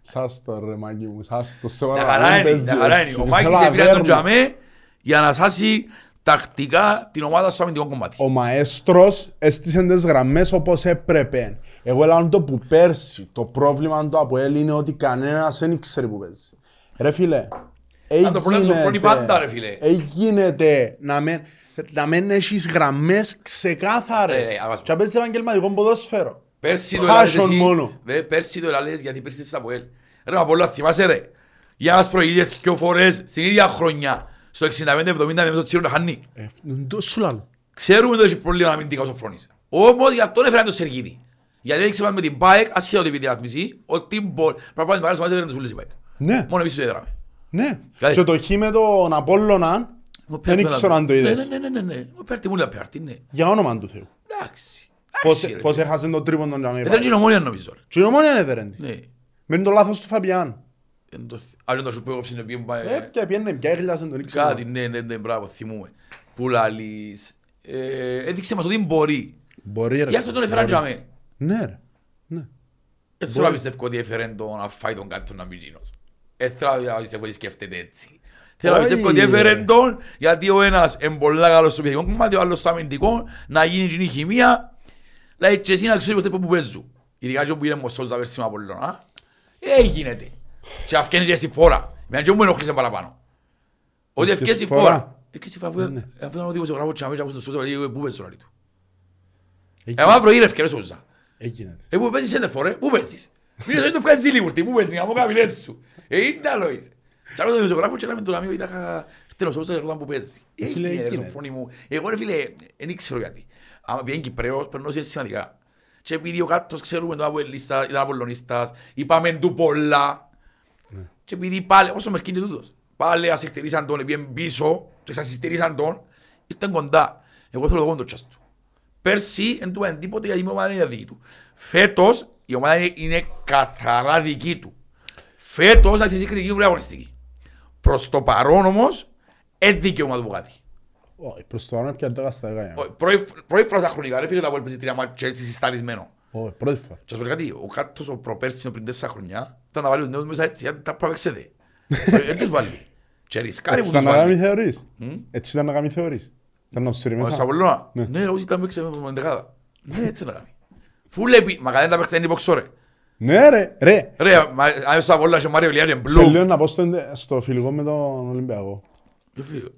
Σάς το ρε μάγκη μου. Σάς το σε Μια παρακαλώ, χαρά μην είναι, παίζει μια χαρά έτσι. είναι. Ο Μάκης Θέλω έπήρε τον αβέρνο. Τζαμέ για να σάσει τακτικά την ομάδα στο αμυντικό κομμάτι. Ο μαέστρος έστησε τις γραμμές όπως έπρεπε. Εγώ έλεγα το που πέρσι το πρόβλημα του Αποέλ είναι ότι κανένας δεν ήξερε που παίζει. Ρε φίλε, Αν το πρόβλημα σου φρόνει πάντα, ρε φίλε. Έγινε να μην, να μην έχεις γραμμές ξεκάθαρες. Ρε, ρε, ας- Και να παίζεις επαγγελματικό ποδόσφαιρο. Πέρσι το Passion έλαλες εσύ, μόνο. δε, πέρσι το έλαλες γιατί πέρσι της Αποέλ. Ρε Απόλλωνα, θυμάσαι ρε. Για μας προηγείτες δυο φορές στην ίδια χρονιά. Στο 65-70 με το τσίρο να χάνει. Ε, είναι το σου λάλλω. Ξέρουμε ότι έχει πρόβλημα αμυντικά ο Σοφρόνης. Όμως γι' αυτό έφεραν το Σεργίδη. Γιατί έδειξε μας με την ΠΑΕΚ, ασχέτως την διάθμιση, ότι μπορεί. Πρέπει να πάμε στην έφεραν τους ούλες η ΠΑΕΚ. Ναι, Μόνο εμείς το έδραμε. Ναι. Δηλαδή- Και το χ με τον Απόλλωνα, δεν ξέρω αν το είδες. Ναι, ναι, ναι, ναι, ναι. Ο Πέρτη μου λέει Πέρτη, ναι. Για όνομα του Θεού. Εντάξει. Πώς, Εντάξει, ρε. πώς έχασε τον τρίπον τον Τζαμί. Ε, Δεν είναι ομόνια νομίζω. ρε. Και η ομόνια είναι δερέντη. Ναι. Με το λάθος του Φαπιάν. Εν το- Α, είναι το σου που έγραψε είναι πήγαινε πάει- Ε, και πιένε πια έχλιασε τον ήξερα. Κάτι, ναι, ναι, ναι, μπράβο, θυμούμε. Που λαλείς. Ε, Έδειξε μας ότι μπορεί. Μπορεί ρε. Γι' αυτό τον έφεραν Μπορεί. τζαμέ. Ναι ρε. Ναι. Δεν θέλω να πιστεύω ότι έφεραν τον να φάει τον κάποιον να μην γίνος. Δεν θέλω να πιστεύω ότι σκέφτεται έτσι. Θέλω να Όχι, πιστεύω ότι ρε. έφεραν τον γιατί ο ένας είναι πολλά καλός στο πιθανικό κομμάτι, ο άλλος στο αμυντικό, να γίνει εκείνη η χημεία. Δηλαδή και εσύ να ξέρεις ποτέ που παίζουν. Ειδικά και όπου είναι μοσός τα πέρσι με Απολλώνα. Ε, γίνεται. Και αυκένει και στη φόρα. Με και μου ενοχλήσε παραπάνω. Ότι Ευκαιρία ευκαιρία στη στη φόρα. φόρα. Ευκαιρία στη φόρα. αφού- Ναι. Αυτό είναι ο δημοσιογράφος και αμέσως στο σώμα, λέει, πού παίζεις τώρα, λέει του. Έγινε. Ε, μαύρο είναι ευκαιρία σώζα. Έγινε. Ε, πού παίζεις σέντερ φορέ, πού παίζεις. Μην είσαι το βγάζεις Λίβουρτη, πού παίζεις, από καμιλές σου. Ε, είναι άλλο είσαι. Και άλλο το δημοσιογράφο και λέμε τον αμείο, είδα χτένος όπως το που παίζει. Ε, φίλε, έγινε, ρε, έγινε. στο φωνή μου. Εγώ ρε φίλε, δεν ήξερα γιατί. Άμα πήγαινε Κυπρέος, περνώ σε σημαντικά. Και επειδή ο κάτος ξέρουμε τον Αποελίστα, ήταν Απολλωνίστας, είπαμε του πολλά. Και επειδή πάλι, όσο μερκίνει τούτος, πάλι ασυχτερήσαν τον, πήγαινε πίσω και σας ασυχτερήσαν τον, ήρθαν κοντά. Εγώ θέλω το κόντο τσάς του. Πέρσι δεν του είπαν τίποτε γιατί η ομάδα είναι δική του. Φέτος η ομάδα είναι, είναι καθαρά δική του. Φέτος θα ξεσύσει κριτική του αγωνιστική. Προς το παρόν όμως, δεν δικαιώμα του κάτι. Όχι, προς το πάνω πια τώρα στα δεκαετία. Ο- Πρώτη πρώτη φορά στα χρονικά, ρε φίλε, τα πόλη τρία μάτια και έτσι συσταρισμένο. Όχι, πρώτη φορά. Και ας πω κάτι, ο κάτος ο προπέρσινο πριν τέσσερα χρονιά ήταν να βάλει τους νέους μέσα έτσι, γιατί τα προπέξετε. Δεν τους βάλει. Και ρισκάρει Έτσι που τους ήταν να κάνει βάλει. θεωρείς. Έτσι ήταν να κάνει θεωρείς. Ήταν να τους σύρει Ο μέσα. Σαβολώνα. Ναι. Ναι, όσοι ήταν παίξε με εντεκάδα. Ναι, έτσι να κάνει. Φούλε επί, μα κανένα τα παίξε είναι υποξό ρε. Ναι ρε, ρε. Ρε, μα- αν ο Σαβολώνας και ο Μάριο Λιάννη είναι Σε μπλου. λίγο να πω στο, στο φιλικό με τον Ολυμπιακό. Ποιο φίλο.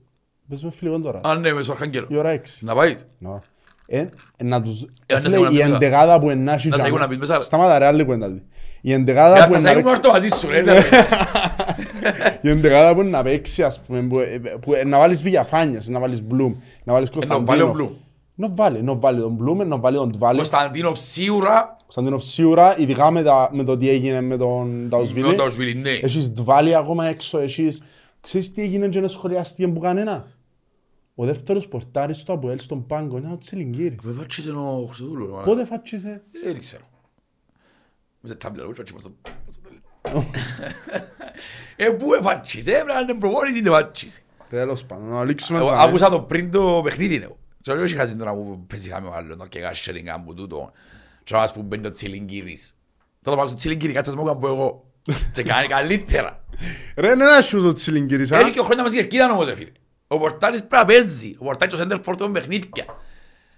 Παίζουμε φιλικό τώρα. Α, ναι, με στο Αρχάγγελο. Η ώρα έξι. Να πάεις. Να. Ε, ε, να τους... Ε, Φίλε, να η θέλουμε να εντεγάδα που ενάχει... Να σε τζάμε- έχουν να πεις μέσα, ρε. Σταμάτα ρε, άλλη κουέντα. του. Η εντεγάδα Για που θα σε να ήμουν παίξει... όρθο μαζί σου, ρε. Η εντεγάδα που να παίξει, ας πούμε, που, ε, που, ε, να βάλεις Βηγιαφάνιας, να βάλεις Μπλουμ, να βάλεις Ε, να βάλει ο Κωνσταντίνοφ. Μπλουμ. Να βάλει, να βάλει τον Μπλουμ, να βάλει τον Τβάλη. Κωνσταντίνοφ σίγουρα Κωνσταντίνοφ σίγουρα, ειδικά με, τα, με το τι έγινε με τον με Ταουσβίλη. τον Ταουσβίλη, ναι. Έχεις Τβάλη ακόμα έξω, έχεις... Ξέρεις τι έγινε και δεν σχολιάστηκε που κανένα; Ο δεύτερος πορτάρης στο Αποέλ στον πάγκο είναι ο Τσιλιγκύρης. Βέβαια φάτσισε ο Χρυσοδούλου. ρε. Πότε φάτσισε. Ε, Δεν ξέρω. Με σε τάμπλα, όχι φάτσισε προς το- προς το τέλος. Ε, πού εφάτσισε, έπρεπε να είναι προπόνηση, είναι φάτσισε. Τέλος πάντων, να λήξουμε Εγώ τα- Άκουσα το πριν το παιχνίδι, ναι. Και όχι είχα ζητώ να μου παίζει χάμε ο άλλος, και κάσσερινγκ από τούτο. Και να μας που μπαίνει το Τσιλιγκύρης. Τώρα πάω στο Τσιλιγκύρη, κάτσε μου πω εγώ. Και κάνει καλύτερα. Ρε, είναι ένα σιούς ο Τσιλιγκύρης, α. Έχει και ο χρόνια μας η κερκίδα όμως, ρε φίλε. Ο Πορτάρης πρέπει να παίζει. Ο Πορτάρης ο Σέντερ φορτών παιχνίδια.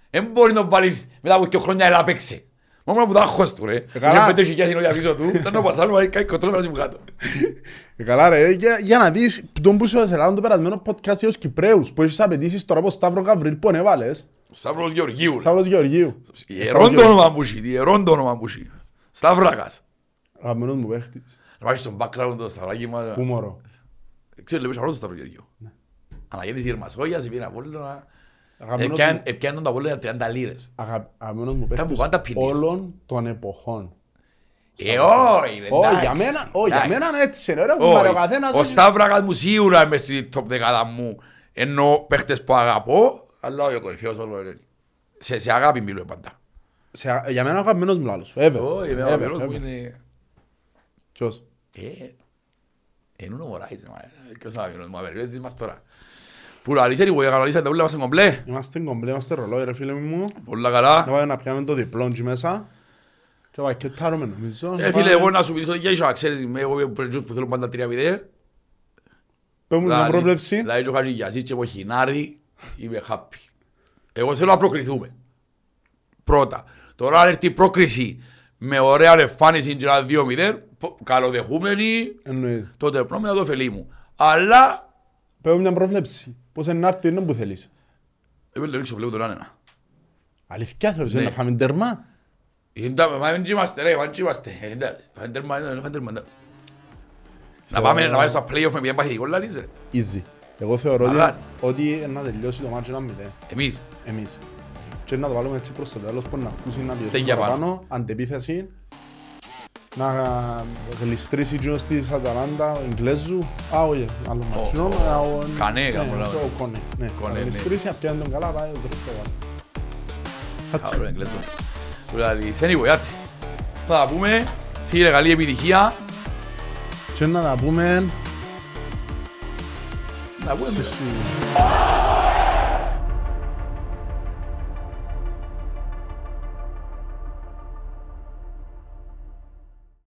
Δεν μπορεί να το βάλεις μετά από δύο χρόνια έλα παίξε. Μόνο που το άγχος του, ρε. καλά. Είχε πέντε χιλιάδες συνόδια πίσω του. Ήταν να πασάρω, μα κάνει κοντρόλ να μου κάτω. Ε, Καλά ρε, για, για να δεις τον που σου έζελαν το περασμένο podcast για τους Κυπρέους που έχεις απαιτήσεις τώρα από Σταύρο Γαβρίλ που ανέβαλες; Σταύρος Γεωργίου. ρε. Σταύρος Γεωργίου. Ιερόν το όνομα που έχει, ιερόν το όνομα που έχει. Σταύρακας. Αγαπημένος μου παίχτης. Να βάζεις στον background το Σταυράκι μας. Πού μωρό. Ξέρω, λέμε σαρό το Σταύρο Γεωργίου. Αναγέννηση Γερμασόγιας, πήγαινε Απόλλωνα. Αγαπημένος Επιάν- μου- Επιάν τον τα Απόλλωνα 30 λίρες. αγα- Αγαπημένος μου Ήταν που παίχτης πάντα πίνεις. όλων των εποχών. Ε, όχι, ρε, Όχι, εντάξει, για μένα, όχι, για εντάξει. μένα είναι έτσι είναι, ρε, Όχι. κουμπάρε, ο καθένας Ο έχει- Σταύρακας μου σίγουρα είμαι στη top δεκάδα μου. Ενώ παίχτες που αγαπώ, αλλά ο κορυφαίος όλο είναι. Σε, σε αγάπη μιλούμε πάντα. Σε- Για μένα ο αγαπημένος μου λάλος, ever. Όχι, εμένα ο Ever, αγαπημένος μου ever. είναι... Ποιος; Ε, εν ούνο μωράεις, ρε, μάνα. Ποιος είναι ο αγαπημένος μου, απερβέζεις μας τώρα. Που λαλείς, anyway, κανονίσατε τα ούλα μας είναι κομπλέ. Είμαστε κομπλέ, είμαστε ρολόι ρε φίλε μου. Πολλά Να καλά. πάμε να πιάμε το διπλό εκεί μέσα. Και βακετάρουμε νομίζω. Ε, Να φίλε, πάμε- εγώ να σου μιλήσω για ίσο, ξέρεις, είμαι εγώ που θέλω πάντα 3-0. Πες μου μια πρόβλεψη. Δηλαδή και ο Χατζηγιασής και ο Χινάρη είμαι happy. Εγώ θέλω να προκριθούμε. Πρώτα. Τώρα αν έρθει η πρόκριση με ωραία εμφάνιση και ένα 2-0, πο- καλοδεχούμενοι, Εννοείται. τότε πρέπει να το ωφελεί μου. Αλλά, Πες μου μια πρόβλεψη. Πώς είναι να έρθει είναι που θέλεις. εγώ δεν ρίξω, βλέπω τον άνενα. Αλήθεια θεωρείς Ναι. να φάμε τέρμα; Είναι- Μα δεν είμαστε ρε, μα δεν είμαστε. Ε, εντάξει, Φάντερμαν, ε, Φάντερμαν, εντάξει. Να πάμε να πάμε στα play-off με μια παθητικό λαλής ρε. Easy. Εγώ θεωρώ ότι, Αλλά- ότι να τελειώσει το μάτσο ένα μηδέν. Εμείς. Εμείς. Και να το βάλουμε έτσι προς το τέλος που να ακούσει να πιέσουν Τέγια πάνω. παραπάνω, αντεπίθεση, να γλιστρήσει εκείνος της Αταλάντα, ο Ιγκλέζου, α, όχι, άλλο Ο- μάτσινο, ο- α, ο- Κανέ, ναι, κάπου λάβε. ο Κόνε, ναι, Κόνε, να ναι. γλιστρήσει, να πιάνει τον καλά, πάει ο τρεις το βάλει. Καλό εγγλέζο. Που λαλείς. Anyway, άτε. Θα τα πούμε. Φίλε, καλή επιτυχία. Και να τα πούμε, Να πούμε. στη-